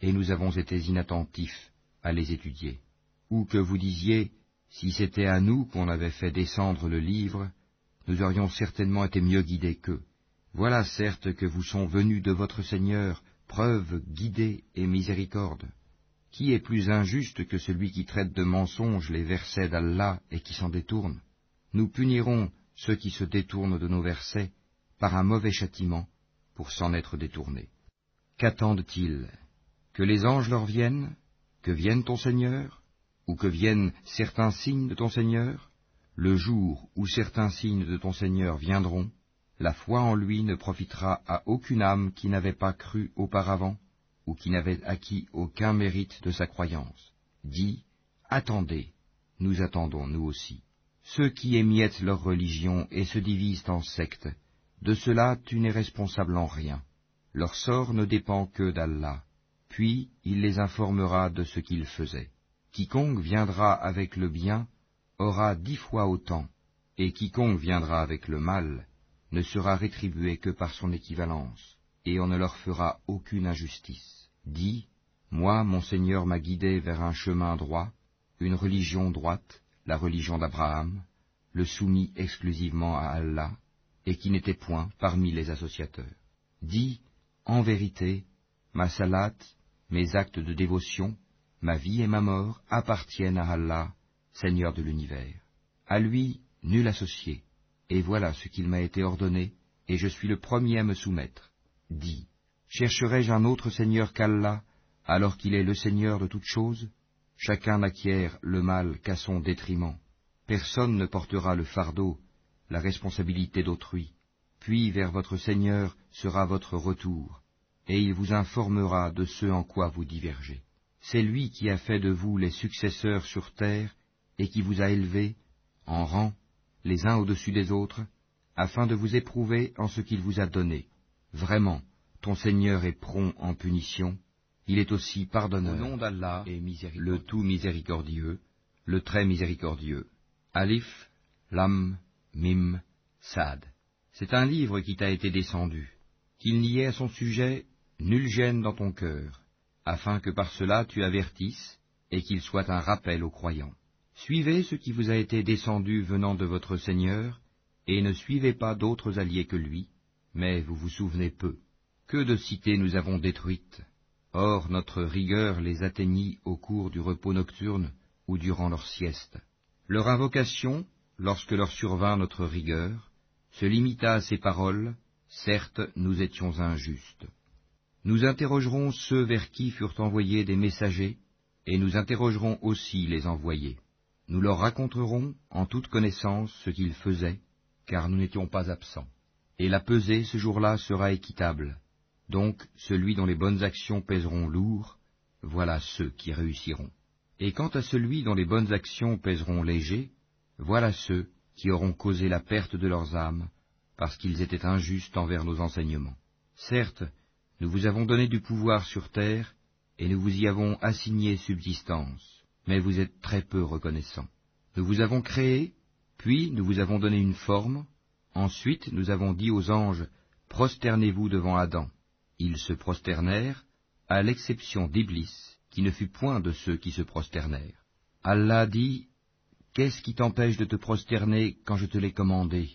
et nous avons été inattentifs à les étudier. Ou que vous disiez, si c'était à nous qu'on avait fait descendre le livre, nous aurions certainement été mieux guidés qu'eux. Voilà certes que vous sont venus de votre Seigneur preuve, guidée et miséricorde. Qui est plus injuste que celui qui traite de mensonges les versets d'Allah et qui s'en détourne? Nous punirons ceux qui se détournent de nos versets par un mauvais châtiment pour s'en être détournés. Qu'attendent-ils? Que les anges leur viennent? Que vienne ton Seigneur? Ou que viennent certains signes de ton Seigneur? Le jour où certains signes de ton Seigneur viendront, La foi en lui ne profitera à aucune âme qui n'avait pas cru auparavant qui n'avait acquis aucun mérite de sa croyance. Dis, attendez, nous attendons nous aussi. Ceux qui émiettent leur religion et se divisent en sectes, de cela tu n'es responsable en rien. Leur sort ne dépend que d'Allah, puis il les informera de ce qu'ils faisaient. Quiconque viendra avec le bien aura dix fois autant, et quiconque viendra avec le mal ne sera rétribué que par son équivalence, et on ne leur fera aucune injustice. Dis, moi, mon Seigneur m'a guidé vers un chemin droit, une religion droite, la religion d'Abraham, le soumis exclusivement à Allah, et qui n'était point parmi les associateurs. Dis, en vérité, ma salat, mes actes de dévotion, ma vie et ma mort appartiennent à Allah, Seigneur de l'univers. À lui, nul associé, et voilà ce qu'il m'a été ordonné, et je suis le premier à me soumettre. Dis, chercherai-je un autre Seigneur qu'Allah, alors qu'il est le Seigneur de toutes choses? Chacun n'acquiert le mal qu'à son détriment. Personne ne portera le fardeau, la responsabilité d'autrui. Puis vers votre Seigneur sera votre retour, et il vous informera de ce en quoi vous divergez. C'est lui qui a fait de vous les successeurs sur terre, et qui vous a élevés, en rang, les uns au-dessus des autres, afin de vous éprouver en ce qu'il vous a donné. Vraiment, ton Seigneur est prompt en punition, il est aussi pardonneur. Au nom d'Allah, le tout miséricordieux, le très miséricordieux. Alif, Lam, Mim, Sad. C'est un livre qui t'a été descendu, qu'il n'y ait à son sujet nulle gêne dans ton cœur, afin que par cela tu avertisses et qu'il soit un rappel aux croyants. Suivez ce qui vous a été descendu venant de votre Seigneur, et ne suivez pas d'autres alliés que lui, mais vous vous souvenez peu. Que de cités nous avons détruites, Or notre rigueur les atteignit au cours du repos nocturne ou durant leur sieste. Leur invocation, lorsque leur survint notre rigueur, se limita à ces paroles, Certes, nous étions injustes. Nous interrogerons ceux vers qui furent envoyés des messagers, et nous interrogerons aussi les envoyés. Nous leur raconterons en toute connaissance ce qu'ils faisaient, car nous n'étions pas absents. Et la pesée ce jour-là sera équitable, donc celui dont les bonnes actions pèseront lourd, voilà ceux qui réussiront. Et quant à celui dont les bonnes actions pèseront léger, voilà ceux qui auront causé la perte de leurs âmes, parce qu'ils étaient injustes envers nos enseignements. Certes, nous vous avons donné du pouvoir sur terre, et nous vous y avons assigné subsistance, mais vous êtes très peu reconnaissants. Nous vous avons créé, puis nous vous avons donné une forme, ensuite nous avons dit aux anges, Prosternez-vous devant Adam. Ils se prosternèrent, à l'exception d'Iblis, qui ne fut point de ceux qui se prosternèrent. Allah dit, Qu'est-ce qui t'empêche de te prosterner quand je te l'ai commandé?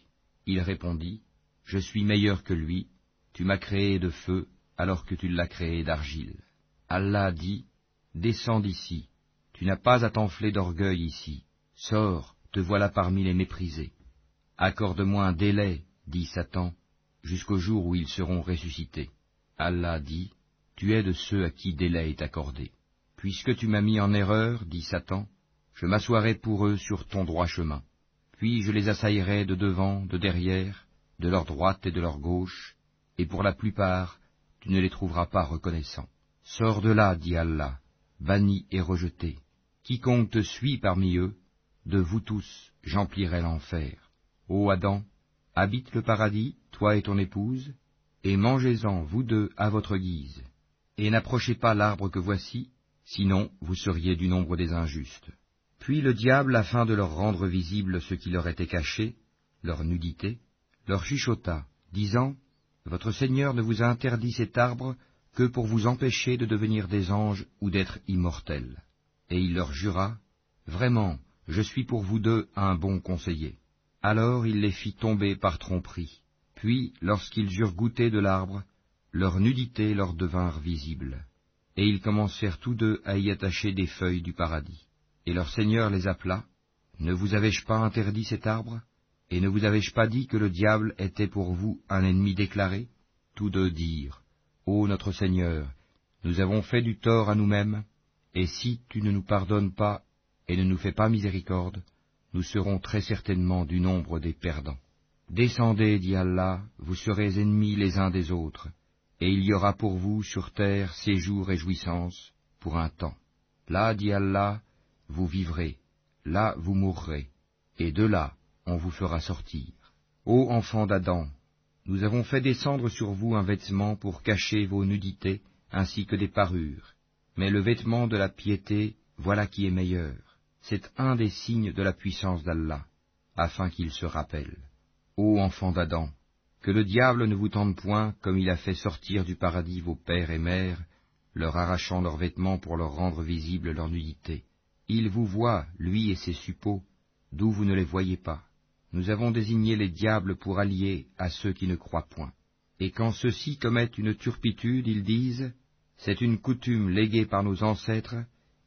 Il répondit, Je suis meilleur que lui, tu m'as créé de feu alors que tu l'as créé d'argile. Allah dit, Descends d'ici, tu n'as pas à t'enfler d'orgueil ici, sors, te voilà parmi les méprisés. Accorde-moi un délai, dit Satan, jusqu'au jour où ils seront ressuscités. Allah dit, Tu es de ceux à qui délai est accordé. Puisque tu m'as mis en erreur, dit Satan, je m'assoirai pour eux sur ton droit chemin. Puis je les assaillerai de devant, de derrière, de leur droite et de leur gauche, et pour la plupart, tu ne les trouveras pas reconnaissants. Sors de là, dit Allah, banni et rejeté. Quiconque te suit parmi eux, de vous tous, j'emplirai l'enfer. Ô Adam, habite le paradis, toi et ton épouse, et mangez-en, vous deux, à votre guise, et n'approchez pas l'arbre que voici, sinon vous seriez du nombre des injustes. Puis le diable, afin de leur rendre visible ce qui leur était caché, leur nudité, leur chuchota, disant, Votre Seigneur ne vous a interdit cet arbre que pour vous empêcher de devenir des anges ou d'être immortels. Et il leur jura, Vraiment, je suis pour vous deux un bon conseiller. Alors il les fit tomber par tromperie. Puis, lorsqu'ils eurent goûté de l'arbre, leur nudité leur devinrent visible, et ils commencèrent tous deux à y attacher des feuilles du paradis. Et leur Seigneur les appela, Ne vous avais-je pas interdit cet arbre? Et ne vous avais-je pas dit que le diable était pour vous un ennemi déclaré? Tous deux dirent, Ô notre Seigneur, nous avons fait du tort à nous-mêmes, et si tu ne nous pardonnes pas et ne nous fais pas miséricorde, nous serons très certainement du nombre des perdants. Descendez, dit Allah, vous serez ennemis les uns des autres, et il y aura pour vous sur terre séjour et jouissance pour un temps. Là, dit Allah, vous vivrez, là vous mourrez, et de là on vous fera sortir. Ô enfants d'Adam, nous avons fait descendre sur vous un vêtement pour cacher vos nudités, ainsi que des parures. Mais le vêtement de la piété, voilà qui est meilleur. C'est un des signes de la puissance d'Allah, afin qu'il se rappelle. Ô enfants d'Adam, que le diable ne vous tente point comme il a fait sortir du paradis vos pères et mères, leur arrachant leurs vêtements pour leur rendre visible leur nudité. Il vous voit, lui et ses suppôts, d'où vous ne les voyez pas. Nous avons désigné les diables pour alliés à ceux qui ne croient point. Et quand ceux-ci commettent une turpitude, ils disent, c'est une coutume léguée par nos ancêtres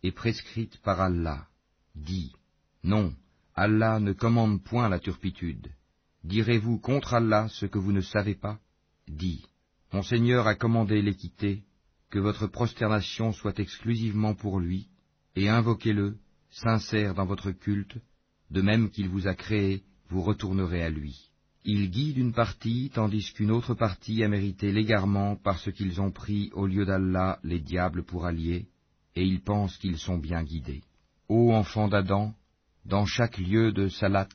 et prescrite par Allah. Dis, non, Allah ne commande point la turpitude. Direz-vous contre Allah ce que vous ne savez pas? Dis, mon Seigneur a commandé l'équité, que votre prosternation soit exclusivement pour lui, et invoquez-le, sincère dans votre culte, de même qu'il vous a créé vous retournerez à lui. Il guide une partie, tandis qu'une autre partie a mérité l'égarement parce qu'ils ont pris au lieu d'Allah les diables pour alliés, et ils pensent qu'ils sont bien guidés. Ô enfants d'Adam, dans chaque lieu de Salat,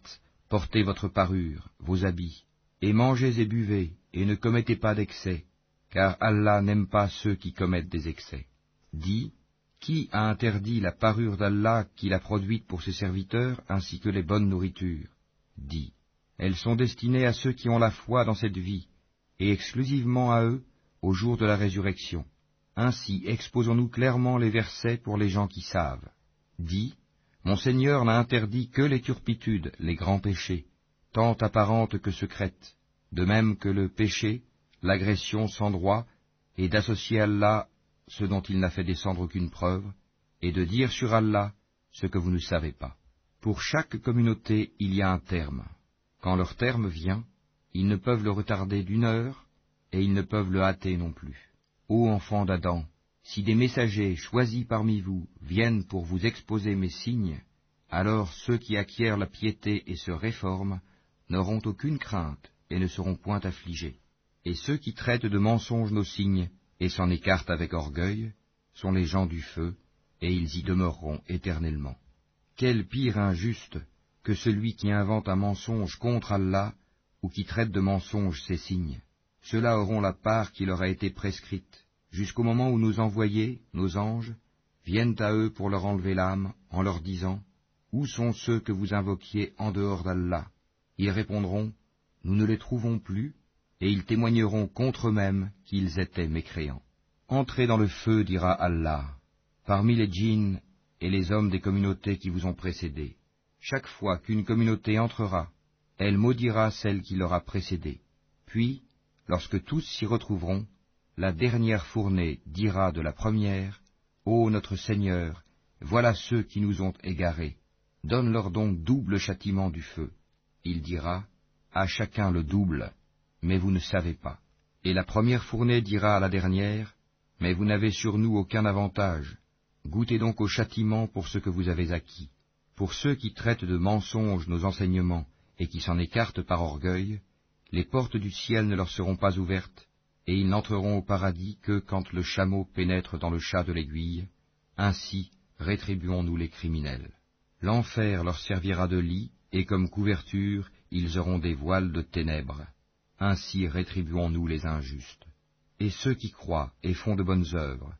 portez votre parure, vos habits, et mangez et buvez, et ne commettez pas d'excès, car Allah n'aime pas ceux qui commettent des excès. Dis, qui a interdit la parure d'Allah qu'il a produite pour ses serviteurs, ainsi que les bonnes nourritures? Dit, Elles sont destinées à ceux qui ont la foi dans cette vie, et exclusivement à eux au jour de la résurrection. Ainsi exposons-nous clairement les versets pour les gens qui savent. Dit, Mon Seigneur n'a interdit que les turpitudes, les grands péchés, tant apparentes que secrètes, de même que le péché, l'agression sans droit, et d'associer Allah ce dont il n'a fait descendre aucune preuve, et de dire sur Allah ce que vous ne savez pas. Pour chaque communauté, il y a un terme. Quand leur terme vient, ils ne peuvent le retarder d'une heure, et ils ne peuvent le hâter non plus. Ô enfants d'Adam, si des messagers choisis parmi vous viennent pour vous exposer mes signes, alors ceux qui acquièrent la piété et se réforment n'auront aucune crainte et ne seront point affligés. Et ceux qui traitent de mensonges nos signes et s'en écartent avec orgueil sont les gens du feu, et ils y demeureront éternellement. Quel pire injuste que celui qui invente un mensonge contre Allah ou qui traite de mensonge ses signes. Ceux-là auront la part qui leur a été prescrite, jusqu'au moment où nos envoyés, nos anges, viennent à eux pour leur enlever l'âme, en leur disant, Où sont ceux que vous invoquiez en dehors d'Allah? Ils répondront, Nous ne les trouvons plus, et ils témoigneront contre eux-mêmes qu'ils étaient mécréants. Entrez dans le feu, dira Allah. Parmi les djinns et les hommes des communautés qui vous ont précédés. Chaque fois qu'une communauté entrera, elle maudira celle qui l'aura précédée. Puis, lorsque tous s'y retrouveront, la dernière fournée dira de la première, Ô notre Seigneur, voilà ceux qui nous ont égarés. Donne-leur donc double châtiment du feu. Il dira, À chacun le double, mais vous ne savez pas. Et la première fournée dira à la dernière, Mais vous n'avez sur nous aucun avantage, Goûtez donc au châtiment pour ce que vous avez acquis. Pour ceux qui traitent de mensonges nos enseignements et qui s'en écartent par orgueil, les portes du ciel ne leur seront pas ouvertes, et ils n'entreront au paradis que quand le chameau pénètre dans le chat de l'aiguille. Ainsi rétribuons-nous les criminels. L'enfer leur servira de lit, et comme couverture ils auront des voiles de ténèbres. Ainsi rétribuons-nous les injustes. Et ceux qui croient et font de bonnes œuvres,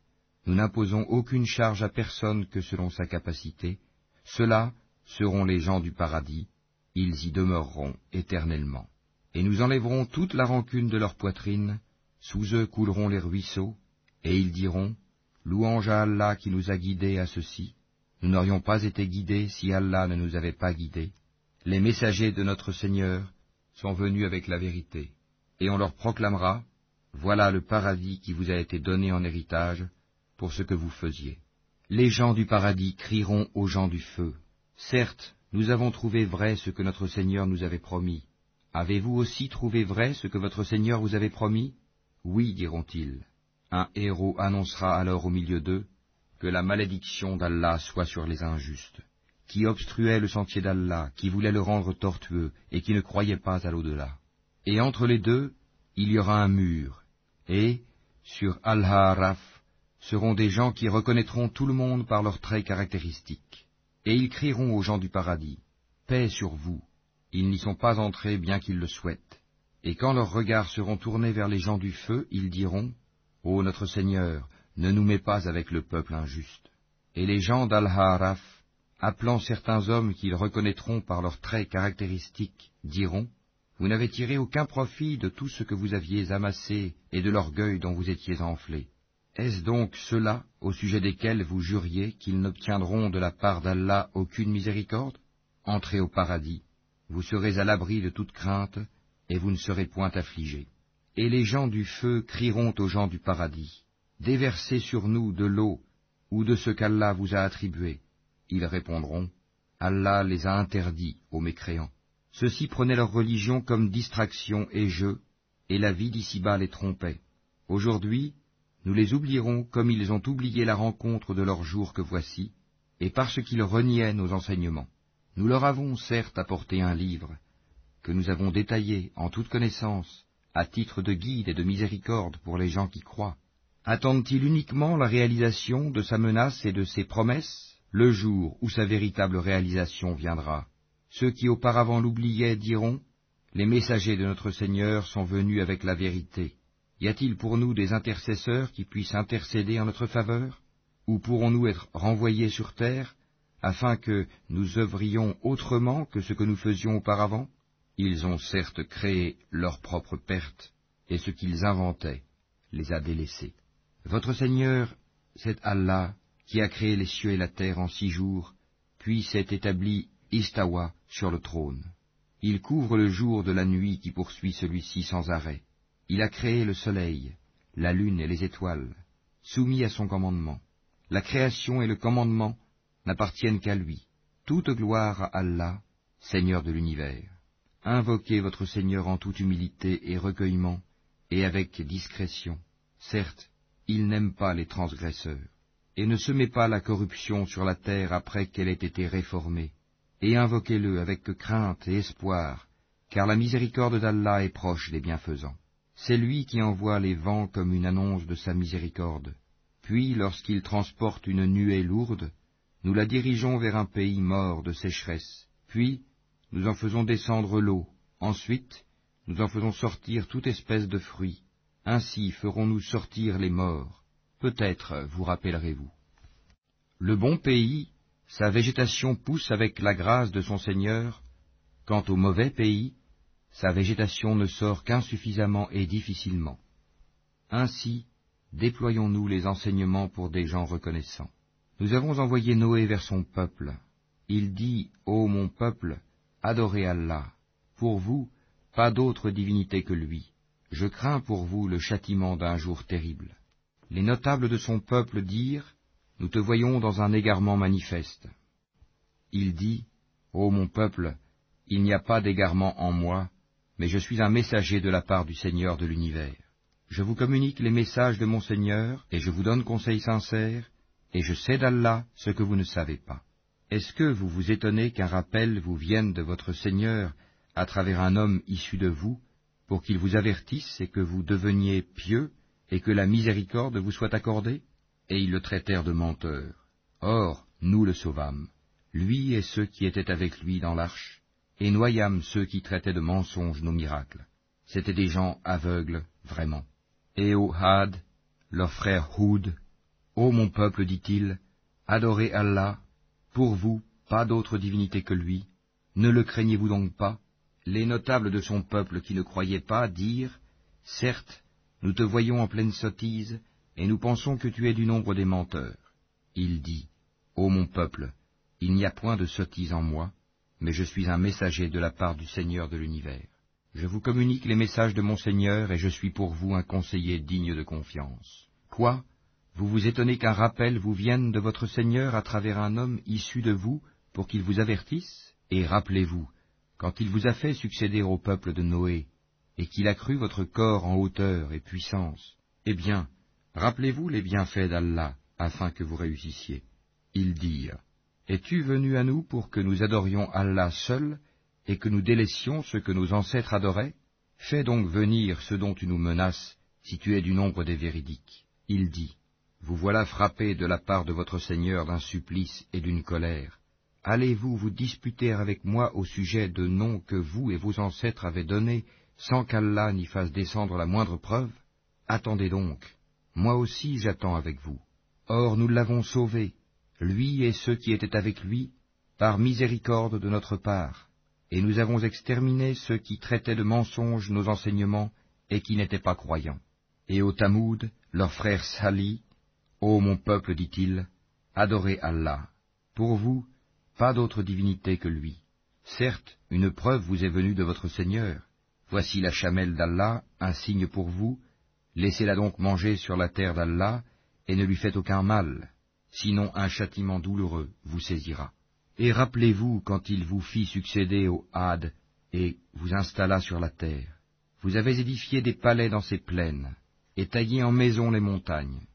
nous n'imposons aucune charge à personne que selon sa capacité. Ceux-là seront les gens du paradis, ils y demeureront éternellement. Et nous enlèverons toute la rancune de leur poitrine, sous eux couleront les ruisseaux, et ils diront, Louange à Allah qui nous a guidés à ceci. Nous n'aurions pas été guidés si Allah ne nous avait pas guidés. Les messagers de notre Seigneur sont venus avec la vérité, et on leur proclamera, Voilà le paradis qui vous a été donné en héritage, pour ce que vous faisiez. Les gens du paradis crieront aux gens du feu. Certes, nous avons trouvé vrai ce que notre Seigneur nous avait promis. Avez-vous aussi trouvé vrai ce que votre Seigneur vous avait promis? Oui, diront-ils. Un héros annoncera alors au milieu d'eux que la malédiction d'Allah soit sur les injustes. qui obstruait le sentier d'Allah, qui voulait le rendre tortueux, et qui ne croyait pas à l'au-delà. Et entre les deux, il y aura un mur, et, sur Al-Haraf, seront des gens qui reconnaîtront tout le monde par leurs traits caractéristiques. Et ils crieront aux gens du paradis, Paix sur vous. Ils n'y sont pas entrés bien qu'ils le souhaitent. Et quand leurs regards seront tournés vers les gens du feu, ils diront, Ô notre Seigneur, ne nous mets pas avec le peuple injuste. Et les gens d'Al-Haraf, appelant certains hommes qu'ils reconnaîtront par leurs traits caractéristiques, diront, Vous n'avez tiré aucun profit de tout ce que vous aviez amassé et de l'orgueil dont vous étiez enflés. Est-ce donc ceux-là au sujet desquels vous juriez qu'ils n'obtiendront de la part d'Allah aucune miséricorde? Entrez au paradis, vous serez à l'abri de toute crainte, et vous ne serez point affligés. Et les gens du feu crieront aux gens du paradis, Déversez sur nous de l'eau ou de ce qu'Allah vous a attribué. Ils répondront, Allah les a interdits aux mécréants. Ceux-ci prenaient leur religion comme distraction et jeu, et la vie d'ici-bas les trompait. Aujourd'hui, nous les oublierons comme ils ont oublié la rencontre de leur jour que voici, et parce qu'ils reniaient nos enseignements. Nous leur avons certes apporté un livre, que nous avons détaillé en toute connaissance, à titre de guide et de miséricorde pour les gens qui croient. Attendent-ils uniquement la réalisation de sa menace et de ses promesses, le jour où sa véritable réalisation viendra Ceux qui auparavant l'oubliaient diront, Les messagers de notre Seigneur sont venus avec la vérité. Y a-t-il pour nous des intercesseurs qui puissent intercéder en notre faveur? Ou pourrons-nous être renvoyés sur terre, afin que nous œuvrions autrement que ce que nous faisions auparavant? Ils ont certes créé leur propre perte, et ce qu'ils inventaient les a délaissés. Votre Seigneur, c'est Allah qui a créé les cieux et la terre en six jours, puis s'est établi Istawa sur le trône. Il couvre le jour de la nuit qui poursuit celui-ci sans arrêt. Il a créé le soleil, la lune et les étoiles, soumis à son commandement. La création et le commandement n'appartiennent qu'à lui. Toute gloire à Allah, Seigneur de l'univers. Invoquez votre Seigneur en toute humilité et recueillement, et avec discrétion. Certes, il n'aime pas les transgresseurs, et ne semez pas la corruption sur la terre après qu'elle ait été réformée, et invoquez-le avec crainte et espoir, car la miséricorde d'Allah est proche des bienfaisants. C'est lui qui envoie les vents comme une annonce de sa miséricorde. Puis, lorsqu'il transporte une nuée lourde, nous la dirigeons vers un pays mort de sécheresse. Puis, nous en faisons descendre l'eau. Ensuite, nous en faisons sortir toute espèce de fruits. Ainsi ferons-nous sortir les morts. Peut-être vous rappellerez-vous. Le bon pays, sa végétation pousse avec la grâce de son Seigneur. Quant au mauvais pays, sa végétation ne sort qu'insuffisamment et difficilement. Ainsi, déployons-nous les enseignements pour des gens reconnaissants. Nous avons envoyé Noé vers son peuple. Il dit, Ô mon peuple, adorez Allah. Pour vous, pas d'autre divinité que lui. Je crains pour vous le châtiment d'un jour terrible. Les notables de son peuple dirent, Nous te voyons dans un égarement manifeste. Il dit, Ô mon peuple, il n'y a pas d'égarement en moi, mais je suis un messager de la part du Seigneur de l'univers. Je vous communique les messages de mon Seigneur, et je vous donne conseil sincère, et je sais d'Allah ce que vous ne savez pas. Est-ce que vous vous étonnez qu'un rappel vous vienne de votre Seigneur à travers un homme issu de vous, pour qu'il vous avertisse et que vous deveniez pieux, et que la miséricorde vous soit accordée? Et ils le traitèrent de menteur. Or, nous le sauvâmes, lui et ceux qui étaient avec lui dans l'arche, et noyâmes ceux qui traitaient de mensonges nos miracles. C'étaient des gens aveugles, vraiment. Et au Had, leur frère Houd, Ô mon peuple, dit-il, adorez Allah, pour vous, pas d'autre divinité que lui, ne le craignez-vous donc pas? Les notables de son peuple qui ne croyaient pas dirent, Certes, nous te voyons en pleine sottise, et nous pensons que tu es du nombre des menteurs. Il dit, Ô mon peuple, il n'y a point de sottise en moi, mais je suis un messager de la part du Seigneur de l'univers. Je vous communique les messages de mon Seigneur, et je suis pour vous un conseiller digne de confiance. Quoi? Vous vous étonnez qu'un rappel vous vienne de votre Seigneur à travers un homme issu de vous, pour qu'il vous avertisse Et rappelez-vous, quand il vous a fait succéder au peuple de Noé, et qu'il a cru votre corps en hauteur et puissance, eh bien, rappelez-vous les bienfaits d'Allah, afin que vous réussissiez. Ils dirent, Es-tu venu à nous pour que nous adorions Allah seul et que nous délaissions ce que nos ancêtres adoraient? Fais donc venir ce dont tu nous menaces, si tu es du nombre des véridiques. Il dit, Vous voilà frappés de la part de votre Seigneur d'un supplice et d'une colère. Allez-vous vous disputer avec moi au sujet de noms que vous et vos ancêtres avez donnés sans qu'Allah n'y fasse descendre la moindre preuve? Attendez donc, moi aussi j'attends avec vous. Or nous l'avons sauvé, lui et ceux qui étaient avec lui, par miséricorde de notre part, et nous avons exterminé ceux qui traitaient de mensonges nos enseignements et qui n'étaient pas croyants. Et au Tamoud, leur frère Sali, Ô mon peuple, dit-il, adorez Allah. Pour vous, pas d'autre divinité que lui. Certes, une preuve vous est venue de votre Seigneur. Voici la chamelle d'Allah, un signe pour vous. Laissez-la donc manger sur la terre d'Allah, et ne lui faites aucun mal, sinon un châtiment douloureux vous saisira. Et rappelez-vous quand il vous fit succéder au Had et vous installa sur la terre. Vous avez édifié des palais dans ces plaines, et taillé en maisons les montagnes.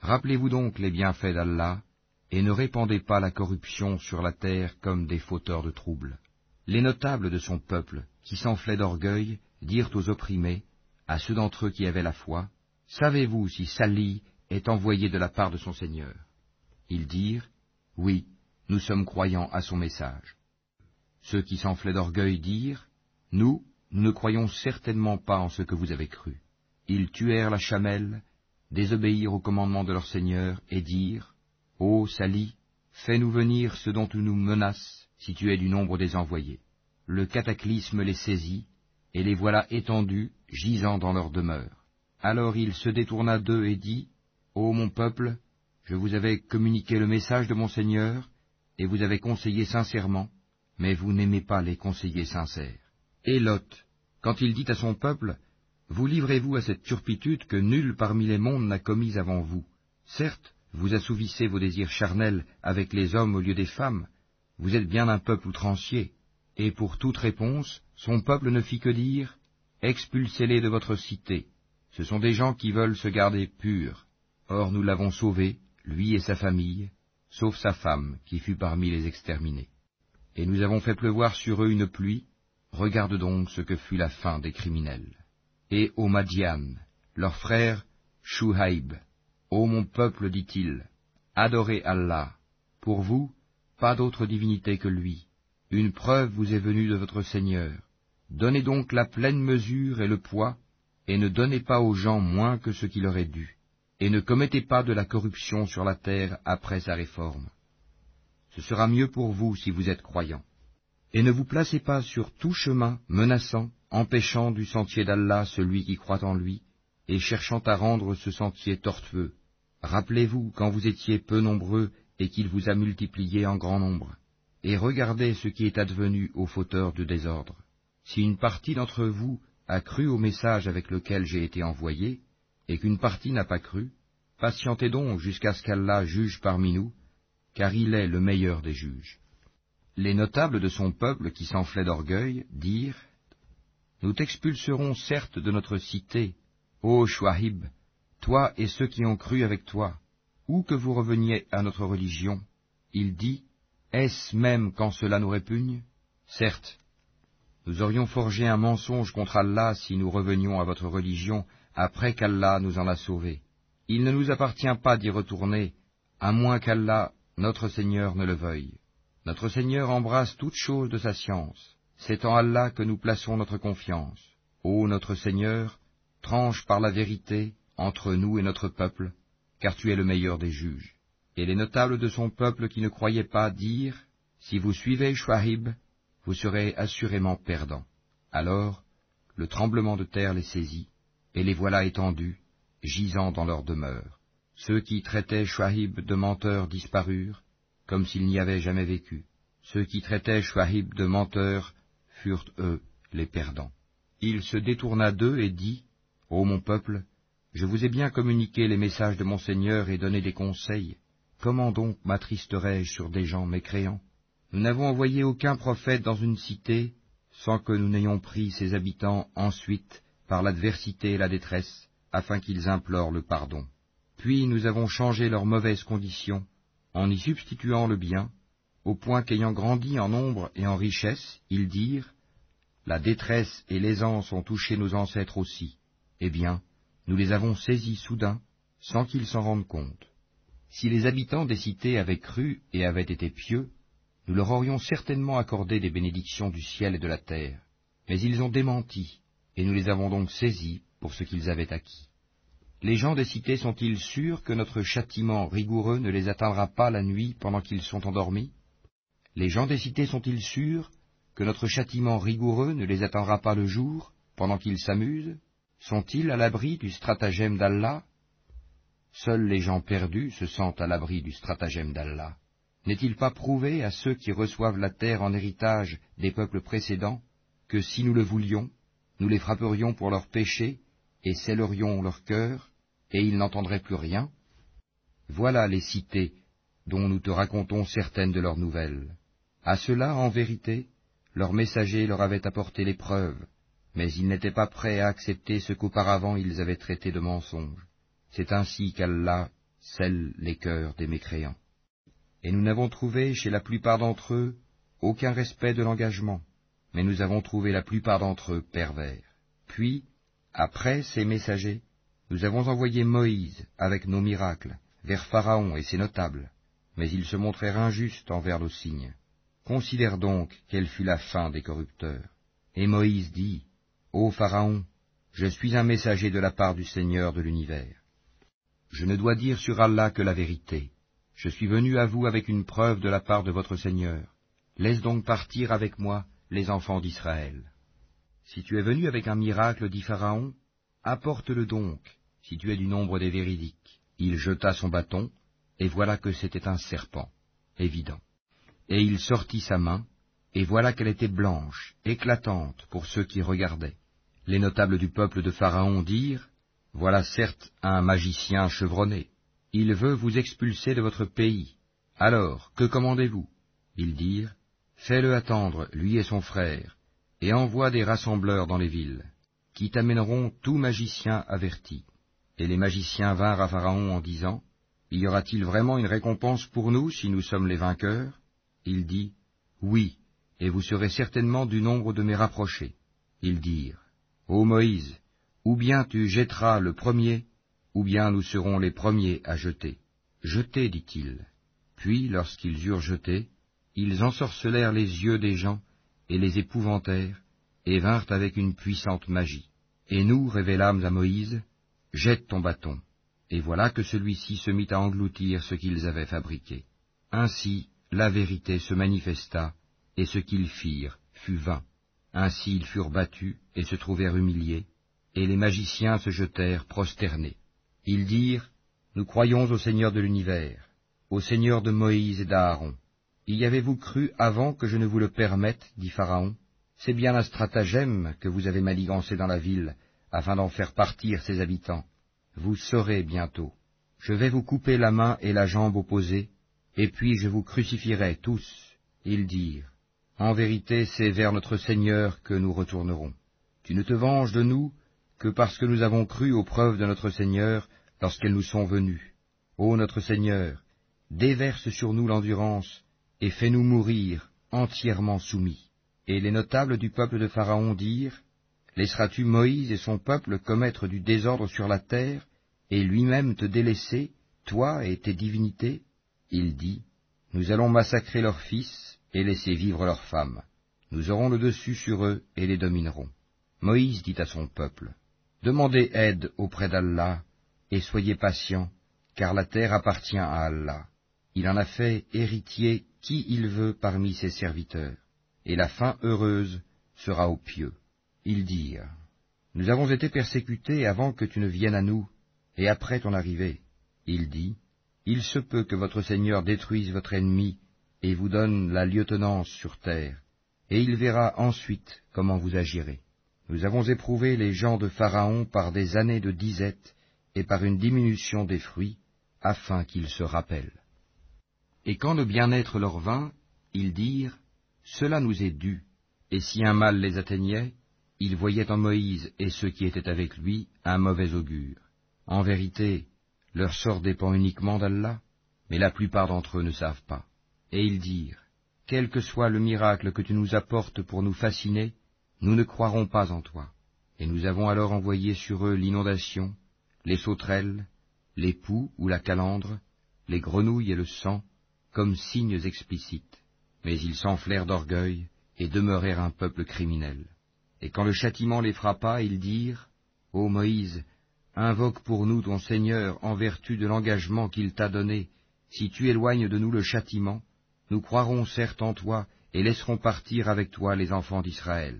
Rappelez-vous donc les bienfaits d'Allah, et ne répandez pas la corruption sur la terre comme des fauteurs de troubles. Les notables de son peuple, qui s'enflaient d'orgueil, dirent aux opprimés, à ceux d'entre eux qui avaient la foi, Savez-vous si Sali est envoyé de la part de son Seigneur? Ils dirent, Oui, nous sommes croyants à son message. Ceux qui s'enflaient d'orgueil dirent, Nous, nous ne croyons certainement pas en ce que vous avez cru. Ils tuèrent la chamelle, désobéirent au commandement de leur Seigneur, et dirent, Ô Sali, fais-nous venir ce dont tu nous menaces, si tu es du nombre des envoyés. Le cataclysme les saisit, et les voilà étendus, gisant dans leur demeure. Alors il se détourna d'eux et dit, Ô mon peuple, je vous avais communiqué le message de mon Seigneur, et vous avez conseillé sincèrement, mais vous n'aimez pas les conseillers sincères. Et Lot, quand il dit à son peuple, Vous livrez-vous à cette turpitude que nul parmi les mondes n'a commise avant vous. Certes, vous assouvissez vos désirs charnels avec les hommes au lieu des femmes, vous êtes bien un peuple outrancier. Et pour toute réponse, son peuple ne fit que dire, Expulsez-les de votre cité. Ce sont des gens qui veulent se garder purs. Or nous l'avons sauvé, lui et sa famille, sauf sa femme, qui fut parmi les exterminés. Et nous avons fait pleuvoir sur eux une pluie, regarde donc ce que fut la fin des criminels. Et aux Madian, leur frère Shuhaib, Ô mon peuple, dit-il, adorez Allah. Pour vous, pas d'autre divinité que lui. Une preuve vous est venue de votre Seigneur. Donnez donc la pleine mesure et le poids, et ne donnez pas aux gens moins que ce qui leur est dû, et ne commettez pas de la corruption sur la terre après sa réforme. Ce sera mieux pour vous si vous êtes croyants. Et ne vous placez pas sur tout chemin menaçant, empêchant du sentier d'Allah celui qui croit en lui, et cherchant à rendre ce sentier tortueux. Rappelez-vous quand vous étiez peu nombreux et qu'il vous a multiplié en grand nombre, et regardez ce qui est advenu aux fauteurs de désordre. Si une partie d'entre vous a cru au message avec lequel j'ai été envoyé, et qu'une partie n'a pas cru, patientez donc jusqu'à ce qu'Allah juge parmi nous, car il est le meilleur des juges. Les notables de son peuple qui s'enflaient d'orgueil dirent, Nous t'expulserons certes de notre cité, ô Chouahib, toi et ceux qui ont cru avec toi, ou que vous reveniez à notre religion. Il dit, Est-ce même quand cela nous répugne? Certes, nous aurions forgé un mensonge contre Allah si nous revenions à votre religion après qu'Allah nous en a sauvés. Il ne nous appartient pas d'y retourner, à moins qu'Allah, notre Seigneur, ne le veuille. Notre Seigneur embrasse toutes choses de sa science. C'est en Allah que nous plaçons notre confiance. Ô notre Seigneur, tranche par la vérité entre nous et notre peuple, car tu es le meilleur des juges. Et les notables de son peuple qui ne croyaient pas dirent, Si vous suivez Chouahib, vous serez assurément perdants. Alors, le tremblement de terre les saisit, et les voilà étendus, gisant dans leur demeure. Ceux qui traitaient Chouahib de menteur disparurent, comme s'ils n'y avaient jamais vécu. Ceux qui traitaient Chouahib de menteur Il se détourna d'eux et dit, Ô mon peuple, je vous ai bien communiqué les messages de mon Seigneur et donné des conseils. Comment donc m'attristerai-je sur des gens mécréants? Nous n'avons envoyé aucun prophète dans une cité sans que nous n'ayons pris ses habitants ensuite par l'adversité et la détresse, afin qu'ils implorent le pardon. Puis nous avons changé leurs mauvaises conditions en y substituant le bien, au point qu'ayant grandi en nombre et en richesse, ils dirent, La détresse et l'aisance ont touché nos ancêtres aussi. Eh bien, nous les avons saisis soudain, sans qu'ils s'en rendent compte. Si les habitants des cités avaient cru et avaient été pieux, nous leur aurions certainement accordé des bénédictions du ciel et de la terre. Mais ils ont démenti, et nous les avons donc saisis pour ce qu'ils avaient acquis. Les gens des cités sont-ils sûrs que notre châtiment rigoureux ne les atteindra pas la nuit pendant qu'ils sont endormis? Les gens des cités sont-ils sûrs que notre châtiment rigoureux ne les atteindra pas le jour, pendant qu'ils s'amusent Sont-ils à l'abri du stratagème d'Allah? Seuls les gens perdus se sentent à l'abri du stratagème d'Allah. N'est-il pas prouvé à ceux qui reçoivent la terre en héritage des peuples précédents que si nous le voulions, nous les frapperions pour leurs péchés et scellerions leur cœur, et ils n'entendraient plus rien? Voilà les cités dont nous te racontons certaines de leurs nouvelles. À cela, en vérité, leurs messagers leur avaient apporté les preuves, mais ils n'étaient pas prêts à accepter ce qu'auparavant ils avaient traité de mensonge. C'est ainsi qu'Allah scelle les cœurs des mécréants. Et nous n'avons trouvé chez la plupart d'entre eux aucun respect de l'engagement, mais nous avons trouvé la plupart d'entre eux pervers. Puis, après ces messagers, nous avons envoyé Moïse avec nos miracles vers Pharaon et ses notables, mais ils se montrèrent injustes envers nos signes. Considère donc quelle fut la fin des corrupteurs. Et Moïse dit, Ô Pharaon, je suis un messager de la part du Seigneur de l'univers. Je ne dois dire sur Allah que la vérité. Je suis venu à vous avec une preuve de la part de votre Seigneur. Laisse donc partir avec moi les enfants d'Israël. Si tu es venu avec un miracle, dit Pharaon, apporte-le donc, si tu es du nombre des véridiques. Il jeta son bâton, et voilà que c'était un serpent, évident. Et il sortit sa main, et voilà qu'elle était blanche, éclatante pour ceux qui regardaient. Les notables du peuple de Pharaon dirent, Voilà certes un magicien chevronné. Il veut vous expulser de votre pays. Alors, que commandez-vous? Ils dirent, Fais-le attendre, lui et son frère, et envoie des rassembleurs dans les villes, qui t'amèneront tout magicien averti. Et les magiciens vinrent à Pharaon en disant, Y aura-t-il vraiment une récompense pour nous si nous sommes les vainqueurs? Il dit, Oui, et vous serez certainement du nombre de mes rapprochés. Ils dirent, Ô Moïse, ou bien tu jetteras le premier, ou bien nous serons les premiers à jeter. Jetez, dit-il. Puis, lorsqu'ils eurent jeté, ils ensorcelèrent les yeux des gens et les épouvantèrent, et vinrent avec une puissante magie. Et nous révélâmes à Moïse, Jette ton bâton. Et voilà que celui-ci se mit à engloutir ce qu'ils avaient fabriqué. Ainsi la vérité se manifesta, et ce qu'ils firent fut vain. Ainsi ils furent battus et se trouvèrent humiliés, et les magiciens se jetèrent prosternés. Ils dirent, Nous croyons au Seigneur de l'univers, au Seigneur de Moïse et d'Aaron. Y avez-vous cru avant que je ne vous le permette, dit Pharaon? C'est bien un stratagème que vous avez manigancé dans la ville, afin d'en faire partir ses habitants. Vous saurez bientôt. Je vais vous couper la main et la jambe opposées, et puis je vous crucifierai tous. Ils dirent, En vérité, c'est vers notre Seigneur que nous retournerons. Tu ne te venges de nous que parce que nous avons cru aux preuves de notre Seigneur lorsqu'elles nous sont venues. Ô notre Seigneur, déverse sur nous l'endurance, et fais-nous mourir entièrement soumis. Et les notables du peuple de Pharaon dirent, Laisseras-tu Moïse et son peuple commettre du désordre sur la terre, et lui-même te délaisser, toi et tes divinités? Il dit, Nous allons massacrer leurs fils et laisser vivre leurs femmes. Nous aurons le dessus sur eux et les dominerons. Moïse dit à son peuple, Demandez aide auprès d'Allah, et soyez patients, car la terre appartient à Allah. Il en a fait héritier qui il veut parmi ses serviteurs, et la fin heureuse sera aux pieux. Ils dirent, Nous avons été persécutés avant que tu ne viennes à nous, et après ton arrivée. Il dit, Il se peut que votre Seigneur détruise votre ennemi, et vous donne la lieutenance sur terre, et il verra ensuite comment vous agirez. Nous avons éprouvé les gens de Pharaon par des années de disette et par une diminution des fruits, afin qu'ils se rappellent. Et quand le bien-être leur vint, ils dirent, Cela nous est dû, et si un mal les atteignait, ils voyaient en Moïse et ceux qui étaient avec lui un mauvais augure. En vérité, leur sort dépend uniquement d'Allah, mais la plupart d'entre eux ne savent pas. Et ils dirent, quel que soit le miracle que tu nous apportes pour nous fasciner, nous ne croirons pas en toi. Et nous avons alors envoyé sur eux l'inondation, les sauterelles, les poux ou la calandre, les grenouilles et le sang, comme signes explicites. Mais ils s'enflèrent d'orgueil et demeurèrent un peuple criminel. Et quand le châtiment les frappa, ils dirent, Ô Moïse, invoque pour nous ton Seigneur en vertu de l'engagement qu'il t'a donné. Si tu éloignes de nous le châtiment, nous croirons certes en toi et laisserons partir avec toi les enfants d'Israël.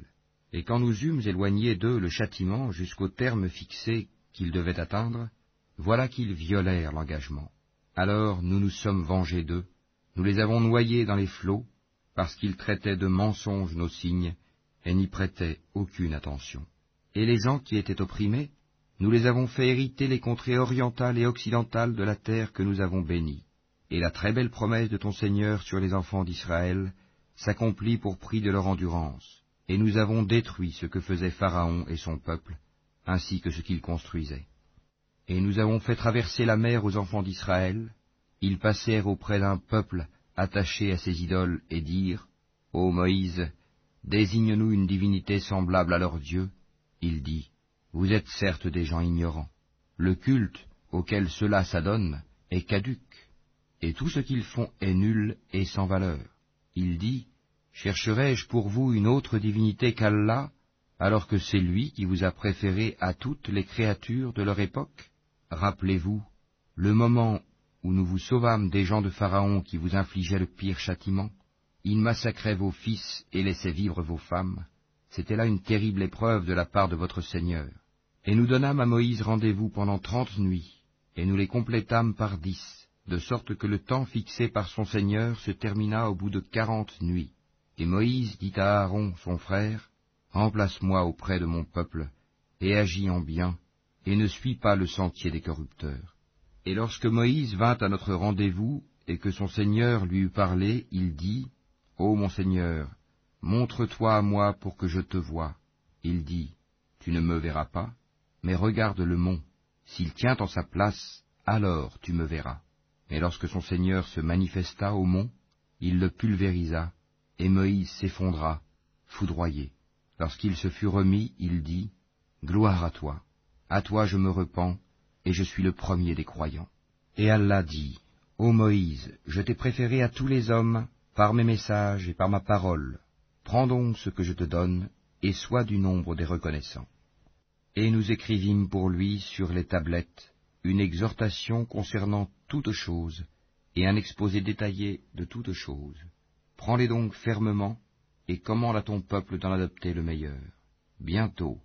Et quand nous eûmes éloigné d'eux le châtiment jusqu'au terme fixé qu'ils devaient atteindre, voilà qu'ils violèrent l'engagement. Alors nous nous sommes vengés d'eux, nous les avons noyés dans les flots, parce qu'ils traitaient de mensonges nos signes, et n'y prêtaient aucune attention. Et les gens qui étaient opprimés, nous les avons fait hériter les contrées orientales et occidentales de la terre que nous avons bénie. Et la très belle promesse de ton Seigneur sur les enfants d'Israël s'accomplit pour prix de leur endurance, et nous avons détruit ce que faisait Pharaon et son peuple, ainsi que ce qu'ils construisaient. Et nous avons fait traverser la mer aux enfants d'Israël, ils passèrent auprès d'un peuple attaché à ses idoles et dirent, Ô Moïse, désigne-nous une divinité semblable à leur Dieu. Il dit, Vous êtes certes des gens ignorants. Le culte auquel cela s'adonne est caduque, et tout ce qu'ils font est nul et sans valeur. Il dit, Chercherai-je pour vous une autre divinité qu'Allah, alors que c'est lui qui vous a préféré à toutes les créatures de leur époque? Rappelez-vous le moment où nous vous sauvâmes des gens de Pharaon qui vous infligeaient le pire châtiment. Ils massacraient vos fils et laissaient vivre vos femmes. C'était là une terrible épreuve de la part de votre Seigneur. Et nous donnâmes à Moïse rendez-vous pendant trente nuits, et nous les complétâmes par dix, de sorte que le temps fixé par son Seigneur se termina au bout de quarante nuits. Et Moïse dit à Aaron, son frère, Remplace-moi auprès de mon peuple, et agis en bien, et ne suis pas le sentier des corrupteurs. Et lorsque Moïse vint à notre rendez-vous, et que son Seigneur lui eut parlé, il dit, Ô mon Seigneur, montre-toi à moi pour que je te voie. Il dit, Tu ne me verras pas, mais regarde le mont. S'il tient en sa place, alors tu me verras. Mais lorsque son Seigneur se manifesta au mont, il le pulvérisa, et Moïse s'effondra, foudroyé. Lorsqu'il se fut remis, il dit, Gloire à toi, à toi je me repens, et je suis le premier des croyants. Et Allah dit, Ô Moïse, je t'ai préféré à tous les hommes, par mes messages et par ma parole. Prends donc ce que je te donne, et sois du nombre des reconnaissants. Et nous écrivîmes pour lui sur les tablettes une exhortation concernant toutes choses, et un exposé détaillé de toutes choses. Prends-les donc fermement, et commande à ton peuple d'en adopter le meilleur. Bientôt,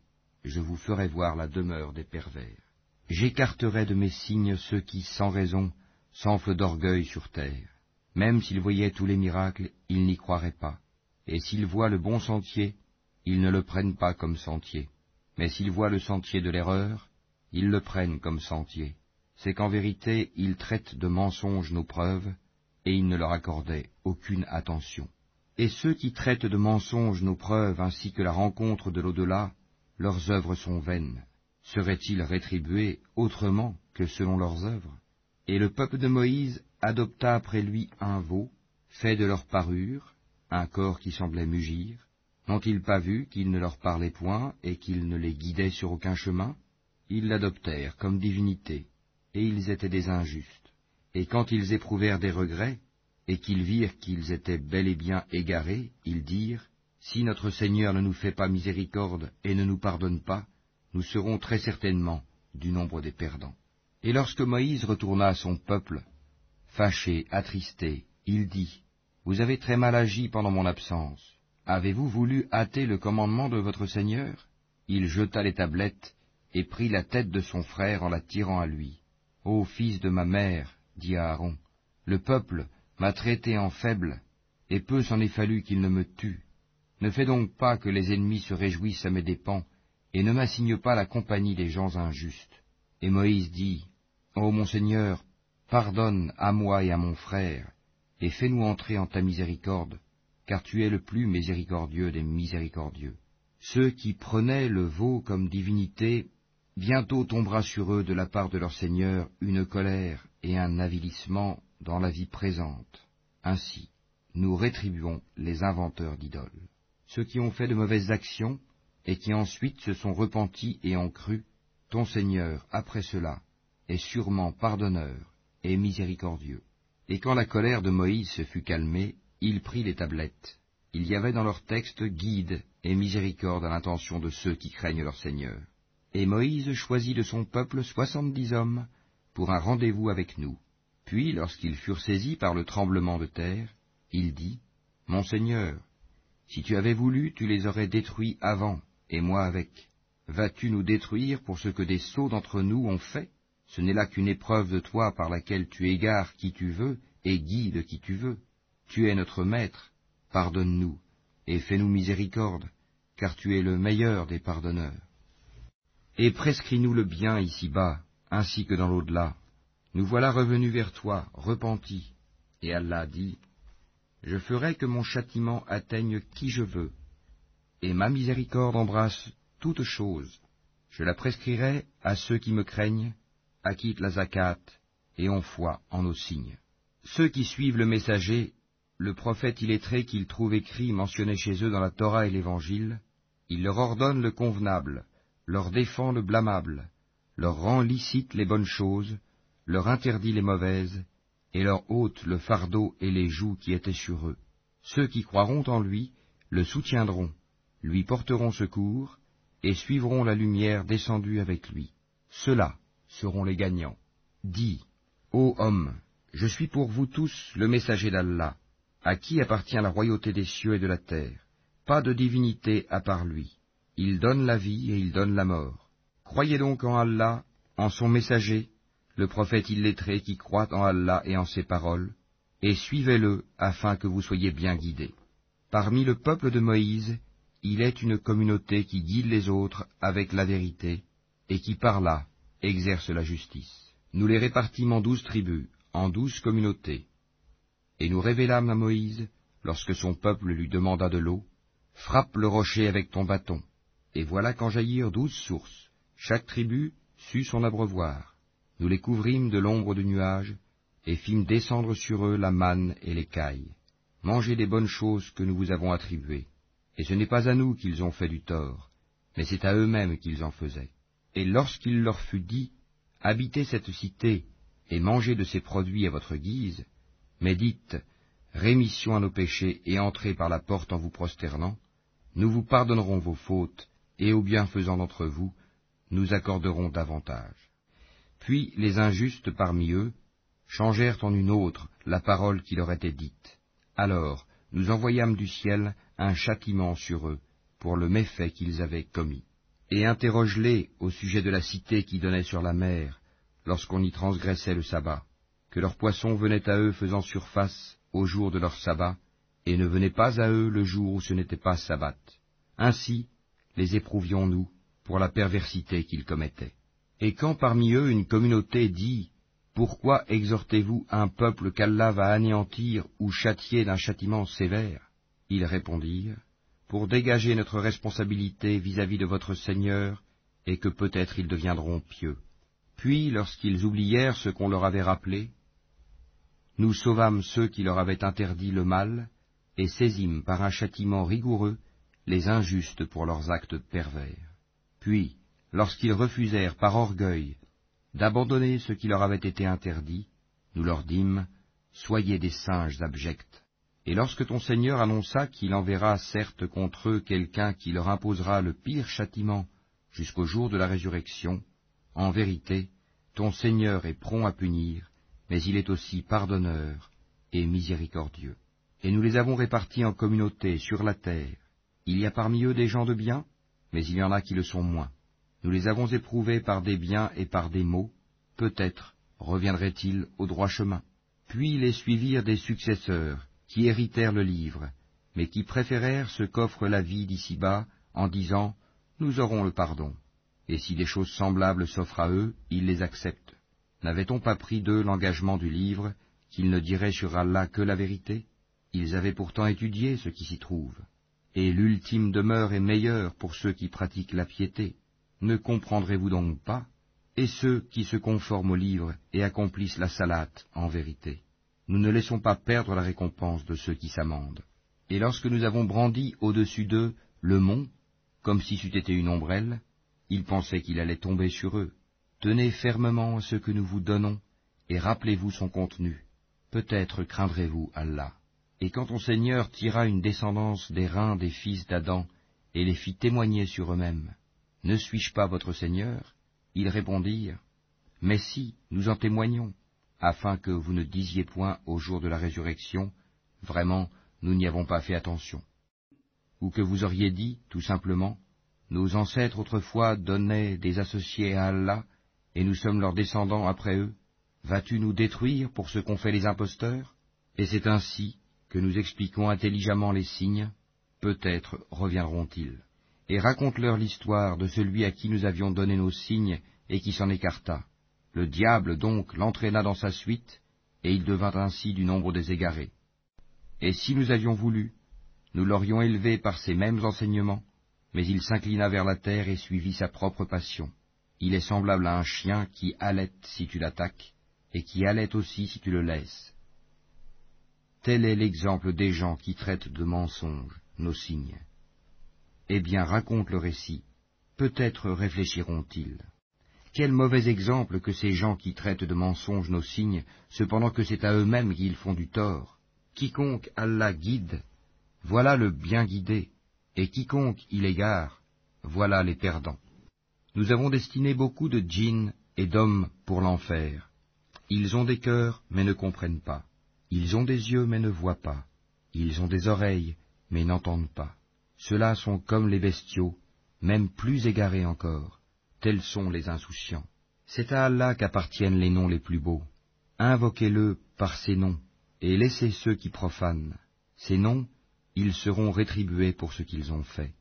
je vous ferai voir la demeure des pervers. J'écarterai de mes signes ceux qui, sans raison, s'enflent d'orgueil sur terre. Même s'ils voyaient tous les miracles, ils n'y croiraient pas. Et s'ils voient le bon sentier, ils ne le prennent pas comme sentier. Mais s'ils voient le sentier de l'erreur, ils le prennent comme sentier. C'est qu'en vérité, ils traitent de mensonges nos preuves, et ils ne leur accordaient aucune attention. Et ceux qui traitent de mensonges nos preuves ainsi que la rencontre de l'au-delà, leurs œuvres sont vaines. Seraient-ils rétribués autrement que selon leurs œuvres? Et le peuple de Moïse adopta après lui un veau, fait de leur parure, un corps qui semblait mugir. N'ont-ils pas vu qu'il ne leur parlait point et qu'il ne les guidait sur aucun chemin? Ils l'adoptèrent comme divinité, et ils étaient des injustes. Et quand ils éprouvèrent des regrets, et qu'ils virent qu'ils étaient bel et bien égarés, ils dirent, Si notre Seigneur ne nous fait pas miséricorde et ne nous pardonne pas, nous serons très certainement du nombre des perdants. Et lorsque Moïse retourna à son peuple, fâché, attristé, il dit, Vous avez très mal agi pendant mon absence. Avez-vous voulu hâter le commandement de votre Seigneur? Il jeta les tablettes et prit la tête de son frère en la tirant à lui. Ô fils de ma mère, dit Aaron, le peuple m'a traité en faible, et peu s'en est fallu qu'il ne me tue. Ne fais donc pas que les ennemis se réjouissent à mes dépens, et ne m'assigne pas la compagnie des gens injustes. Et Moïse dit, Ô mon Seigneur, pardonne à moi et à mon frère, et fais-nous entrer en ta miséricorde, car tu es le plus miséricordieux des miséricordieux. Ceux qui prenaient le veau comme divinité Bientôt tombera sur eux de la part de leur Seigneur une colère et un avilissement dans la vie présente. Ainsi, nous rétribuons les inventeurs d'idoles. Ceux qui ont fait de mauvaises actions, et qui ensuite se sont repentis et ont cru, ton Seigneur, après cela, est sûrement pardonneur et miséricordieux. Et quand la colère de Moïse se fut calmée, il prit les tablettes. Il y avait dans leur texte guide et miséricorde à l'intention de ceux qui craignent leur Seigneur. Et Moïse choisit de son peuple soixante-dix hommes pour un rendez-vous avec nous. Puis, lorsqu'ils furent saisis par le tremblement de terre, il dit, Mon Seigneur, si tu avais voulu, tu les aurais détruits avant, et moi avec. Vas-tu nous détruire pour ce que des sots d'entre nous ont fait? Ce n'est là qu'une épreuve de toi par laquelle tu égares qui tu veux et guides qui tu veux. Tu es notre Maître, pardonne-nous, et fais-nous miséricorde, car tu es le meilleur des pardonneurs. Et prescris-nous le bien ici-bas, ainsi que dans l'au-delà. Nous voilà revenus vers toi, repentis. Et Allah dit, Je ferai que mon châtiment atteigne qui je veux, et ma miséricorde embrasse toutes choses. Je la prescrirai à ceux qui me craignent, acquittent la zakat et ont foi en nos signes. Ceux qui suivent le messager, le prophète illettré qu'ils trouvent écrit mentionné chez eux dans la Torah et l'Évangile, il leur ordonne le convenable, leur défend le blâmable, leur rend licite les bonnes choses, leur interdit les mauvaises, et leur ôte le fardeau et les joues qui étaient sur eux. Ceux qui croiront en lui le soutiendront, lui porteront secours, et suivront la lumière descendue avec lui. Ceux-là seront les gagnants. Dis, ô homme, je suis pour vous tous le messager d'Allah, à qui appartient la royauté des cieux et de la terre. Pas de divinité à part lui. Il donne la vie et il donne la mort. Croyez donc en Allah, en son messager, le prophète illettré qui croit en Allah et en ses paroles, et suivez-le afin que vous soyez bien guidés. Parmi le peuple de Moïse, il est une communauté qui guide les autres avec la vérité, et qui par là exerce la justice. Nous les répartîmes en douze tribus, en douze communautés. Et nous révélâmes à Moïse, lorsque son peuple lui demanda de l'eau, Frappe le rocher avec ton bâton. Et voilà qu'en jaillirent douze sources. Chaque tribu sut son abreuvoir. Nous les couvrîmes de l'ombre de nuages, et fîmes descendre sur eux la manne et l'écaille. Mangez des bonnes choses que nous vous avons attribuées. Et ce n'est pas à nous qu'ils ont fait du tort, mais c'est à eux-mêmes qu'ils en faisaient. Et lorsqu'il leur fut dit, Habitez cette cité, et mangez de ses produits à votre guise, mais dites, Rémission à nos péchés, et entrez par la porte en vous prosternant, nous vous pardonnerons vos fautes, et aux bienfaisants d'entre vous, nous accorderons davantage. Puis les injustes parmi eux changèrent en une autre la parole qui leur était dite. Alors nous envoyâmes du ciel un châtiment sur eux pour le méfait qu'ils avaient commis. Et interroge-les au sujet de la cité qui donnait sur la mer, lorsqu'on y transgressait le sabbat, que leurs poissons venaient à eux faisant surface au jour de leur sabbat, et ne venaient pas à eux le jour où ce n'était pas sabbat. Ainsi les éprouvions-nous pour la perversité qu'ils commettaient. Et quand parmi eux une communauté dit Pourquoi exhortez-vous un peuple qu'Allah va anéantir ou châtier d'un châtiment sévère? Ils répondirent, Pour dégager notre responsabilité vis-à-vis de votre Seigneur, et que peut-être ils deviendront pieux. Puis, lorsqu'ils oublièrent ce qu'on leur avait rappelé, nous sauvâmes ceux qui leur avaient interdit le mal, et saisîmes par un châtiment rigoureux les injustes pour leurs actes pervers. Puis, lorsqu'ils refusèrent par orgueil d'abandonner ce qui leur avait été interdit, nous leur dîmes, Soyez des singes abjects. Et lorsque ton Seigneur annonça qu'il enverra certes contre eux quelqu'un qui leur imposera le pire châtiment jusqu'au jour de la résurrection, en vérité, ton Seigneur est prompt à punir, mais il est aussi pardonneur et miséricordieux. Et nous les avons répartis en communautés sur la terre. Il y a parmi eux des gens de bien, mais il y en a qui le sont moins. Nous les avons éprouvés par des biens et par des maux, peut-être reviendraient-ils au droit chemin. Puis les suivirent des successeurs, qui héritèrent le livre, mais qui préférèrent ce qu'offre la vie d'ici-bas, en disant Nous aurons le pardon. Et si des choses semblables s'offrent à eux, ils les acceptent. N'avait-on pas pris d'eux l'engagement du livre, qu'ils ne diraient sur Allah que la vérité? Ils avaient pourtant étudié ce qui s'y trouve. Et l'ultime demeure est meilleure pour ceux qui pratiquent la piété. Ne comprendrez-vous donc pas? Et ceux qui se conforment au livre et accomplissent la salate en vérité nous ne laissons pas perdre la récompense de ceux qui s'amendent. Et lorsque nous avons brandi au-dessus d'eux le mont, comme si c'eût été une ombrelle, ils pensaient qu'il allait tomber sur eux. Tenez fermement ce que nous vous donnons, et rappelez-vous son contenu. Peut-être craindrez-vous Allah. Et quand ton Seigneur tira une descendance des reins des fils d'Adam, et les fit témoigner sur eux-mêmes, Ne suis-je pas votre Seigneur? Ils répondirent, Mais si, nous en témoignons, afin que vous ne disiez point au jour de la résurrection, Vraiment, nous n'y avons pas fait attention. Ou que vous auriez dit, tout simplement, Nos ancêtres autrefois donnaient des associés à Allah, et nous sommes leurs descendants après eux. Vas-tu nous détruire pour ce qu'ont fait les imposteurs? Et c'est ainsi que nous expliquons intelligemment les signes, peut-être reviendront-ils. Et raconte-leur l'histoire de celui à qui nous avions donné nos signes et qui s'en écarta. Le diable donc l'entraîna dans sa suite, et il devint ainsi du nombre des égarés. Et si nous avions voulu, nous l'aurions élevé par ces mêmes enseignements, mais il s'inclina vers la terre et suivit sa propre passion. Il est semblable à un chien qui halète si tu l'attaques, et qui halète aussi si tu le laisses. Tel est l'exemple des gens qui traitent de mensonges nos signes. Eh bien, raconte le récit. Peut-être réfléchiront-ils. Quel mauvais exemple que ces gens qui traitent de mensonges nos signes, cependant que c'est à eux-mêmes qu'ils font du tort. Quiconque Allah guide, voilà le bien guidé, et quiconque il égare, voilà les perdants. Nous avons destiné beaucoup de djinns et d'hommes pour l'enfer. Ils ont des cœurs, mais ne comprennent pas. Ils ont des yeux, mais ne voient pas. Ils ont des oreilles, mais n'entendent pas. Ceux-là sont comme les bestiaux, même plus égarés encore. Tels sont les insouciants. C'est à Allah qu'appartiennent les noms les plus beaux. Invoquez-le par ces noms, et laissez ceux qui profanent. Ces noms, ils seront rétribués pour ce qu'ils ont fait.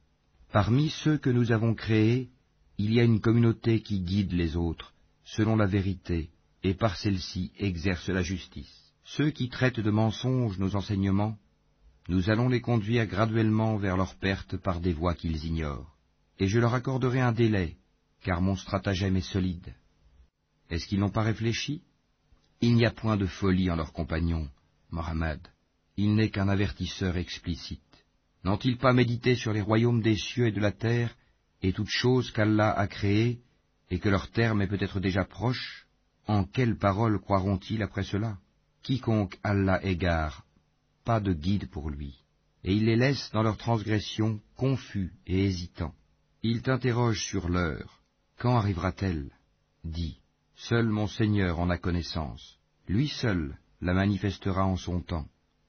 Parmi ceux que nous avons créés, il y a une communauté qui guide les autres, selon la vérité, et par celle-ci exerce la justice. Ceux qui traitent de mensonges nos enseignements, nous allons les conduire graduellement vers leur perte par des voies qu'ils ignorent. Et je leur accorderai un délai, car mon stratagème est solide. Est-ce qu'ils n'ont pas réfléchi? Il n'y a point de folie en leurs compagnons, Mohammed. Il n'est qu'un avertisseur explicite. N'ont-ils pas médité sur les royaumes des cieux et de la terre, et toutes choses qu'Allah a créées, et que leur terme est peut-être déjà proche, en quelles paroles croiront-ils après cela? Quiconque Allah égare, pas de guide pour lui, et il les laisse dans leur transgression confus et hésitants. Il t'interroge sur l'heure. Quand arrivera-t-elle? Dis, seul mon Seigneur en a connaissance. Lui seul la manifestera en son temps.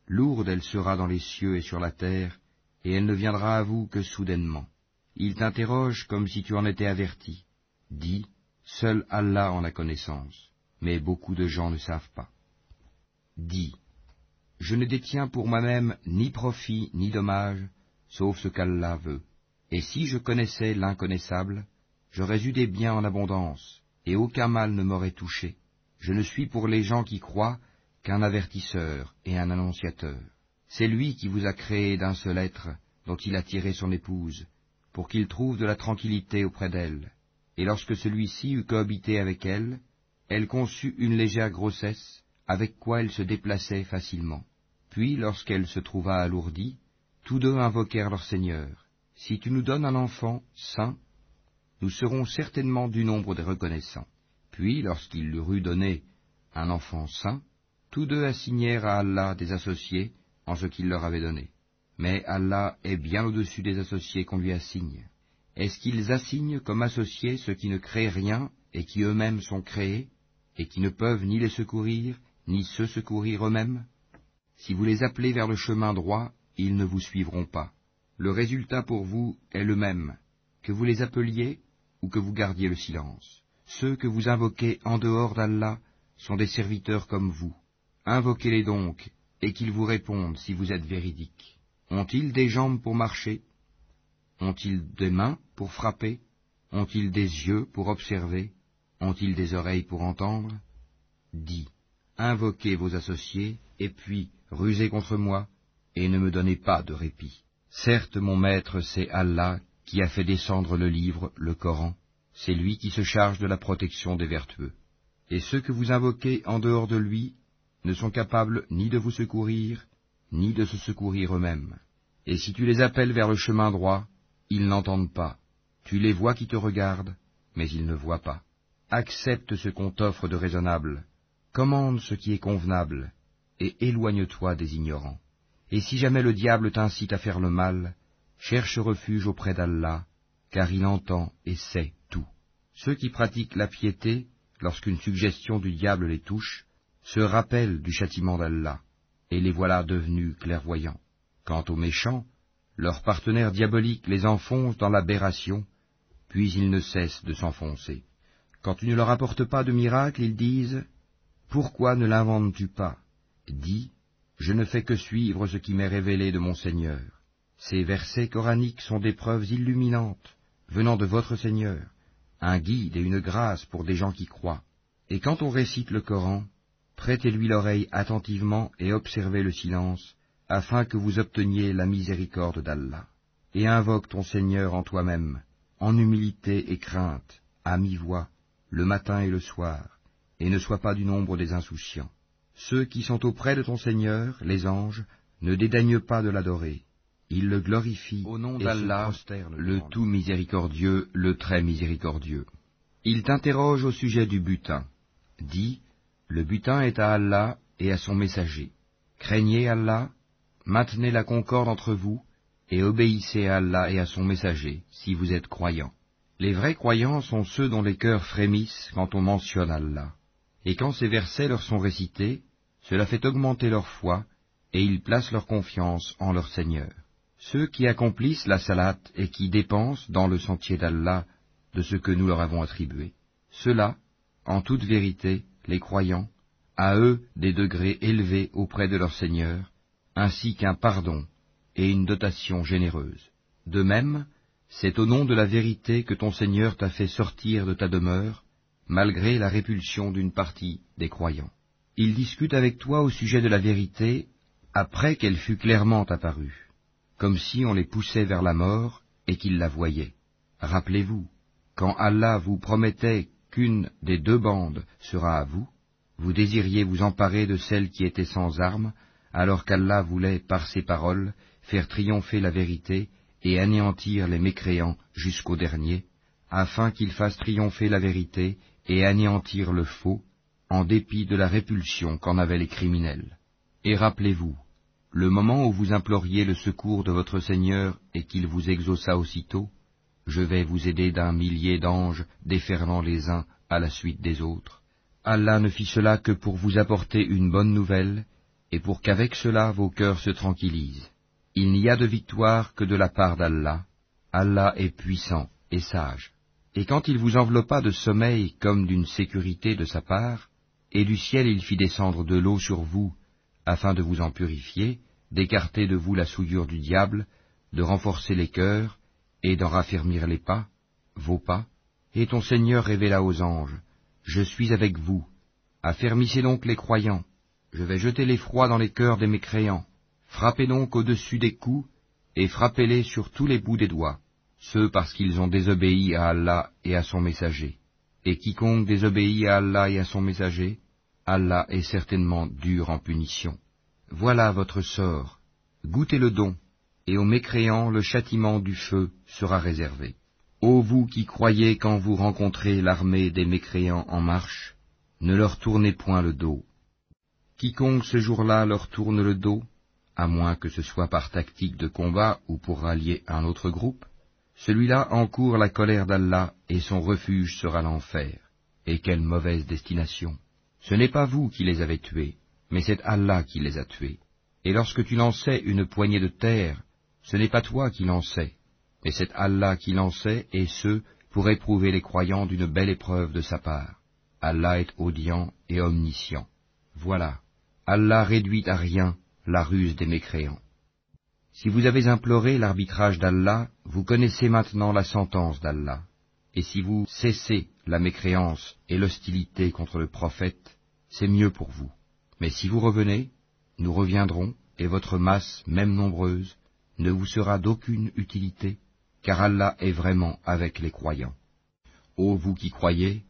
Lourde elle sera dans les cieux et sur la terre, et elle ne viendra à vous que soudainement. Il t'interroge comme si tu en étais averti. Dis, seul Allah en a connaissance, mais beaucoup de gens ne savent pas. Dis, je ne détiens pour moi-même ni profit ni dommage, sauf ce qu'Allah veut. Et si je connaissais l'inconnaissable, j'aurais eu des biens en abondance, et aucun mal ne m'aurait touché. Je ne suis pour les gens qui croient qu'un avertisseur et un annonciateur. C'est lui qui vous a créé d'un seul être, dont il a tiré son épouse, pour qu'il trouve de la tranquillité auprès d'elle. Et lorsque celui-ci eut cohabité avec elle, elle conçut une légère grossesse, avec quoi elle se déplaçait facilement. Puis, lorsqu'elle se trouva alourdie, tous deux invoquèrent leur Seigneur. Si tu nous donnes un enfant saint, nous serons certainement du nombre des reconnaissants. Puis, lorsqu'il leur eut donné un enfant saint, tous deux assignèrent à Allah des associés en ce qu'il leur avait donné. Mais Allah est bien au-dessus des associés qu'on lui assigne. Est-ce qu'ils assignent comme associés ceux qui ne créent rien et qui eux-mêmes sont créés, et qui ne peuvent ni les secourir, ni se secourir eux-mêmes? Si vous les appelez vers le chemin droit, ils ne vous suivront pas. Le résultat pour vous est le même, que vous les appeliez ou que vous gardiez le silence. Ceux que vous invoquez en dehors d'Allah sont des serviteurs comme vous. Invoquez-les donc, et qu'ils vous répondent si vous êtes véridiques. Ont-ils des jambes pour marcher? Ont-ils des mains pour frapper? Ont-ils des yeux pour observer? Ont-ils des oreilles pour entendre? Dis, invoquez vos associés, et puis rusez contre moi, et ne me donnez pas de répit. Certes, mon maître, c'est Allah qui a fait descendre le livre, le Coran, c'est lui qui se charge de la protection des vertueux. Et ceux que vous invoquez en dehors de lui, ne sont capables ni de vous secourir, ni de se secourir eux-mêmes. Et si tu les appelles vers le chemin droit, ils n'entendent pas. Tu les vois qui te regardent, mais ils ne voient pas. Accepte ce qu'on t'offre de raisonnable, commande ce qui est convenable, et éloigne-toi des ignorants. Et si jamais le diable t'incite à faire le mal, cherche refuge auprès d'Allah, car il entend et sait tout. Ceux qui pratiquent la piété, lorsqu'une suggestion du diable les touche, se rappellent du châtiment d'Allah, et les voilà devenus clairvoyants. Quant aux méchants, leurs partenaires diaboliques les enfoncent dans l'aberration, puis ils ne cessent de s'enfoncer. Quand tu ne leur apportes pas de miracle, ils disent Pourquoi ne l'inventes-tu pas? Dis Je ne fais que suivre ce qui m'est révélé de mon Seigneur. Ces versets coraniques sont des preuves illuminantes venant de votre Seigneur, un guide et une grâce pour des gens qui croient. Et quand on récite le Coran, prêtez-lui l'oreille attentivement et observez le silence, afin que vous obteniez la miséricorde d'Allah. Et invoque ton Seigneur en toi-même, en humilité et crainte, à mi-voix, le matin et le soir, et ne sois pas du nombre des insouciants. Ceux qui sont auprès de ton Seigneur, les anges, ne dédaignent pas de l'adorer. Ils le glorifient au nom d'Allah, le tout miséricordieux, le très miséricordieux. Ils t'interrogent au sujet du butin. Dis, le butin est à Allah et à son messager. Craignez Allah, maintenez la concorde entre vous, et obéissez à Allah et à son messager, si vous êtes croyants. Les vrais croyants sont ceux dont les cœurs frémissent quand on mentionne Allah. Et quand ces versets leur sont récités, cela fait augmenter leur foi, et ils placent leur confiance en leur Seigneur. Ceux qui accomplissent la salat et qui dépensent dans le sentier d'Allah de ce que nous leur avons attribué. Ceux-là, en toute vérité, les croyants, à eux des degrés élevés auprès de leur Seigneur, ainsi qu'un pardon et une dotation généreuse. De même, c'est au nom de la vérité que ton Seigneur t'a fait sortir de ta demeure, malgré la répulsion d'une partie des croyants. Il discute avec toi au sujet de la vérité après qu'elle fût clairement apparue, comme si on les poussait vers la mort et qu'ils la voyaient. Rappelez-vous, quand Allah vous promettait qu'une des deux bandes sera à vous, vous désiriez vous emparer de celle qui était sans armes, alors qu'Allah voulait, par ses paroles, faire triompher la vérité et anéantir les mécréants jusqu'au dernier, afin qu'ils fassent triompher la vérité et anéantir le faux, en dépit de la répulsion qu'en avaient les criminels. Et rappelez-vous, le moment où vous imploriez le secours de votre Seigneur et qu'il vous exauça aussitôt, je vais vous aider d'un millier d'anges déferlant les uns à la suite des autres. Allah ne fit cela que pour vous apporter une bonne nouvelle, et pour qu'avec cela vos cœurs se tranquillisent. Il n'y a de victoire que de la part d'Allah. Allah est puissant et sage. Et quand il vous enveloppa de sommeil comme d'une sécurité de sa part, et du ciel il fit descendre de l'eau sur vous, afin de vous en purifier, d'écarter de vous la souillure du diable, de renforcer les cœurs, et d'en raffermir les pas, vos pas, et ton Seigneur révéla aux anges, Je suis avec vous, affermissez donc les croyants, je vais jeter l'effroi dans les cœurs des mécréants, Frappez donc au-dessus des coups, et frappez-les sur tous les bouts des doigts, ceux parce qu'ils ont désobéi à Allah et à son messager. Et quiconque désobéit à Allah et à son messager, Allah est certainement dur en punition. Voilà votre sort. Goûtez le don, et aux mécréants le châtiment du feu sera réservé. Ô vous qui croyez quand vous rencontrez l'armée des mécréants en marche, ne leur tournez point le dos. Quiconque ce jour-là leur tourne le dos, à moins que ce soit par tactique de combat ou pour rallier un autre groupe, celui-là encourt la colère d'Allah et son refuge sera l'enfer. Et quelle mauvaise destination. Ce n'est pas vous qui les avez tués, mais c'est Allah qui les a tués. Et lorsque tu lançais une poignée de terre, ce n'est pas toi qui lançais, mais c'est Allah qui lançait, et ce, pour éprouver les croyants d'une belle épreuve de sa part. Allah est audient et omniscient. Voilà, Allah réduit à rien la ruse des mécréants. Si vous avez imploré l'arbitrage d'Allah, vous connaissez maintenant la sentence d'Allah. Et si vous cessez la mécréance et l'hostilité contre le prophète, c'est mieux pour vous. Mais si vous revenez, nous reviendrons, et votre masse, même nombreuse, ne vous sera d'aucune utilité, car Allah est vraiment avec les croyants. Ô vous qui croyez,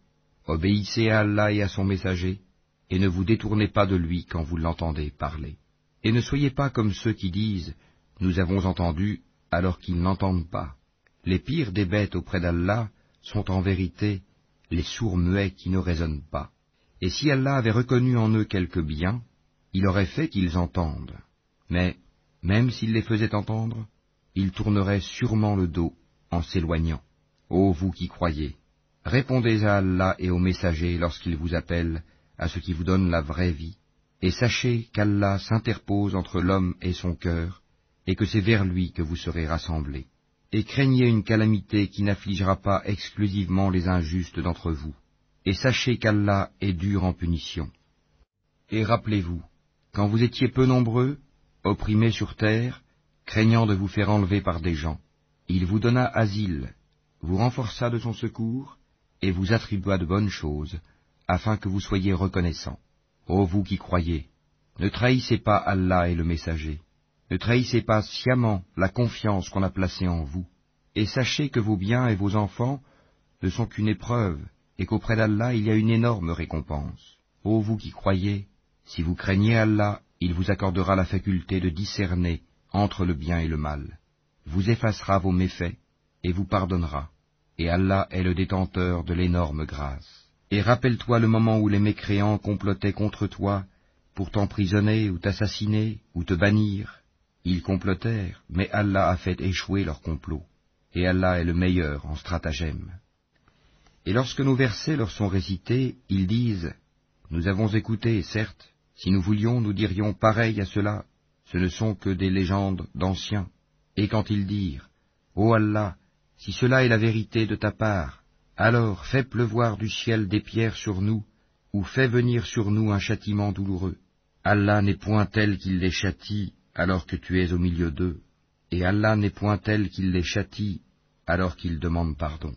obéissez à Allah et à son messager, et ne vous détournez pas de lui quand vous l'entendez parler. Et ne soyez pas comme ceux qui disent Nous avons entendu alors qu'ils n'entendent pas. Les pires des bêtes auprès d'Allah sont en vérité les sourds muets qui ne raisonnent pas. Et si Allah avait reconnu en eux quelque bien, il aurait fait qu'ils entendent. Mais, même s'il les faisait entendre, ils tourneraient sûrement le dos en s'éloignant. Ô vous qui croyez, répondez à Allah et aux messagers lorsqu'ils vous appellent à ce qui vous donne la vraie vie, et sachez qu'Allah s'interpose entre l'homme et son cœur, et que c'est vers lui que vous serez rassemblés. Et craignez une calamité qui n'affligera pas exclusivement les injustes d'entre vous, et sachez qu'Allah est dur en punition. Et rappelez-vous, quand vous étiez peu nombreux, opprimés sur terre, craignant de vous faire enlever par des gens, il vous donna asile, vous renforça de son secours, et vous attribua de bonnes choses, afin que vous soyez reconnaissants. Ô vous qui croyez, ne trahissez pas Allah et le messager, ne trahissez pas sciemment la confiance qu'on a placée en vous, et sachez que vos biens et vos enfants ne sont qu'une épreuve, et qu'auprès d'Allah il y a une énorme récompense. Ô vous qui croyez, si vous craignez Allah, il vous accordera la faculté de discerner entre le bien et le mal, vous effacera vos méfaits, et vous pardonnera, et Allah est le détenteur de l'énorme grâce. Et rappelle-toi le moment où les mécréants complotaient contre toi pour t'emprisonner ou t'assassiner ou te bannir. Ils complotèrent, mais Allah a fait échouer leur complot, et Allah est le meilleur en stratagème. Et lorsque nos versets leur sont récités, ils disent, Nous avons écouté, certes, si nous voulions, nous dirions pareil à cela, ce ne sont que des légendes d'anciens. Et quand ils dirent, Ô Allah, si cela est la vérité de ta part, alors fais pleuvoir du ciel des pierres sur nous, ou fais venir sur nous un châtiment douloureux. Allah n'est point tel qu'il les châtie alors que tu es au milieu d'eux, et Allah n'est point tel qu'il les châtie alors qu'ils demandent pardon.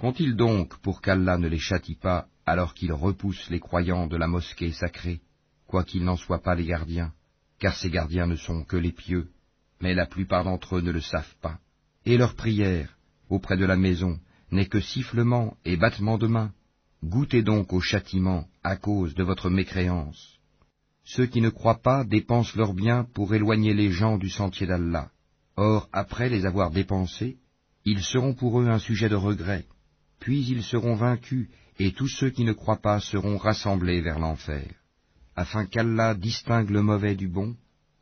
Qu'ont-ils donc pour qu'Allah ne les châtie pas alors qu'ils repoussent les croyants de la mosquée sacrée, quoiqu'ils n'en soient pas les gardiens car ces gardiens ne sont que les pieux, mais la plupart d'entre eux ne le savent pas. Et leur prière, auprès de la maison, n'est que sifflement et battement de main. Goûtez donc au châtiment à cause de votre mécréance. Ceux qui ne croient pas dépensent leurs biens pour éloigner les gens du sentier d'Allah. Or, après les avoir dépensés, ils seront pour eux un sujet de regret, puis ils seront vaincus, et tous ceux qui ne croient pas seront rassemblés vers l'enfer afin qu'Allah distingue le mauvais du bon,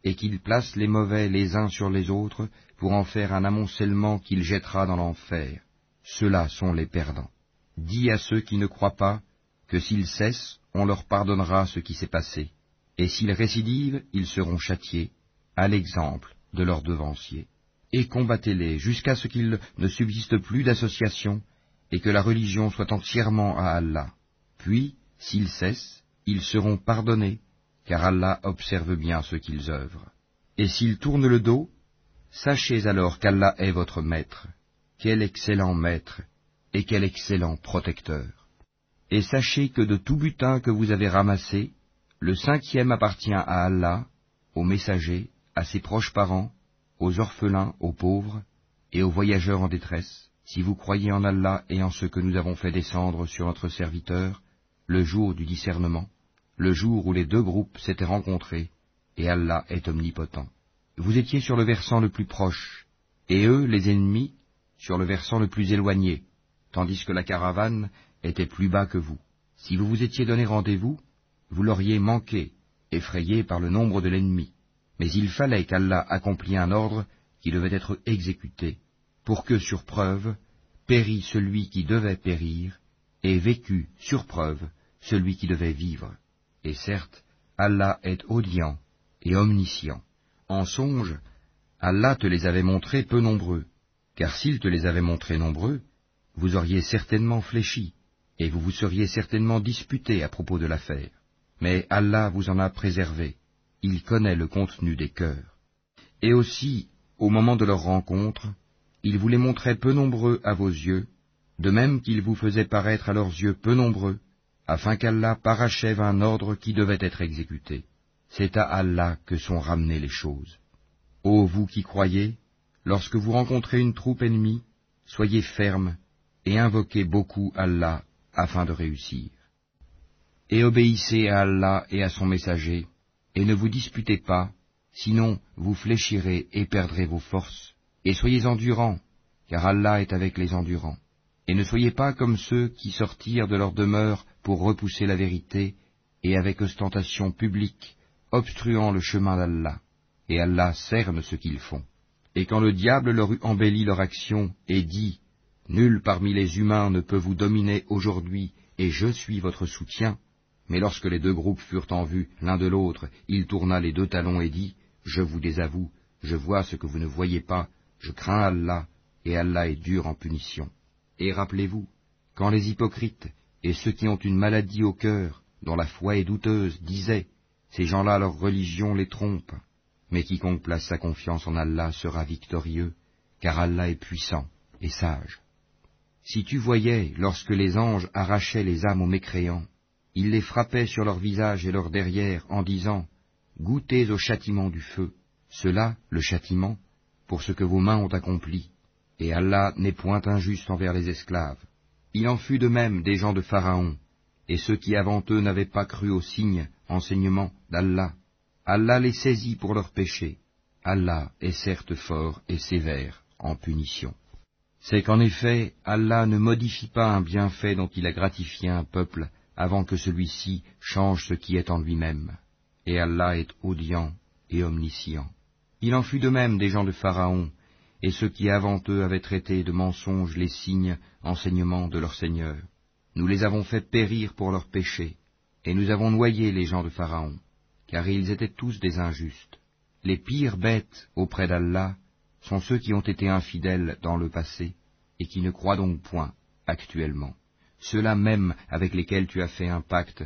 et qu'il place les mauvais les uns sur les autres pour en faire un amoncellement qu'il jettera dans l'enfer. Ceux-là sont les perdants. Dis à ceux qui ne croient pas que s'ils cessent, on leur pardonnera ce qui s'est passé, et s'ils récidivent, ils seront châtiés, à l'exemple de leurs devanciers. Et combattez-les jusqu'à ce qu'il ne subsiste plus d'association, et que la religion soit entièrement à Allah. Puis, s'ils cessent, ils seront pardonnés, car Allah observe bien ce qu'ils œuvrent. Et s'ils tournent le dos, sachez alors qu'Allah est votre maître, quel excellent maître, et quel excellent protecteur. Et sachez que de tout butin que vous avez ramassé, le cinquième appartient à Allah, aux messagers, à ses proches parents, aux orphelins, aux pauvres, et aux voyageurs en détresse, si vous croyez en Allah et en ce que nous avons fait descendre sur notre serviteur, le jour du discernement, le jour où les deux groupes s'étaient rencontrés, et Allah est omnipotent. Vous étiez sur le versant le plus proche, et eux, les ennemis, sur le versant le plus éloigné, tandis que la caravane était plus bas que vous. Si vous vous étiez donné rendez-vous, vous l'auriez manqué, effrayé par le nombre de l'ennemi. Mais il fallait qu'Allah accomplît un ordre qui devait être exécuté, pour que, sur preuve, pérît celui qui devait périr, et vécut, sur preuve, celui qui devait vivre. Et certes, Allah est audient et omniscient. En songe, Allah te les avait montrés peu nombreux, car s'il te les avait montrés nombreux, vous auriez certainement fléchi, et vous vous seriez certainement disputé à propos de l'affaire. Mais Allah vous en a préservé, il connaît le contenu des cœurs. Et aussi, au moment de leur rencontre, il vous les montrait peu nombreux à vos yeux, de même qu'il vous faisait paraître à leurs yeux peu nombreux, afin qu'Allah parachève un ordre qui devait être exécuté. C'est à Allah que sont ramenées les choses. Ô vous qui croyez, lorsque vous rencontrez une troupe ennemie, soyez fermes et invoquez beaucoup Allah afin de réussir. et obéissez à Allah et à son messager, et ne vous disputez pas, sinon vous fléchirez et perdrez vos forces, et soyez endurants, car Allah est avec les endurants. Et ne soyez pas comme ceux qui sortirent de leur demeure pour repousser la vérité, et avec ostentation publique, obstruant le chemin d'Allah. Et Allah cerne ce qu'ils font. Et quand le diable leur eut embelli leur action, et dit, Nul parmi les humains ne peut vous dominer aujourd'hui, et je suis votre soutien, mais lorsque les deux groupes furent en vue l'un de l'autre, il tourna les deux talons et dit, Je vous désavoue, je vois ce que vous ne voyez pas, je crains Allah, et Allah est dur en punition. Et rappelez-vous, quand les hypocrites et ceux qui ont une maladie au cœur, dont la foi est douteuse, disaient, Ces gens-là, leur religion les trompe. Mais quiconque place sa confiance en Allah sera victorieux, car Allah est puissant et sage. Si tu voyais, lorsque les anges arrachaient les âmes aux mécréants, ils les frappaient sur leur visage et leur derrière en disant, Goûtez au châtiment du feu, cela, le châtiment, pour ce que vos mains ont accompli, et Allah n'est point injuste envers les esclaves. Il en fut de même des gens de Pharaon, et ceux qui avant eux n'avaient pas cru aux signes, enseignements d'Allah. Allah les saisit pour leurs péchés. Allah est certes fort et sévère en punition. C'est qu'en effet, Allah ne modifie pas un bienfait dont il a gratifié un peuple avant que celui-ci change ce qui est en lui-même. Et Allah est audient et omniscient. Il en fut de même des gens de Pharaon, et ceux qui avant eux avaient traité de mensonges les signes, enseignements de leur Seigneur. Nous les avons fait périr pour leurs péchés, et nous avons noyé les gens de Pharaon, car ils étaient tous des injustes. Les pires bêtes auprès d'Allah sont ceux qui ont été infidèles dans le passé, et qui ne croient donc point actuellement ceux-là même avec lesquels tu as fait un pacte,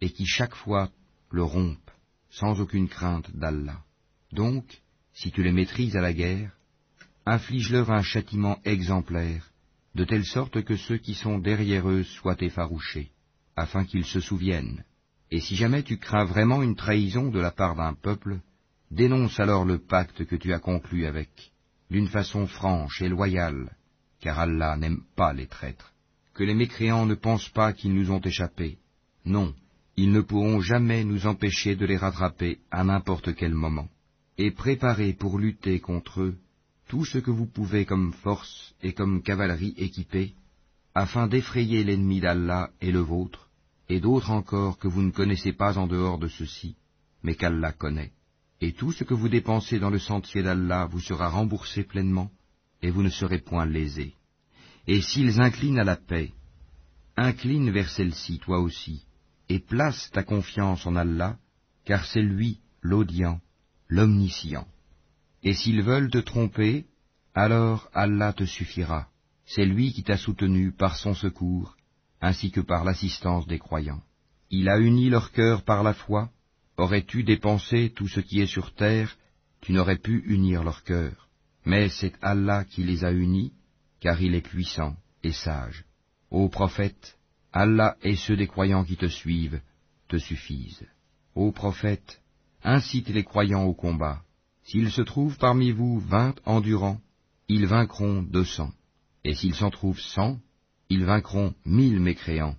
et qui chaque fois le rompent, sans aucune crainte d'Allah. Donc, si tu les maîtrises à la guerre, inflige-leur un châtiment exemplaire, de telle sorte que ceux qui sont derrière eux soient effarouchés, afin qu'ils se souviennent. Et si jamais tu crains vraiment une trahison de la part d'un peuple, dénonce alors le pacte que tu as conclu avec, d'une façon franche et loyale, car Allah n'aime pas les traîtres que les mécréants ne pensent pas qu'ils nous ont échappé. Non, ils ne pourront jamais nous empêcher de les rattraper à n'importe quel moment. Et préparez pour lutter contre eux tout ce que vous pouvez comme force et comme cavalerie équipée, afin d'effrayer l'ennemi d'Allah et le vôtre, et d'autres encore que vous ne connaissez pas en dehors de ceux-ci, mais qu'Allah connaît. Et tout ce que vous dépensez dans le sentier d'Allah vous sera remboursé pleinement, et vous ne serez point lésés. Et s'ils inclinent à la paix, incline vers celle-ci toi aussi, et place ta confiance en Allah, car c'est lui l'audient, l'omniscient. Et s'ils veulent te tromper, alors Allah te suffira. C'est lui qui t'a soutenu par son secours, ainsi que par l'assistance des croyants. Il a uni leur cœur par la foi. Aurais-tu dépensé tout ce qui est sur terre, tu n'aurais pu unir leur cœur. Mais c'est Allah qui les a unis, car il est puissant et sage. Ô prophète, Allah et ceux des croyants qui te suivent te suffisent. Ô prophète, incite les croyants au combat. S'il se trouve parmi vous vingt endurants, ils vaincront deux cents. Et s'il s'en trouve cent, ils vaincront mille mécréants,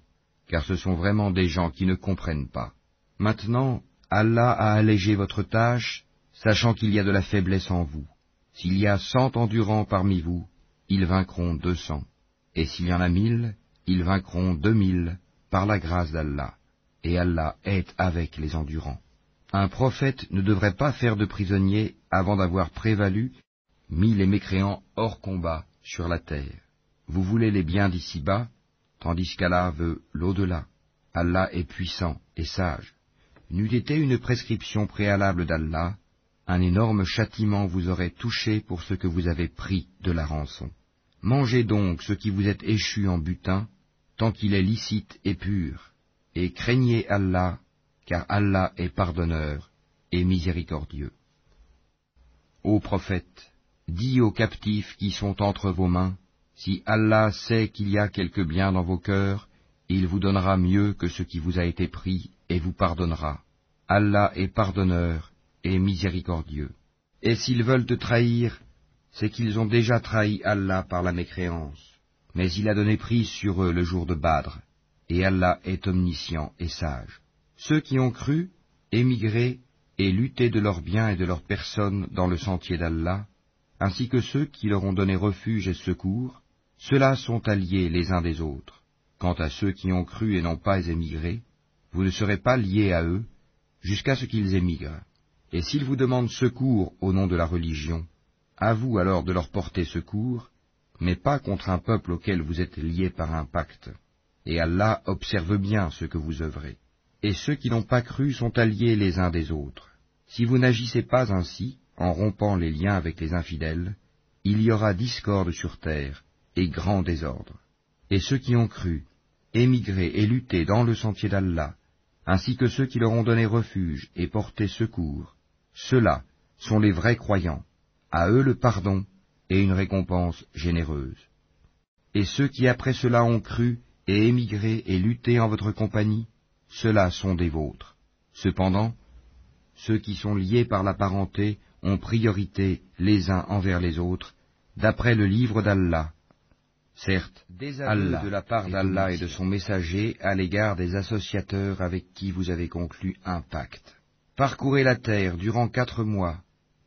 car ce sont vraiment des gens qui ne comprennent pas. Maintenant, Allah a allégé votre tâche, sachant qu'il y a de la faiblesse en vous. S'il y a cent endurants parmi vous, ils vaincront deux cents. Et s'il y en a mille, ils vaincront deux mille, par la grâce d'Allah. Et Allah est avec les endurants. Un prophète ne devrait pas faire de prisonniers avant d'avoir prévalu, mis les mécréants hors combat sur la terre. Vous voulez les biens d'ici-bas, tandis qu'Allah veut l'au-delà. Allah est puissant et sage. N'eût été une prescription préalable d'Allah, un énorme châtiment vous aurait touché pour ce que vous avez pris de la rançon. Mangez donc ce qui vous est échu en butin, tant qu'il est licite et pur, et craignez Allah, car Allah est pardonneur et miséricordieux. Ô prophète, dis aux captifs qui sont entre vos mains, si Allah sait qu'il y a quelque bien dans vos cœurs, il vous donnera mieux que ce qui vous a été pris et vous pardonnera. Allah est pardonneur et miséricordieux. Et s'ils veulent te trahir, c'est qu'ils ont déjà trahi Allah par la mécréance. Mais il a donné prise sur eux le jour de Badr, et Allah est omniscient et sage. Ceux qui ont cru, émigré et lutté de leurs biens et de leurs personnes dans le sentier d'Allah, ainsi que ceux qui leur ont donné refuge et secours, ceux-là sont alliés les uns des autres. Quant à ceux qui ont cru et n'ont pas émigré, vous ne serez pas liés à eux jusqu'à ce qu'ils émigrent. Et s'ils vous demandent secours au nom de la religion, à vous alors de leur porter secours, mais pas contre un peuple auquel vous êtes liés par un pacte. Et Allah observe bien ce que vous œuvrez. Et ceux qui n'ont pas cru sont alliés les uns des autres. Si vous n'agissez pas ainsi, en rompant les liens avec les infidèles, il y aura discorde sur terre et grand désordre. Et ceux qui ont cru, émigré et lutté dans le sentier d'Allah, ainsi que ceux qui leur ont donné refuge et porté secours, ceux-là sont les vrais croyants, à eux le pardon et une récompense généreuse. Et ceux qui après cela ont cru et émigré et lutté en votre compagnie, ceux-là sont des vôtres. Cependant, ceux qui sont liés par la parenté ont priorité les uns envers les autres, d'après le livre d'Allah. Certes, Allah, de la part d'Allah et de son messager à l'égard des associateurs avec qui vous avez conclu un pacte. Parcourez la terre durant quatre mois,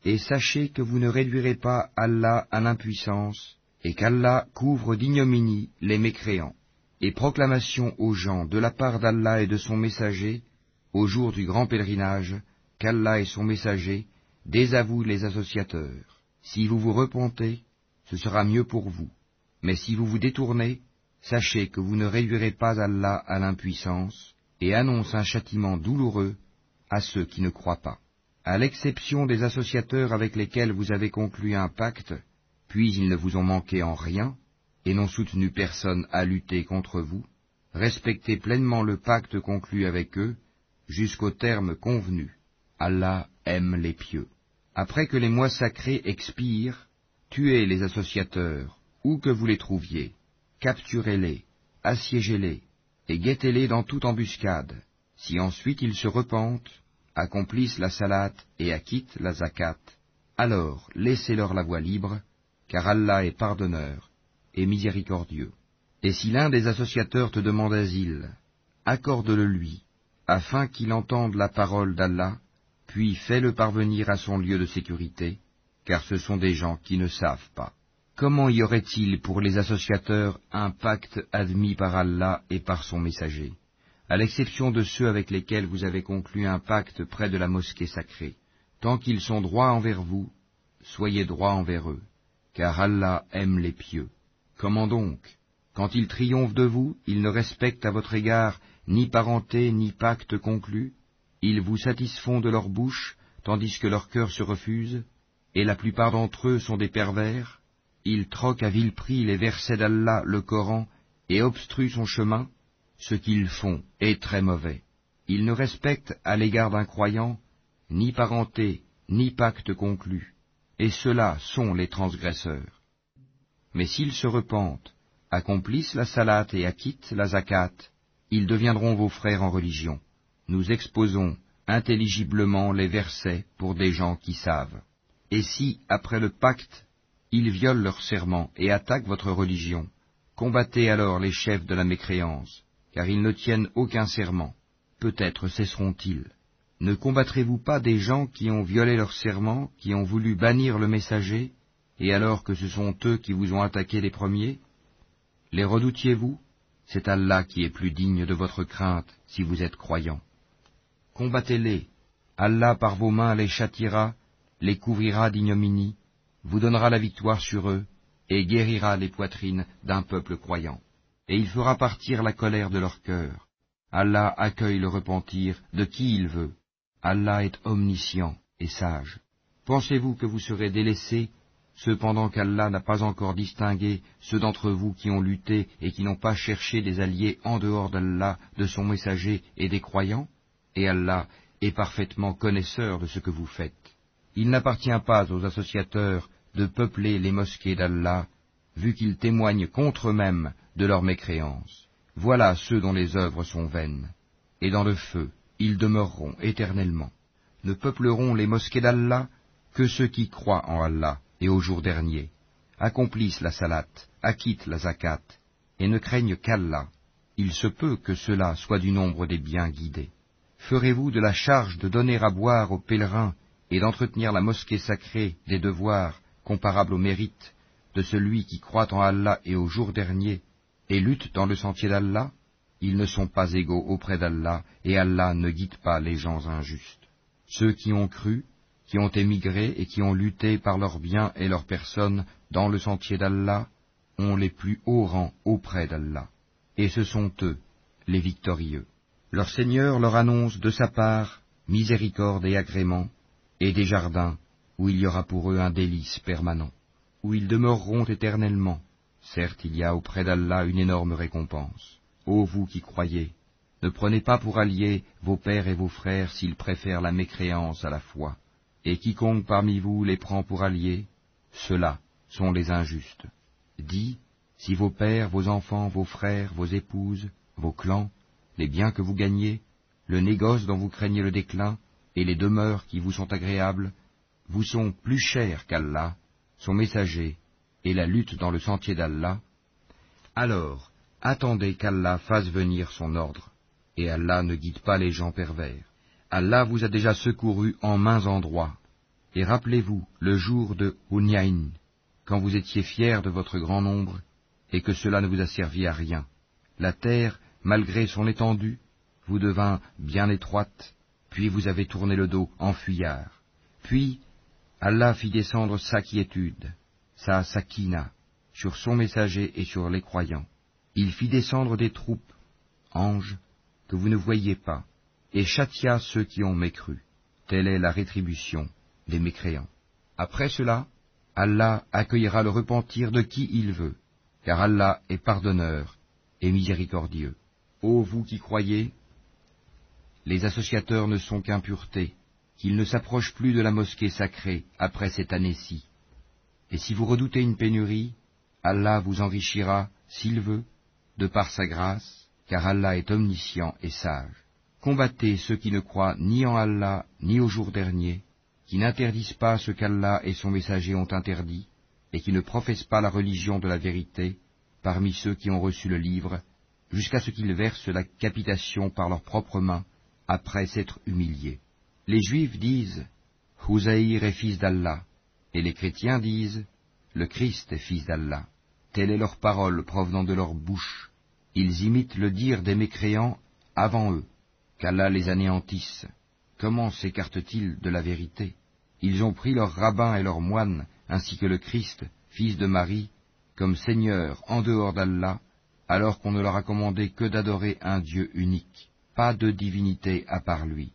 et sachez que vous ne réduirez pas Allah à l'impuissance, et qu'Allah couvre d'ignominie les mécréants. Et proclamation aux gens de la part d'Allah et de son messager, au jour du grand pèlerinage, qu'Allah et son messager désavouent les associateurs. Si vous vous repentez, ce sera mieux pour vous. Mais si vous vous détournez, sachez que vous ne réduirez pas Allah à l'impuissance, et annonce un châtiment douloureux à ceux qui ne croient pas. À l'exception des associateurs avec lesquels vous avez conclu un pacte, puis ils ne vous ont manqué en rien, et n'ont soutenu personne à lutter contre vous, respectez pleinement le pacte conclu avec eux, jusqu'au terme convenu. Allah aime les pieux. Après que les mois sacrés expirent, tuez les associateurs, où que vous les trouviez, capturez-les, assiégez-les, et guettez-les dans toute embuscade. Si ensuite ils se repentent, accomplissent la salate et acquittent la zakat, alors laissez-leur la voie libre, car Allah est pardonneur et miséricordieux. Et si l'un des associateurs te demande asile, accorde-le lui, afin qu'il entende la parole d'Allah, puis fais-le parvenir à son lieu de sécurité, car ce sont des gens qui ne savent pas. Comment y aurait-il pour les associateurs un pacte admis par Allah et par son messager à l'exception de ceux avec lesquels vous avez conclu un pacte près de la mosquée sacrée? Tant qu'ils sont droits envers vous, soyez droits envers eux, car Allah aime les pieux. Comment donc? Quand ils triomphent de vous, ils ne respectent à votre égard ni parenté ni pacte conclu, ils vous satisfont de leur bouche, tandis que leur cœur se refuse, et la plupart d'entre eux sont des pervers, ils troquent à vil prix les versets d'Allah, le Coran, et obstruent son chemin, ce qu'ils font est très mauvais. Ils ne respectent à l'égard d'un croyant ni parenté, ni pacte conclu, et ceux-là sont les transgresseurs. Mais s'ils se repentent, accomplissent la salate et acquittent la zakat, ils deviendront vos frères en religion. Nous exposons intelligiblement les versets pour des gens qui savent. Et si, après le pacte, ils violent leur serment et attaquent votre religion, combattez alors les chefs de la mécréance, car ils ne tiennent aucun serment. Peut-être cesseront-ils. Ne combattrez-vous pas des gens qui ont violé leur serment, qui ont voulu bannir le messager, et alors que ce sont eux qui vous ont attaqué les premiers Les redoutiez-vous? C'est Allah qui est plus digne de votre crainte si vous êtes croyants. Combattez-les. Allah par vos mains les châtiera, les couvrira d'ignominie, vous donnera la victoire sur eux, et guérira les poitrines d'un peuple croyant et il fera partir la colère de leur cœur. Allah accueille le repentir de qui il veut. Allah est omniscient et sage. Pensez-vous que vous serez délaissés, cependant qu'Allah n'a pas encore distingué ceux d'entre vous qui ont lutté et qui n'ont pas cherché des alliés en dehors d'Allah, de son messager et des croyants Et Allah est parfaitement connaisseur de ce que vous faites. Il n'appartient pas aux associateurs de peupler les mosquées d'Allah, vu qu'ils témoignent contre eux-mêmes de leur mécréance. Voilà ceux dont les œuvres sont vaines, et dans le feu ils demeureront éternellement. Ne peupleront les mosquées d'Allah que ceux qui croient en Allah et au jour dernier, accomplissent la salate, acquittent la zakat, et ne craignent qu'Allah, il se peut que cela soit du nombre des bien guidés. Ferez-vous de la charge de donner à boire aux pèlerins et d'entretenir la mosquée sacrée des devoirs comparables au mérite de celui qui croit en Allah et au jour dernier et lutte dans le sentier d'Allah? Ils ne sont pas égaux auprès d'Allah et Allah ne guide pas les gens injustes. Ceux qui ont cru, qui ont émigré et qui ont lutté par leurs biens et leurs personnes dans le sentier d'Allah ont les plus hauts rangs auprès d'Allah. Et ce sont eux, les victorieux. Leur Seigneur leur annonce de sa part miséricorde et agrément, et des jardins où il y aura pour eux un délice permanent, où ils demeureront éternellement. Certes, il y a auprès d'Allah une énorme récompense. Ô vous qui croyez, ne prenez pas pour alliés vos pères et vos frères s'ils préfèrent la mécréance à la foi. Et quiconque parmi vous les prend pour alliés, ceux-là sont les injustes. Dis, si vos pères, vos enfants, vos frères, vos épouses, vos clans, les biens que vous gagnez, le négoce dont vous craignez le déclin, et les demeures qui vous sont agréables, vous sont plus chers qu'Allah, son messager, et la lutte dans le sentier d'Allah, alors attendez qu'Allah fasse venir son ordre, et Allah ne guide pas les gens pervers. Allah vous a déjà secouru en mains endroits, et rappelez-vous le jour de Hunyain, quand vous étiez fiers de votre grand nombre, et que cela ne vous a servi à rien. La terre malgré son étendue, vous devint bien étroite, puis vous avez tourné le dos en fuyard. Puis Allah fit descendre sa quiétude, sa sakina, sur son messager et sur les croyants. Il fit descendre des troupes, anges, que vous ne voyiez pas, et châtia ceux qui ont mécru. Telle est la rétribution des mécréants. Après cela, Allah accueillera le repentir de qui il veut, car Allah est pardonneur et miséricordieux. Ô vous qui croyez, les associateurs ne sont qu'impuretés, qu'ils ne s'approchent plus de la mosquée sacrée après cette année-ci. Et si vous redoutez une pénurie, Allah vous enrichira, s'il veut, de par sa grâce, car Allah est omniscient et sage. Combattez ceux qui ne croient ni en Allah ni au jour dernier, qui n'interdisent pas ce qu'Allah et son messager ont interdit, et qui ne professent pas la religion de la vérité, parmi ceux qui ont reçu le livre, jusqu'à ce qu'ils versent la capitation par leurs propres mains, après s'être humiliés. Les Juifs disent Houzaïr est fils d'Allah, et les chrétiens disent Le Christ est fils d'Allah. Telle est leur parole provenant de leur bouche. Ils imitent le dire des mécréants avant eux, qu'Allah les anéantisse. Comment s'écartent-ils de la vérité? Ils ont pris leurs rabbins et leurs moines, ainsi que le Christ, fils de Marie, comme Seigneur en dehors d'Allah, alors qu'on ne leur a commandé que d'adorer un Dieu unique, pas de divinité à part lui.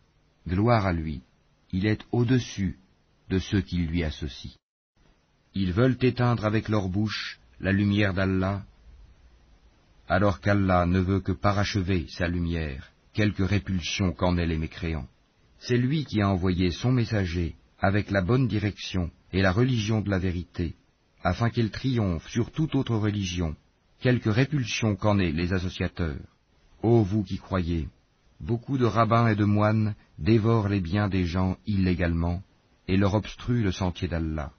Gloire à lui, il est au-dessus de ceux qui lui associent. Ils veulent éteindre avec leur bouche la lumière d'Allah, alors qu'Allah ne veut que parachever sa lumière, quelque répulsion qu'en aient les mécréants. C'est lui qui a envoyé son messager avec la bonne direction et la religion de la vérité, afin qu'elle triomphe sur toute autre religion, quelque répulsion qu'en aient les associateurs. Ô vous qui croyez, beaucoup de rabbins et de moines dévorent les biens des gens illégalement et leur obstruent le sentier d'Allah.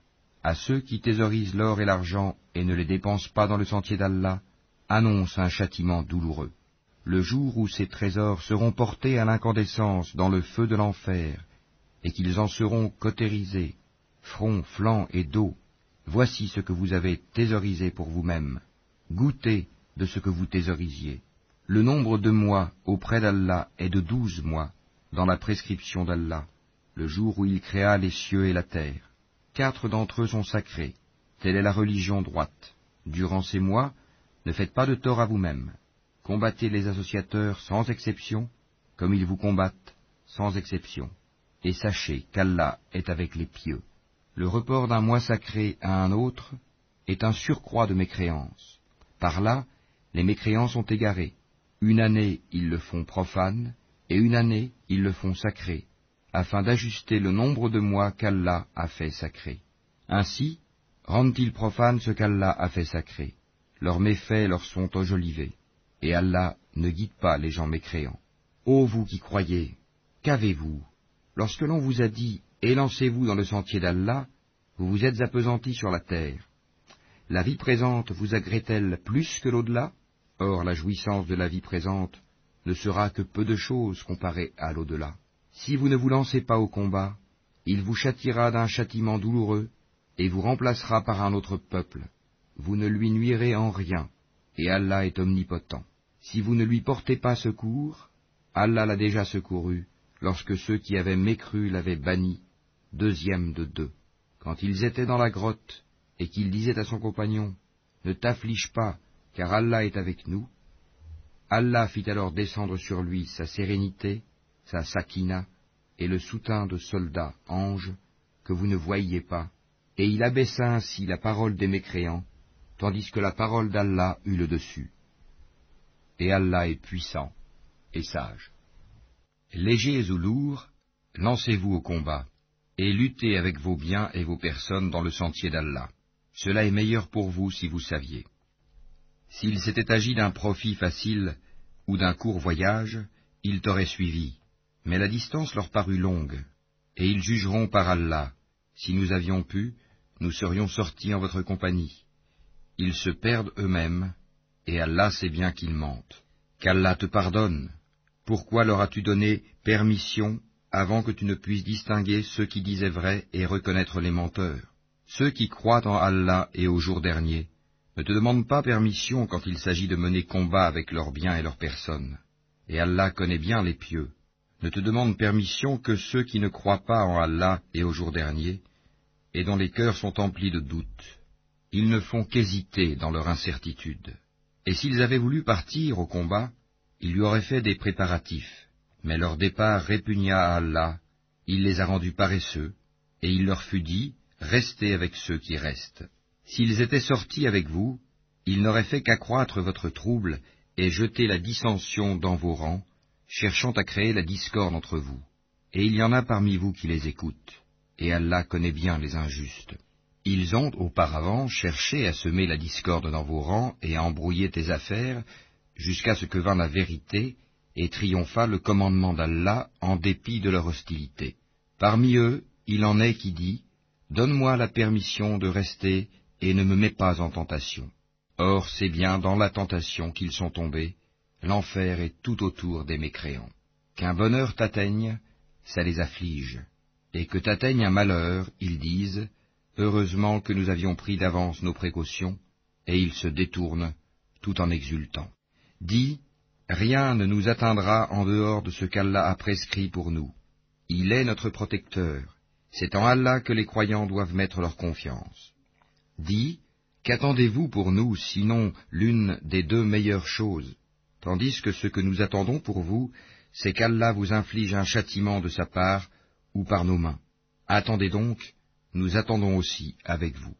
À ceux qui thésaurisent l'or et l'argent et ne les dépensent pas dans le sentier d'Allah, annonce un châtiment douloureux. Le jour où ces trésors seront portés à l'incandescence dans le feu de l'enfer, et qu'ils en seront cautérisés, front, flanc et dos, voici ce que vous avez thésaurisé pour vous-même goûtez de ce que vous thésaurisiez. Le nombre de mois auprès d'Allah est de douze mois, dans la prescription d'Allah, le jour où il créa les cieux et la terre. Quatre d'entre eux sont sacrés, telle est la religion droite. Durant ces mois, ne faites pas de tort à vous-même. Combattez les associateurs sans exception, comme ils vous combattent sans exception. Et sachez qu'Allah est avec les pieux. Le report d'un mois sacré à un autre est un surcroît de mécréance. Par là, les mécréants sont égarés. Une année, ils le font profane, et une année, ils le font sacré, afin d'ajuster le nombre de mois qu'Allah a fait sacré. Ainsi, rendent-ils profane ce qu'Allah a fait sacré. Leurs méfaits leur sont enjolivés, et Allah ne guide pas les gens mécréants. Ô vous qui croyez, qu'avez-vous? Lorsque l'on vous a dit, élancez-vous dans le sentier d'Allah, vous vous êtes appesantis sur la terre. La vie présente vous agrée-t-elle plus que l'au-delà? Or la jouissance de la vie présente ne sera que peu de choses comparée à l'au-delà. Si vous ne vous lancez pas au combat, il vous châtiera d'un châtiment douloureux, et vous remplacera par un autre peuple. Vous ne lui nuirez en rien, et Allah est omnipotent. Si vous ne lui portez pas secours, Allah l'a déjà secouru, lorsque ceux qui avaient mécru l'avaient banni, deuxième de deux. Quand ils étaient dans la grotte, et qu'il disait à son compagnon, Ne t'afflige pas, car Allah est avec nous, Allah fit alors descendre sur lui sa sérénité, sa sakina, et le soutien de soldats, anges, que vous ne voyiez pas, et il abaissa ainsi la parole des mécréants, tandis que la parole d'Allah eut le dessus. Et Allah est puissant et sage. Légers ou lourds, lancez-vous au combat, et luttez avec vos biens et vos personnes dans le sentier d'Allah. Cela est meilleur pour vous si vous saviez. S'il s'était agi d'un profit facile ou d'un court voyage, ils t'auraient suivi, mais la distance leur parut longue, et ils jugeront par Allah. Si nous avions pu, nous serions sortis en votre compagnie. Ils se perdent eux-mêmes, et Allah sait bien qu'ils mentent. Qu'Allah te pardonne. Pourquoi leur as-tu donné permission avant que tu ne puisses distinguer ceux qui disaient vrai et reconnaître les menteurs? Ceux qui croient en Allah et au jour dernier ne te demandent pas permission quand il s'agit de mener combat avec leurs biens et leurs personnes. Et Allah connaît bien les pieux ne te demandent permission que ceux qui ne croient pas en Allah et au jour dernier, et dont les cœurs sont emplis de doutes. Ils ne font qu'hésiter dans leur incertitude. Et s'ils avaient voulu partir au combat, ils lui auraient fait des préparatifs. Mais leur départ répugna à Allah, il les a rendus paresseux, et il leur fut dit, Restez avec ceux qui restent. S'ils étaient sortis avec vous, ils n'auraient fait qu'accroître votre trouble et jeter la dissension dans vos rangs, cherchant à créer la discorde entre vous. Et il y en a parmi vous qui les écoutent, et Allah connaît bien les injustes. Ils ont auparavant cherché à semer la discorde dans vos rangs et à embrouiller tes affaires, jusqu'à ce que vint la vérité et triompha le commandement d'Allah en dépit de leur hostilité. Parmi eux, il en est qui dit, Donne-moi la permission de rester et ne me mets pas en tentation. Or c'est bien dans la tentation qu'ils sont tombés, l'enfer est tout autour des mécréants. Qu'un bonheur t'atteigne, ça les afflige, et que t'atteigne un malheur, ils disent, Heureusement que nous avions pris d'avance nos précautions, et ils se détournent, tout en exultant. Dis, rien ne nous atteindra en dehors de ce qu'Allah a prescrit pour nous. Il est notre protecteur, c'est en Allah que les croyants doivent mettre leur confiance. Dis, qu'attendez-vous pour nous sinon l'une des deux meilleures choses? Tandis que ce que nous attendons pour vous, c'est qu'Allah vous inflige un châtiment de sa part ou par nos mains. Attendez donc, nous attendons aussi avec vous.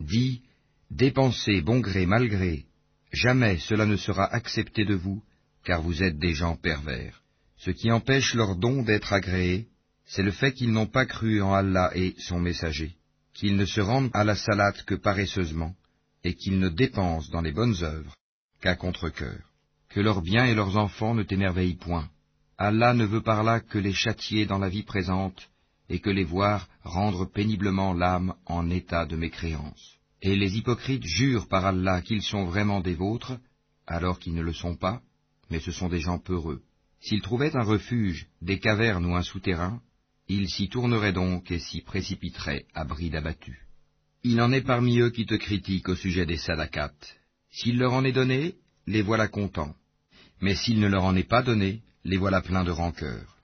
Dis, dépensez bon gré mal gré, jamais cela ne sera accepté de vous, car vous êtes des gens pervers. Ce qui empêche leur don d'être agréé, c'est le fait qu'ils n'ont pas cru en Allah et son messager, qu'ils ne se rendent à la salate que paresseusement, et qu'ils ne dépensent dans les bonnes œuvres qu'à contre-cœur que leurs biens et leurs enfants ne t'émerveillent point. Allah ne veut par là que les châtier dans la vie présente, et que les voir rendre péniblement l'âme en état de mécréance. Et les hypocrites jurent par Allah qu'ils sont vraiment des vôtres, alors qu'ils ne le sont pas, mais ce sont des gens peureux. S'ils trouvaient un refuge, des cavernes ou un souterrain, ils s'y tourneraient donc et s'y précipiteraient à bride abattue. Il en est parmi eux qui te critiquent au sujet des sadakats. S'il leur en est donné, les voilà contents mais s'il ne leur en est pas donné, les voilà pleins de rancœur.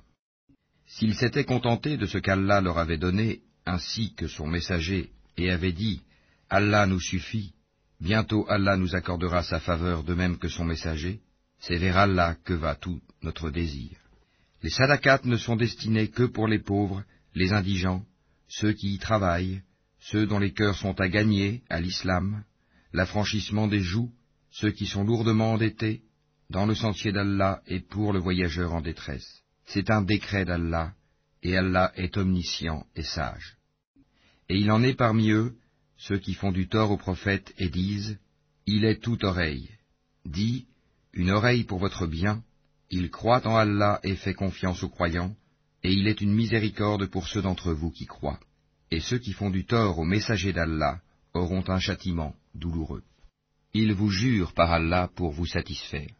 S'ils s'étaient contentés de ce qu'Allah leur avait donné, ainsi que son messager, et avaient dit, Allah nous suffit, bientôt Allah nous accordera sa faveur de même que son messager, c'est vers Allah que va tout notre désir. Les sadakats ne sont destinés que pour les pauvres, les indigents, ceux qui y travaillent, ceux dont les cœurs sont à gagner à l'islam, l'affranchissement des joues, ceux qui sont lourdement endettés, dans le sentier d'Allah et pour le voyageur en détresse. C'est un décret d'Allah, et Allah est omniscient et sage. Et il en est parmi eux ceux qui font du tort au prophète et disent, Il est toute oreille. Dis, une oreille pour votre bien, il croit en Allah et fait confiance aux croyants, et il est une miséricorde pour ceux d'entre vous qui croient. Et ceux qui font du tort au messager d'Allah auront un châtiment douloureux. Ils vous jurent par Allah pour vous satisfaire,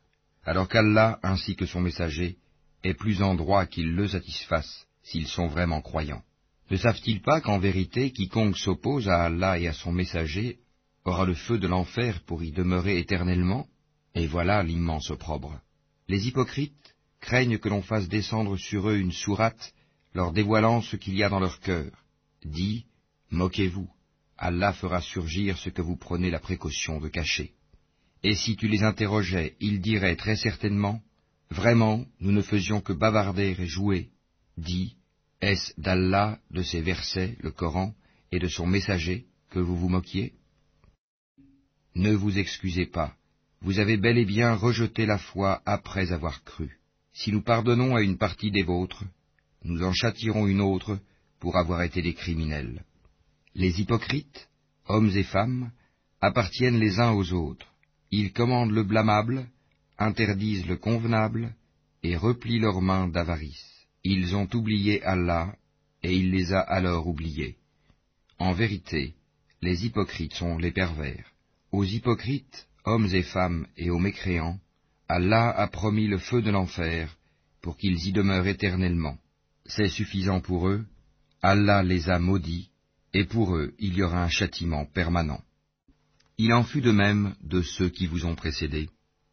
alors qu'Allah ainsi que son messager est plus en droit qu'ils le satisfassent s'ils sont vraiment croyants. Ne savent-ils pas qu'en vérité quiconque s'oppose à Allah et à son messager aura le feu de l'enfer pour y demeurer éternellement? Et voilà l'immense opprobre. Les hypocrites craignent que l'on fasse descendre sur eux une sourate leur dévoilant ce qu'il y a dans leur cœur. Dis, moquez-vous, Allah fera surgir ce que vous prenez la précaution de cacher. Et si tu les interrogeais, ils diraient très certainement, Vraiment, nous ne faisions que bavarder et jouer. Dis, est-ce d'Allah, de ses versets, le Coran, et de son messager, que vous vous moquiez? Ne vous excusez pas, vous avez bel et bien rejeté la foi après avoir cru. Si nous pardonnons à une partie des vôtres, nous en châtirons une autre pour avoir été des criminels. Les hypocrites, hommes et femmes, appartiennent les uns aux autres. Ils commandent le blâmable, interdisent le convenable, et replient leurs mains d'avarice. Ils ont oublié Allah, et il les a alors oubliés. En vérité, les hypocrites sont les pervers. Aux hypocrites, hommes et femmes, et aux mécréants, Allah a promis le feu de l'enfer, pour qu'ils y demeurent éternellement. C'est suffisant pour eux, Allah les a maudits, et pour eux il y aura un châtiment permanent. Il en fut de même de ceux qui vous ont précédés.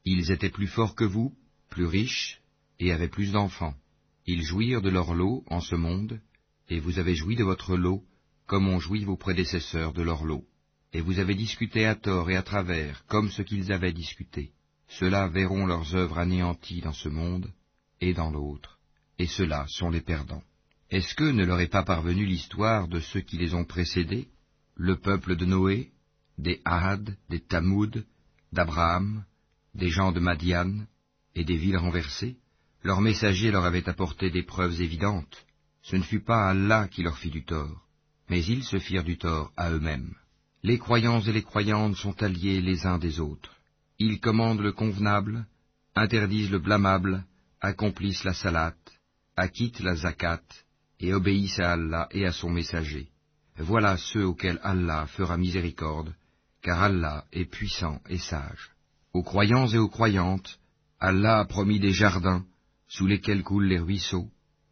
Ils étaient plus forts que vous, plus riches, et avaient plus d'enfants. Ils jouirent de leur lot en ce monde, et vous avez joui de votre lot, comme ont joui vos prédécesseurs de leur lot. Et vous avez discuté à tort et à travers, comme ce qu'ils avaient discuté. Ceux-là verront leurs œuvres anéanties dans ce monde et dans l'autre, et ceux-là sont les perdants. Est-ce que ne leur est pas parvenue l'histoire de ceux qui les ont précédés, le peuple de Noé, des Ahad, des Tamoud, d'Abraham, des gens de Madian, et des villes renversées Leurs messagers leur avaient apporté des preuves évidentes. Ce ne fut pas Allah qui leur fit du tort, mais ils se firent du tort à eux-mêmes. Les croyants et les croyantes sont alliés les uns des autres. Ils commandent le convenable, interdisent le blâmable, accomplissent la salate, acquittent la zakat, et obéissent à Allah et à son messager. Voilà ceux auxquels Allah fera miséricorde, car Allah est puissant et sage. Aux croyants et aux croyantes, Allah a promis des jardins, sous lesquels coulent les ruisseaux,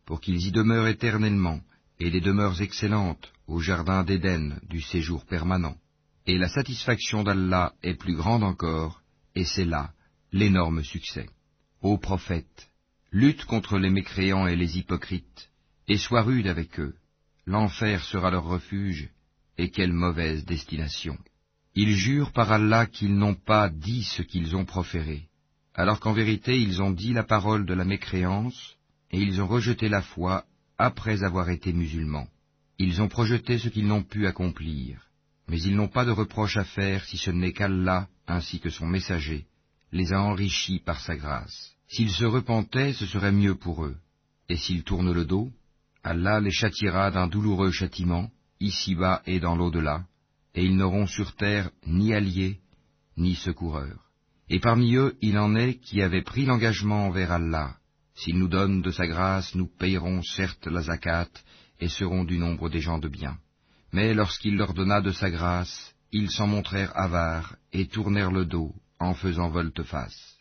pour qu'ils y demeurent éternellement, et des demeures excellentes au jardin d'Éden du séjour permanent. Et la satisfaction d'Allah est plus grande encore, et c'est là l'énorme succès. Ô prophète, lutte contre les mécréants et les hypocrites, et sois rude avec eux. L'enfer sera leur refuge, et quelle mauvaise destination. Ils jurent par Allah qu'ils n'ont pas dit ce qu'ils ont proféré, alors qu'en vérité ils ont dit la parole de la mécréance, et ils ont rejeté la foi après avoir été musulmans. Ils ont projeté ce qu'ils n'ont pu accomplir, mais ils n'ont pas de reproche à faire si ce n'est qu'Allah, ainsi que son messager, les a enrichis par sa grâce. S'ils se repentaient, ce serait mieux pour eux, et s'ils tournent le dos, Allah les châtiera d'un douloureux châtiment, ici-bas et dans l'au-delà, et ils n'auront sur terre ni alliés, ni secoureurs. Et parmi eux, il en est qui avaient pris l'engagement envers Allah. S'il nous donne de sa grâce, nous payerons certes la zakat et serons du nombre des gens de bien. Mais lorsqu'il leur donna de sa grâce, ils s'en montrèrent avares et tournèrent le dos en faisant volte-face.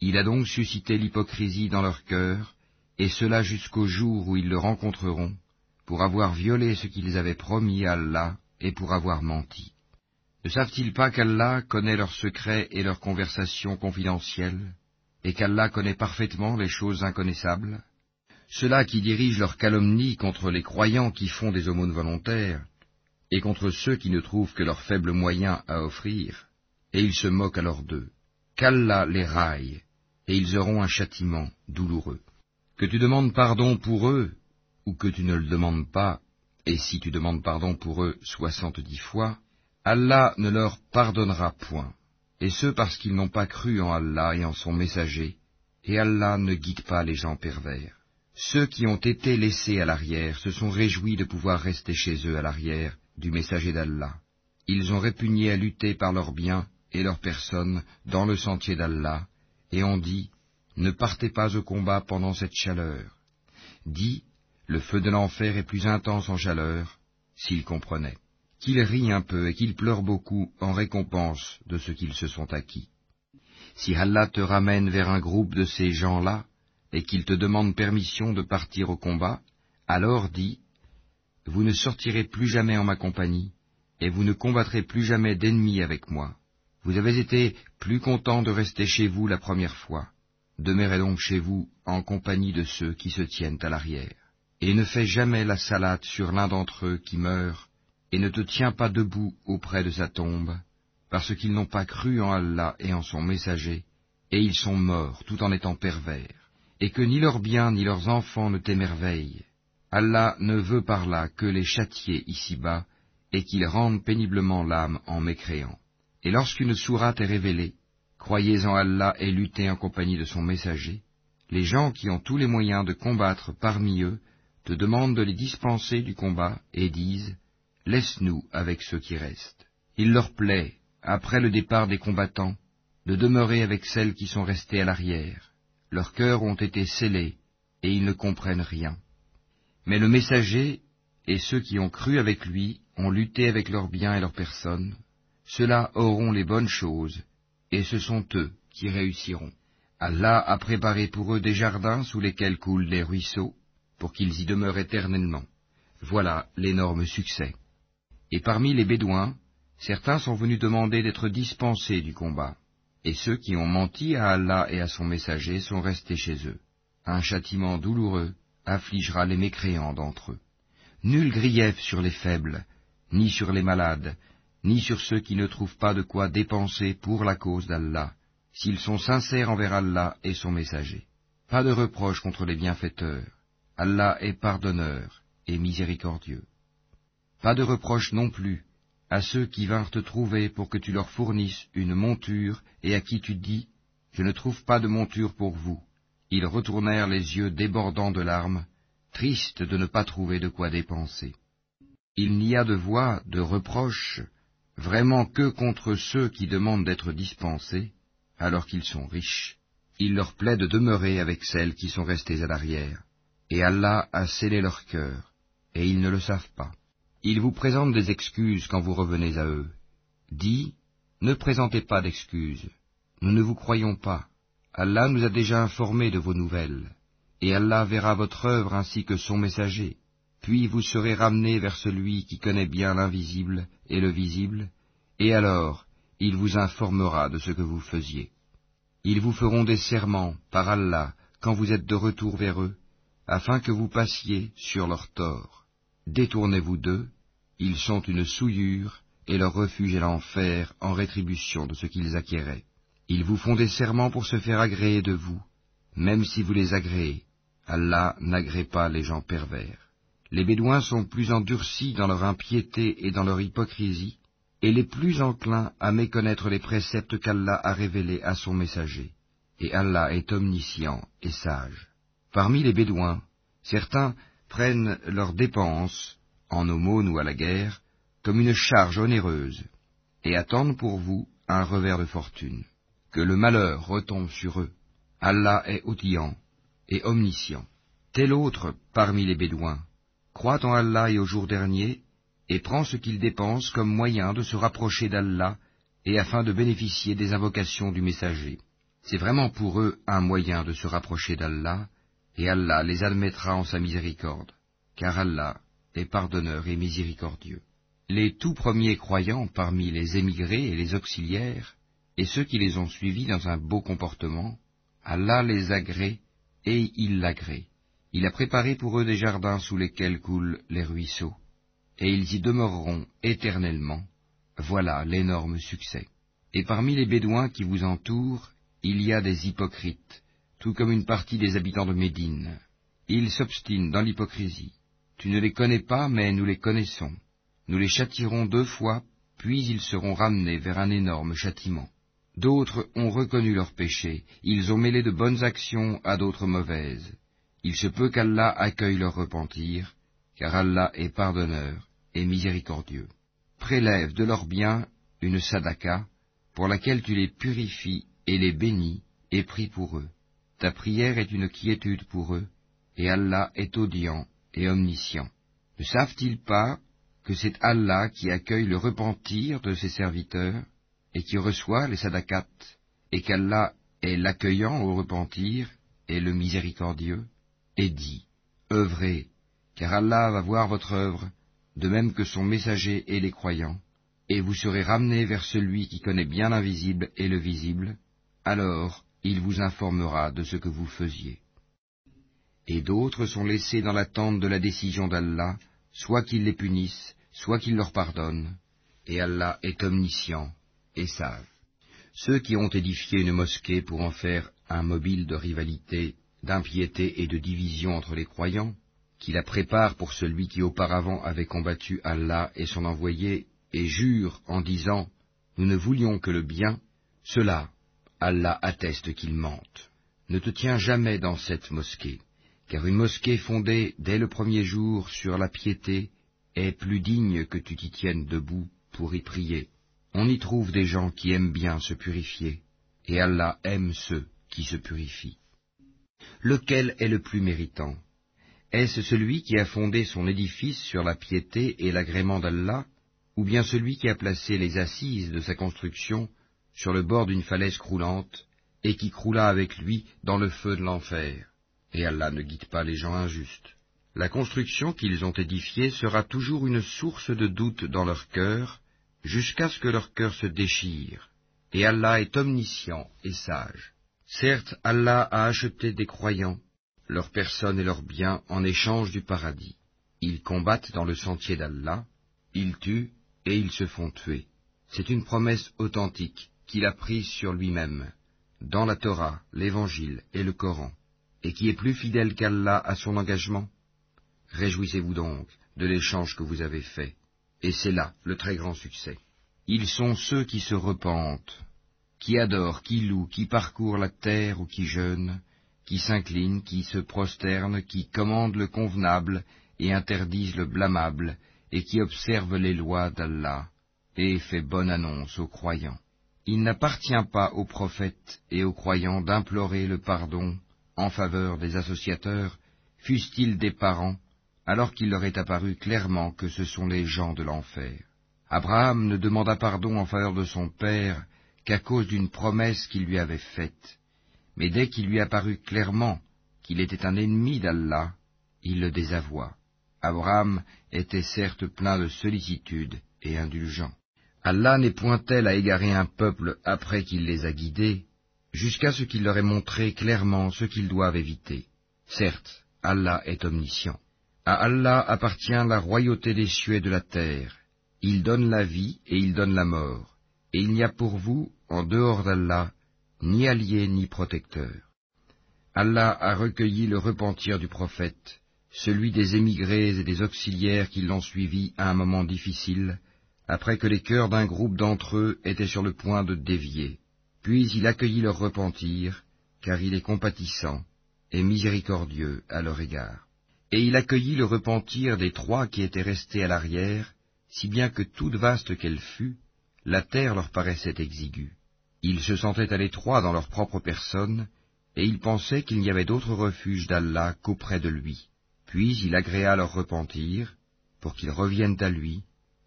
Il a donc suscité l'hypocrisie dans leur cœur, et cela jusqu'au jour où ils le rencontreront, pour avoir violé ce qu'ils avaient promis à Allah et pour avoir menti. Ne savent-ils pas qu'Allah connaît leurs secrets et leurs conversations confidentielles, et qu'Allah connaît parfaitement les choses inconnaissables? Ceux-là qui dirigent leurs calomnies contre les croyants qui font des aumônes volontaires, et contre ceux qui ne trouvent que leurs faibles moyens à offrir, et ils se moquent alors d'eux. Qu'Allah les raille, et ils auront un châtiment douloureux. Que tu demandes pardon pour eux, ou que tu ne le demandes pas, et si tu demandes pardon pour eux soixante-dix fois, Allah ne leur pardonnera point, et ce parce qu'ils n'ont pas cru en Allah et en son messager, et Allah ne guide pas les gens pervers. Ceux qui ont été laissés à l'arrière se sont réjouis de pouvoir rester chez eux à l'arrière du messager d'Allah. Ils ont répugné à lutter par leurs biens et leurs personnes dans le sentier d'Allah, et ont dit, Ne partez pas au combat pendant cette chaleur. Dit, le feu de l'enfer est plus intense en chaleur, s'ils comprenaient. qu'ils rient un peu et qu'ils pleurent beaucoup en récompense de ce qu'ils se sont acquis. Si Allah te ramène vers un groupe de ces gens-là, et qu'ils te demandent permission de partir au combat, alors dis, Vous ne sortirez plus jamais en ma compagnie, et vous ne combattrez plus jamais d'ennemis avec moi. Vous avez été plus content de rester chez vous la première fois. Demeurez donc chez vous en compagnie de ceux qui se tiennent à l'arrière. Et ne fais jamais la salade sur l'un d'entre eux qui meurt, et ne te tiens pas debout auprès de sa tombe, parce qu'ils n'ont pas cru en Allah et en son messager, et ils sont morts tout en étant pervers, et que ni leurs biens ni leurs enfants ne t'émerveillent. Allah ne veut par là que les châtier ici-bas, et qu'ils rendent péniblement l'âme en mécréant. Et lorsqu'une sourate est révélée, croyez en Allah et luttez en compagnie de son messager, les gens qui ont tous les moyens de combattre parmi eux te demandent de les dispenser du combat et disent Laisse-nous avec ceux qui restent. Il leur plaît, après le départ des combattants, de demeurer avec celles qui sont restées à l'arrière. Leurs cœurs ont été scellés, et ils ne comprennent rien. Mais le messager et ceux qui ont cru avec lui ont lutté avec leurs biens et leurs personnes, ceux-là auront les bonnes choses, et ce sont eux qui réussiront. Allah a préparé pour eux des jardins sous lesquels coulent les ruisseaux, pour qu'ils y demeurent éternellement. Voilà l'énorme succès. Et parmi les Bédouins, certains sont venus demander d'être dispensés du combat, et ceux qui ont menti à Allah et à son messager sont restés chez eux. Un châtiment douloureux affligera les mécréants d'entre eux. Nul grief sur les faibles, ni sur les malades, ni sur ceux qui ne trouvent pas de quoi dépenser pour la cause d'Allah, s'ils sont sincères envers Allah et son messager. Pas de reproche contre les bienfaiteurs. Allah est pardonneur et miséricordieux. Pas de reproche non plus à ceux qui vinrent te trouver pour que tu leur fournisses une monture et à qui tu dis, Je ne trouve pas de monture pour vous. Ils retournèrent les yeux débordants de larmes, tristes de ne pas trouver de quoi dépenser. Il n'y a de voix, de reproche, vraiment que contre ceux qui demandent d'être dispensés, alors qu'ils sont riches. Il leur plaît de demeurer avec celles qui sont restées à l'arrière, et Allah a scellé leur cœur, et ils ne le savent pas. Ils vous présentent des excuses quand vous revenez à eux. Dis, ne présentez pas d'excuses. Nous ne vous croyons pas. Allah nous a déjà informés de vos nouvelles, et Allah verra votre œuvre ainsi que son messager. Puis vous serez ramenés vers celui qui connaît bien l'invisible et le visible, et alors il vous informera de ce que vous faisiez. Ils vous feront des serments par Allah quand vous êtes de retour vers eux, afin que vous passiez sur leur tort. Détournez-vous d'eux, ils sont une souillure, et leur refuge est l'enfer en rétribution de ce qu'ils acquéraient. Ils vous font des serments pour se faire agréer de vous, même si vous les agréez. Allah n'agrée pas les gens pervers. Les Bédouins sont plus endurcis dans leur impiété et dans leur hypocrisie, et les plus enclins à méconnaître les préceptes qu'Allah a révélés à son messager. Et Allah est omniscient et sage. Parmi les Bédouins, certains prennent leurs dépenses, en aumône ou à la guerre, comme une charge onéreuse, et attendent pour vous un revers de fortune. Que le malheur retombe sur eux. Allah est outillant et omniscient. Tel autre parmi les Bédouins croit en Allah et au jour dernier, et prend ce qu'il dépense comme moyen de se rapprocher d'Allah et afin de bénéficier des invocations du messager. C'est vraiment pour eux un moyen de se rapprocher d'Allah, et Allah les admettra en sa miséricorde, car Allah est pardonneur et miséricordieux. Les tout premiers croyants parmi les émigrés et les auxiliaires, et ceux qui les ont suivis dans un beau comportement, Allah les agrée et il l'agrée. Il a préparé pour eux des jardins sous lesquels coulent les ruisseaux, et ils y demeureront éternellement. Voilà l'énorme succès. Et parmi les Bédouins qui vous entourent, il y a des hypocrites, tout comme une partie des habitants de Médine. Ils s'obstinent dans l'hypocrisie. Tu ne les connais pas, mais nous les connaissons. Nous les châtirons deux fois, puis ils seront ramenés vers un énorme châtiment. D'autres ont reconnu leurs péchés, ils ont mêlé de bonnes actions à d'autres mauvaises. Il se peut qu'Allah accueille leur repentir, car Allah est pardonneur et miséricordieux. Prélève de leurs biens une sadaka, pour laquelle tu les purifies et les bénis, et prie pour eux. Ta prière est une quiétude pour eux, et Allah est audient et omniscient. Ne savent-ils pas que c'est Allah qui accueille le repentir de ses serviteurs et qui reçoit les sadakats, et qu'Allah est l'accueillant au repentir et le miséricordieux, et dit, œuvrez, car Allah va voir votre œuvre, de même que son messager et les croyants, et vous serez ramenés vers celui qui connaît bien l'invisible et le visible, alors il vous informera de ce que vous faisiez. Et d'autres sont laissés dans l'attente de la décision d'Allah, soit qu'il les punisse, soit qu'il leur pardonne, et Allah est omniscient et sage. Ceux qui ont édifié une mosquée pour en faire un mobile de rivalité, d'impiété et de division entre les croyants, qui la préparent pour celui qui auparavant avait combattu Allah et son envoyé, et jure en disant Nous ne voulions que le bien, cela, Allah atteste qu'ils mentent. Ne te tiens jamais dans cette mosquée, car une mosquée fondée dès le premier jour sur la piété est plus digne que tu t'y tiennes debout pour y prier. On y trouve des gens qui aiment bien se purifier, et Allah aime ceux qui se purifient. Lequel est le plus méritant? Est-ce celui qui a fondé son édifice sur la piété et l'agrément d'Allah, ou bien celui qui a placé les assises de sa construction sur le bord d'une falaise croulante, et qui croula avec lui dans le feu de l'enfer Et Allah ne guide pas les gens injustes. La construction qu'ils ont édifiée sera toujours une source de doute dans leur cœur, jusqu'à ce que leur cœur se déchire. Et Allah est omniscient et sage. Certes, Allah a acheté des croyants, leurs personnes et leurs biens en échange du paradis. Ils combattent dans le sentier d'Allah, ils tuent et ils se font tuer. C'est une promesse authentique qu'il a prise sur lui-même, dans la Torah, l'Évangile et le Coran, et qui est plus fidèle qu'Allah à son engagement? Réjouissez-vous donc de l'échange que vous avez fait, et c'est là le très grand succès. Ils sont ceux qui se repentent, qui adorent, qui louent, qui parcourent la terre ou qui jeûnent, qui s'inclinent, qui se prosternent, qui commandent le convenable et interdisent le blâmable, et qui observent les lois d'Allah, et fait bonne annonce aux croyants. Il n'appartient pas aux prophètes et aux croyants d'implorer le pardon en faveur des associateurs, fussent-ils des parents, alors qu'il leur est apparu clairement que ce sont les gens de l'enfer. Abraham ne demanda pardon en faveur de son père qu'à cause d'une promesse qu'il lui avait faite. Mais dès qu'il lui apparut clairement qu'il était un ennemi d'Allah, il le désavoua. Abraham était certes plein de sollicitude et indulgent. Allah n'est point tel à égarer un peuple après qu'il les a guidés, jusqu'à ce qu'il leur ait montré clairement ce qu'ils doivent éviter. Certes, Allah est omniscient. À Allah appartient la royauté des cieux et de la terre. Il donne la vie et il donne la mort et il n'y a pour vous, en dehors d'Allah, ni allié ni protecteur. Allah a recueilli le repentir du prophète, celui des émigrés et des auxiliaires qui l'ont suivi à un moment difficile, après que les cœurs d'un groupe d'entre eux étaient sur le point de dévier. Puis il accueillit leur repentir, car il est compatissant et miséricordieux à leur égard. Et il accueillit le repentir des trois qui étaient restés à l'arrière, si bien que toute vaste qu'elle fût, la terre leur paraissait exiguë. Ils se sentaient à l'étroit dans leur propre personne, et ils pensaient qu'il n'y avait d'autre refuge d'Allah qu'auprès de lui. Puis il agréa leur repentir, pour qu'ils reviennent à lui,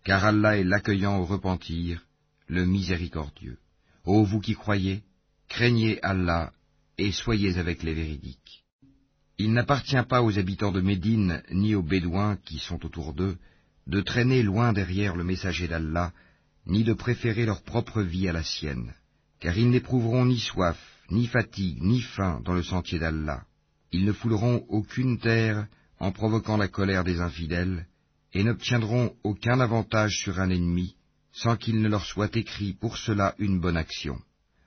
car Allah est l'accueillant au repentir, le miséricordieux. Ô vous qui croyez, craignez Allah et soyez avec les véridiques. Il n'appartient pas aux habitants de Médine ni aux Bédouins qui sont autour d'eux de traîner loin derrière le messager d'Allah ni de préférer leur propre vie à la sienne, car ils n'éprouveront ni soif, ni fatigue, ni faim dans le sentier d'Allah. Ils ne fouleront aucune terre en provoquant la colère des infidèles, et n'obtiendront aucun avantage sur un ennemi, sans qu'il ne leur soit écrit pour cela une bonne action.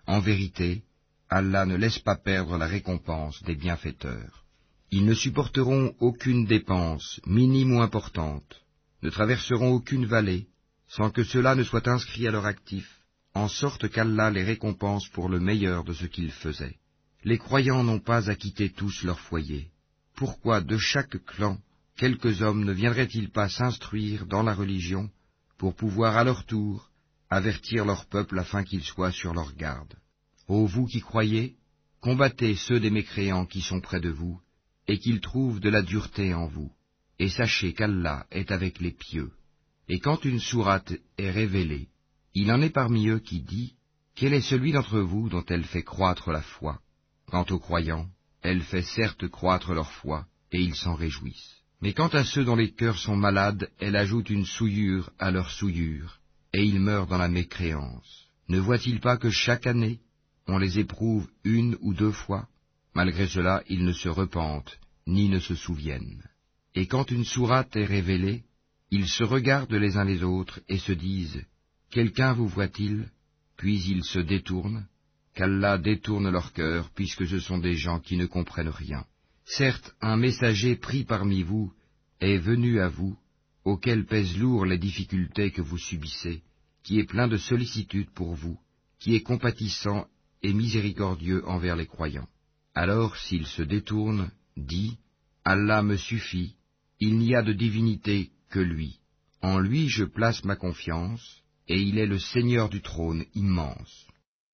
En vérité, Allah ne laisse pas perdre la récompense des bienfaiteurs. Ils ne supporteront aucune dépense, minime ou importante, ne traverseront aucune vallée, sans que cela ne soit inscrit à leur actif, en sorte qu'Allah les récompense pour le meilleur de ce qu'ils faisaient. Les croyants n'ont pas à quitter tous leur foyer. Pourquoi de chaque clan quelques hommes ne viendraient-ils pas s'instruire dans la religion pour pouvoir à leur tour avertir leur peuple afin qu'ils soient sur leur garde? Ô vous qui croyez, combattez ceux des mécréants qui sont près de vous, et qu'ils trouvent de la dureté en vous, et sachez qu'Allah est avec les pieux. Et quand une sourate est révélée, il en est parmi eux qui dit, Quel est celui d'entre vous dont elle fait croître la foi? Quant aux croyants, elle fait certes croître leur foi, et ils s'en réjouissent. Mais quant à ceux dont les cœurs sont malades, elle ajoute une souillure à leur souillure, et ils meurent dans la mécréance. Ne voient-ils pas que chaque année, on les éprouve une ou deux fois? Malgré cela, ils ne se repentent, ni ne se souviennent. Et quand une sourate est révélée, ils se regardent les uns les autres et se disent, Quelqu'un vous voit-il? Puis ils se détournent, qu'Allah détourne leur cœur, puisque ce sont des gens qui ne comprennent rien. Certes, un messager pris parmi vous est venu à vous, auquel pèsent lourd les difficultés que vous subissez, qui est plein de sollicitude pour vous, qui est compatissant et miséricordieux envers les croyants. Alors s'il se détourne, dit, Allah me suffit, il n'y a de divinité que lui. En lui je place ma confiance, et il est le Seigneur du trône immense.